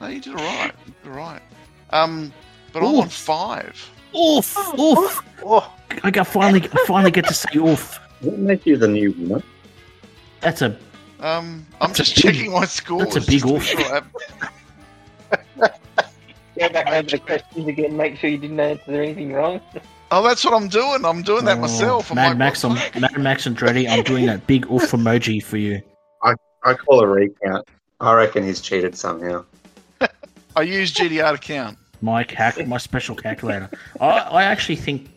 Speaker 7: No, you did all right. You did all right. Um, but I'm on
Speaker 6: Oof.
Speaker 7: five.
Speaker 6: Oof! Oof!
Speaker 5: Oh,
Speaker 6: I got finally, I finally get to say oof.
Speaker 8: What make you the new winner?
Speaker 6: That's a
Speaker 7: Um, I'm just
Speaker 6: big-
Speaker 7: checking my scores.
Speaker 6: that's a big oof.
Speaker 7: sure
Speaker 1: go back over the questions again. Make sure you didn't answer anything wrong.
Speaker 7: Oh, that's what I'm doing. I'm doing that
Speaker 6: Oh,
Speaker 7: myself. I'm
Speaker 6: Mad
Speaker 7: like,
Speaker 6: Max, I'm, Mad Max and Dreddy, I'm doing that big oof emoji for you.
Speaker 8: I I call a recount. I reckon he's cheated somehow.
Speaker 7: I use GTR to count.
Speaker 6: My calc- my special calculator. I, I actually think,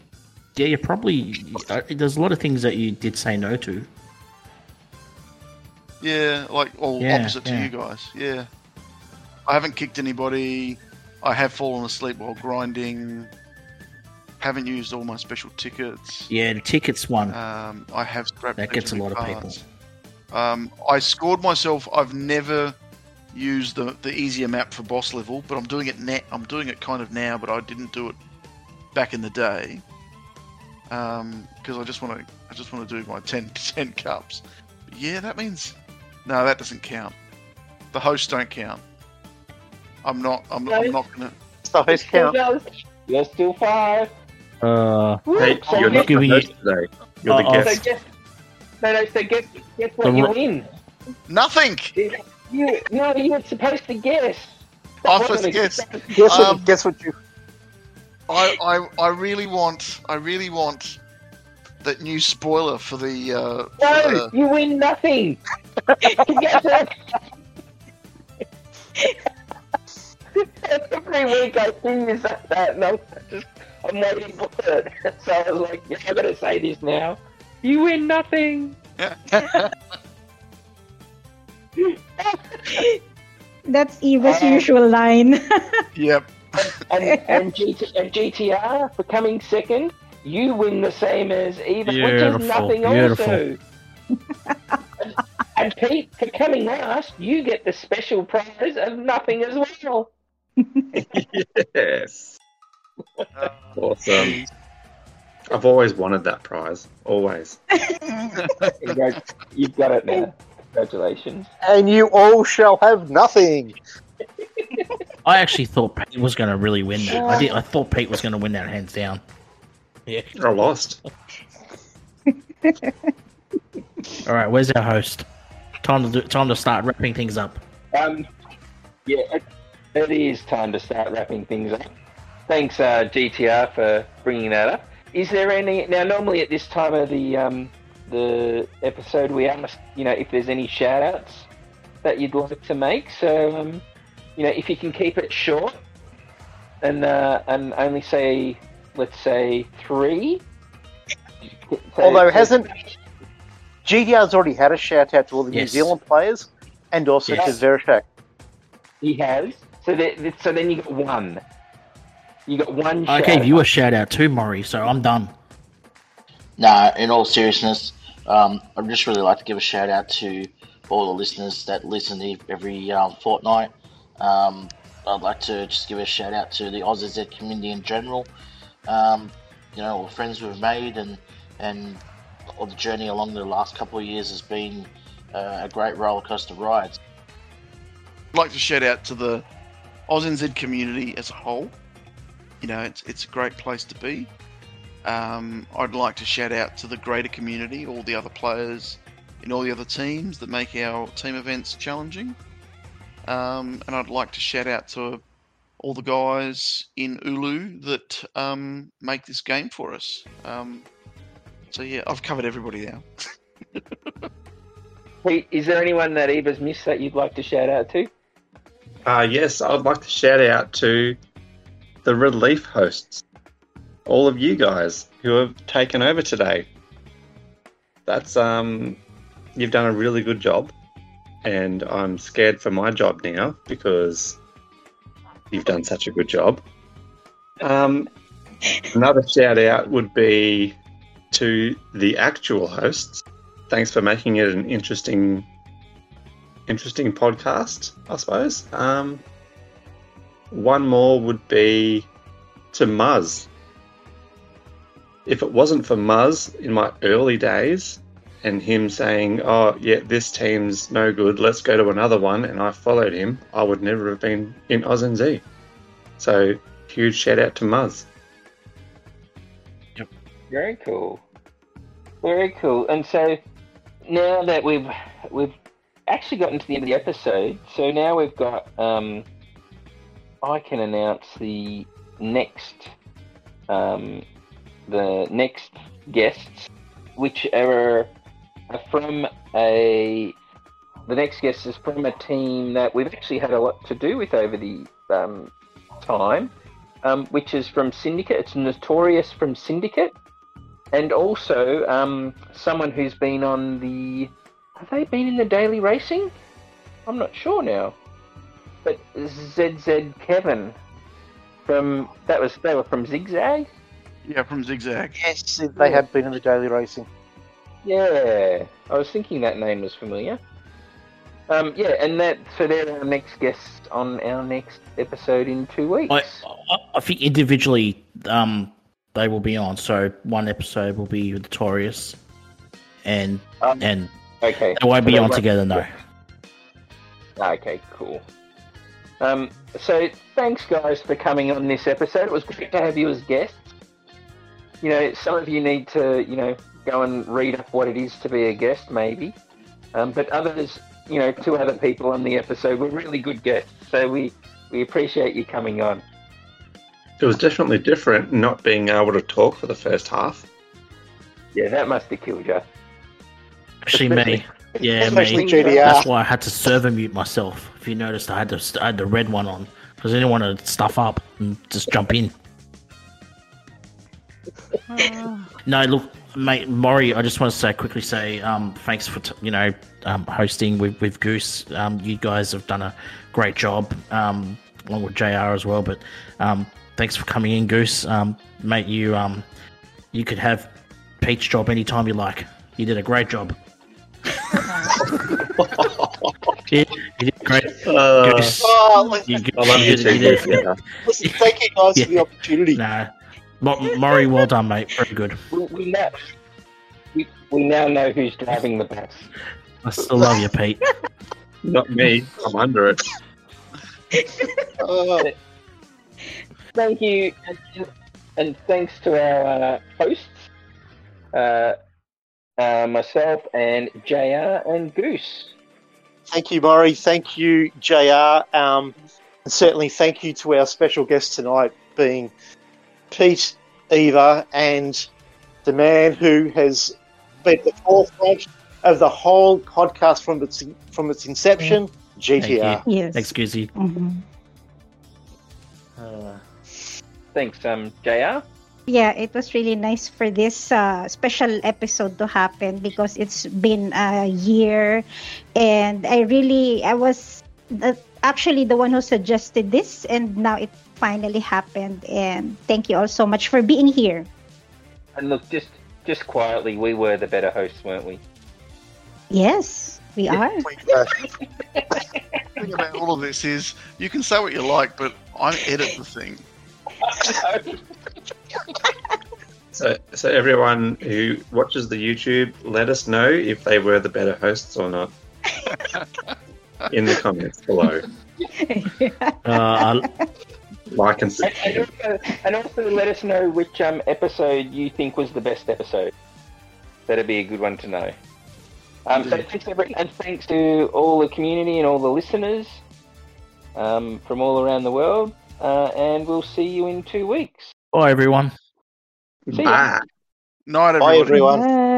Speaker 6: yeah, you probably. Uh, there's a lot of things that you did say no to.
Speaker 7: Yeah, like all
Speaker 6: Yeah,
Speaker 7: opposite to you guys. Yeah. I haven't kicked anybody. I have fallen asleep while grinding. Haven't used all my special tickets.
Speaker 6: Yeah, the tickets one.
Speaker 7: Um, I have scrapped
Speaker 6: That gets a lot of people.
Speaker 7: Um, I scored myself. I've never used the, the easier map for boss level, but I'm doing it net. I'm doing it kind of now, but I didn't do it back in the day because I just want to. I just want to do my 10, 10 cups. Yeah, that means no. That doesn't count. The hosts don't count. I'm not. I'm, not- I'm not gonna.
Speaker 5: So who's count?
Speaker 1: You're still five.
Speaker 6: Uh,
Speaker 8: Hey,
Speaker 1: So
Speaker 8: you're not
Speaker 6: giving
Speaker 8: host
Speaker 6: you-
Speaker 8: today. You're the
Speaker 6: Uh, uh,
Speaker 1: So
Speaker 8: guest.
Speaker 1: guess, no, no. So guess, guess what
Speaker 6: The
Speaker 1: you
Speaker 6: ro-
Speaker 1: win.
Speaker 7: Nothing.
Speaker 1: You no, you were supposed to guess.
Speaker 7: I was
Speaker 1: wasn't a
Speaker 7: guess.
Speaker 5: Guess what?
Speaker 7: Um,
Speaker 5: guess what you?
Speaker 7: I, I, I really want. I really want that new spoiler for the. Uh, for
Speaker 1: No,
Speaker 7: the-
Speaker 1: you win nothing. Every week I see you say that, and I'm just I'm waiting for it. So I was like, yeah, I gotta say this now. You win nothing.
Speaker 2: That's Eva's
Speaker 1: Uh,
Speaker 2: usual line.
Speaker 7: yep.
Speaker 1: And, and, GT, and GTR for coming second, you win the same as Eva, which is nothing
Speaker 6: beautiful.
Speaker 1: also. and, and Pete, for coming last, you get the special prize of nothing as well.
Speaker 8: Yes. Awesome. I've always wanted that prize. Always.
Speaker 1: Congrats, You've got it now. Congratulations.
Speaker 5: And you all shall have nothing.
Speaker 6: I actually thought Pete was going to really win that. I did. I thought Pete was going to win that hands down. Yeah.
Speaker 8: I lost.
Speaker 6: All right. Where's our host? Time to do, time to start wrapping things up.
Speaker 1: Um, yeah, it, it is time to start wrapping things up. Thanks, uh, GTR, for bringing that up. Is there any now? Normally at this time of the um, the episode, we ask you know if there's any shout outs that you'd like to make. So um, you know if you can keep it short and uh, and only say let's say three. So-
Speaker 5: Although
Speaker 1: so-
Speaker 5: hasn't GTR's already had a shout out to all the New Zealand players and also
Speaker 6: Yes.
Speaker 5: to Verishak.
Speaker 1: he has. So that so then you got one. You got one.
Speaker 6: I gave you a shout out too, Mori. So I'm done.
Speaker 10: Nah, in all seriousness, um, I'd just really like to give a shout out to all the listeners that listen e- every um, fortnight. Um, I'd like to just give a shout out to the Aussie community in general. Um, you know, all the friends we've made and and all the journey along the last couple of years has been uh, a great roller coaster ride.
Speaker 7: I'd like to shout out to the AusNZ community as a whole. You know, it's it's a great place to be. Um, I'd like to shout out to the greater community, all the other players in all the other teams that make our team events challenging. Um, and I'd like to shout out to all the guys in Oulu that um, make this game for us. Um, so yeah, I've covered everybody now.
Speaker 1: Pete, is there anyone that Eva's missed that you'd like to shout out to?
Speaker 8: Uh, yes, I'd like to shout out to the relief hosts, all of you guys who have taken over today. That's um, you've done a really good job, and I'm scared for my job now because you've done such a good job. Um, another shout out would be to the actual hosts. Thanks for making it an interesting interesting podcast, I suppose. Um, one more would be to Muzz. If it wasn't for Muzz in my early days and him saying, Oh, yeah, this team's no good, let's go to another one, and I followed him, I would never have been in Oz and Z. So, huge shout out to Muzz.
Speaker 1: Very cool. Very cool. And so now that we've we've actually gotten to the end of the episode, so now we've got um, I can announce the next, um, the next guests, which are from a. The next guest is from a team that we've actually had a lot to do with over the um, time, um, which is from Syndicate. It's Notorious from Syndicate, and also um, someone who's been on the. Have they been in the Daily Racing? I'm not sure now. But ZZ Kevin from that was they were from Zigzag.
Speaker 7: Yeah, from Zigzag.
Speaker 5: Yes, they have been in the daily racing.
Speaker 1: Yeah, I was thinking that name was familiar. Um, yeah, and that so they're our next guests on our next episode in two weeks.
Speaker 6: I, I, I think individually, um, they will be on. So one episode will be Notorious, and
Speaker 1: Um,
Speaker 6: and
Speaker 1: okay,
Speaker 6: they won't
Speaker 1: So
Speaker 6: be
Speaker 1: they
Speaker 6: on
Speaker 1: won't-
Speaker 6: together. No.
Speaker 1: Okay, cool. Um, so thanks guys for coming on this episode. It was great to have you as guests. You know, some of you need to, you know, go and read up what it is to be a guest, maybe. Um, but others, you know, two other people on the episode were really good guests. So we we appreciate you coming on.
Speaker 8: It was definitely different not being able to talk for the first half.
Speaker 1: Yeah, that must have killed you.
Speaker 6: Actually, me. Yeah,
Speaker 5: Especially
Speaker 6: me.
Speaker 5: GTR.
Speaker 6: That's why I had to server mute myself. If you noticed, I had to I had the red one on because I didn't want to stuff up and just jump in. No, look, mate, Mori. I just want to say quickly say um, thanks for t- you know um, hosting with with Goose. Um, you guys have done a great job, um, along with Jr. as well. But um, thanks for coming in, Goose. Um, mate, you um, you could have Pete's job anytime you like. You did a great job. You, you did great.
Speaker 8: Uh.
Speaker 5: Oh, listen,
Speaker 8: I love you too.
Speaker 6: did-
Speaker 8: Peter.
Speaker 5: listen, thank you guys for the opportunity.
Speaker 6: Nah, Mo- Mori, well done, mate. Very good.
Speaker 1: We, we now we, we now know who's driving the bus.
Speaker 6: I still love you, Pete.
Speaker 8: Not me. I'm under it.
Speaker 5: Oh,
Speaker 1: Thank you, and, and thanks to our uh, hosts, uh, uh, myself and JR and Goose.
Speaker 5: thank you, Murray. Thank you, JR. Um, and certainly thank you to our special guest tonight, being Pete, Eva, and the man who has been the forefront of the whole podcast from its from its inception, GTR.
Speaker 2: Yes.
Speaker 6: Thanks, Goosey.
Speaker 2: Mhm.
Speaker 1: Uh, thanks, um, JR.
Speaker 2: Yeah, it was really nice for this uh, special episode to happen because it's been a year, and I really I was the, actually the one who suggested this, and now it finally happened. And thank you all so much for being here.
Speaker 1: And look, just just quietly, we were the better hosts, weren't we?
Speaker 2: Yes, we are.
Speaker 5: Uh,
Speaker 7: The thing about all of this is you can say what you like, but I edit the thing.
Speaker 8: So, so everyone who watches the YouTube, let us know if they were the better hosts or not in the comments below.
Speaker 6: Uh,
Speaker 8: Like and
Speaker 1: And, and,
Speaker 8: subscribe.
Speaker 1: also, and also let us know which um, episode you think was the best episode. That'd be a good one to know. Um, so thanks everyone, and thanks to all the community and all the listeners um, from all around the world. Uh, and we'll see you in two weeks.
Speaker 6: bye, everyone.
Speaker 1: See ya.
Speaker 8: Bye.
Speaker 7: Night,
Speaker 5: Bye, everyone.
Speaker 2: Bye.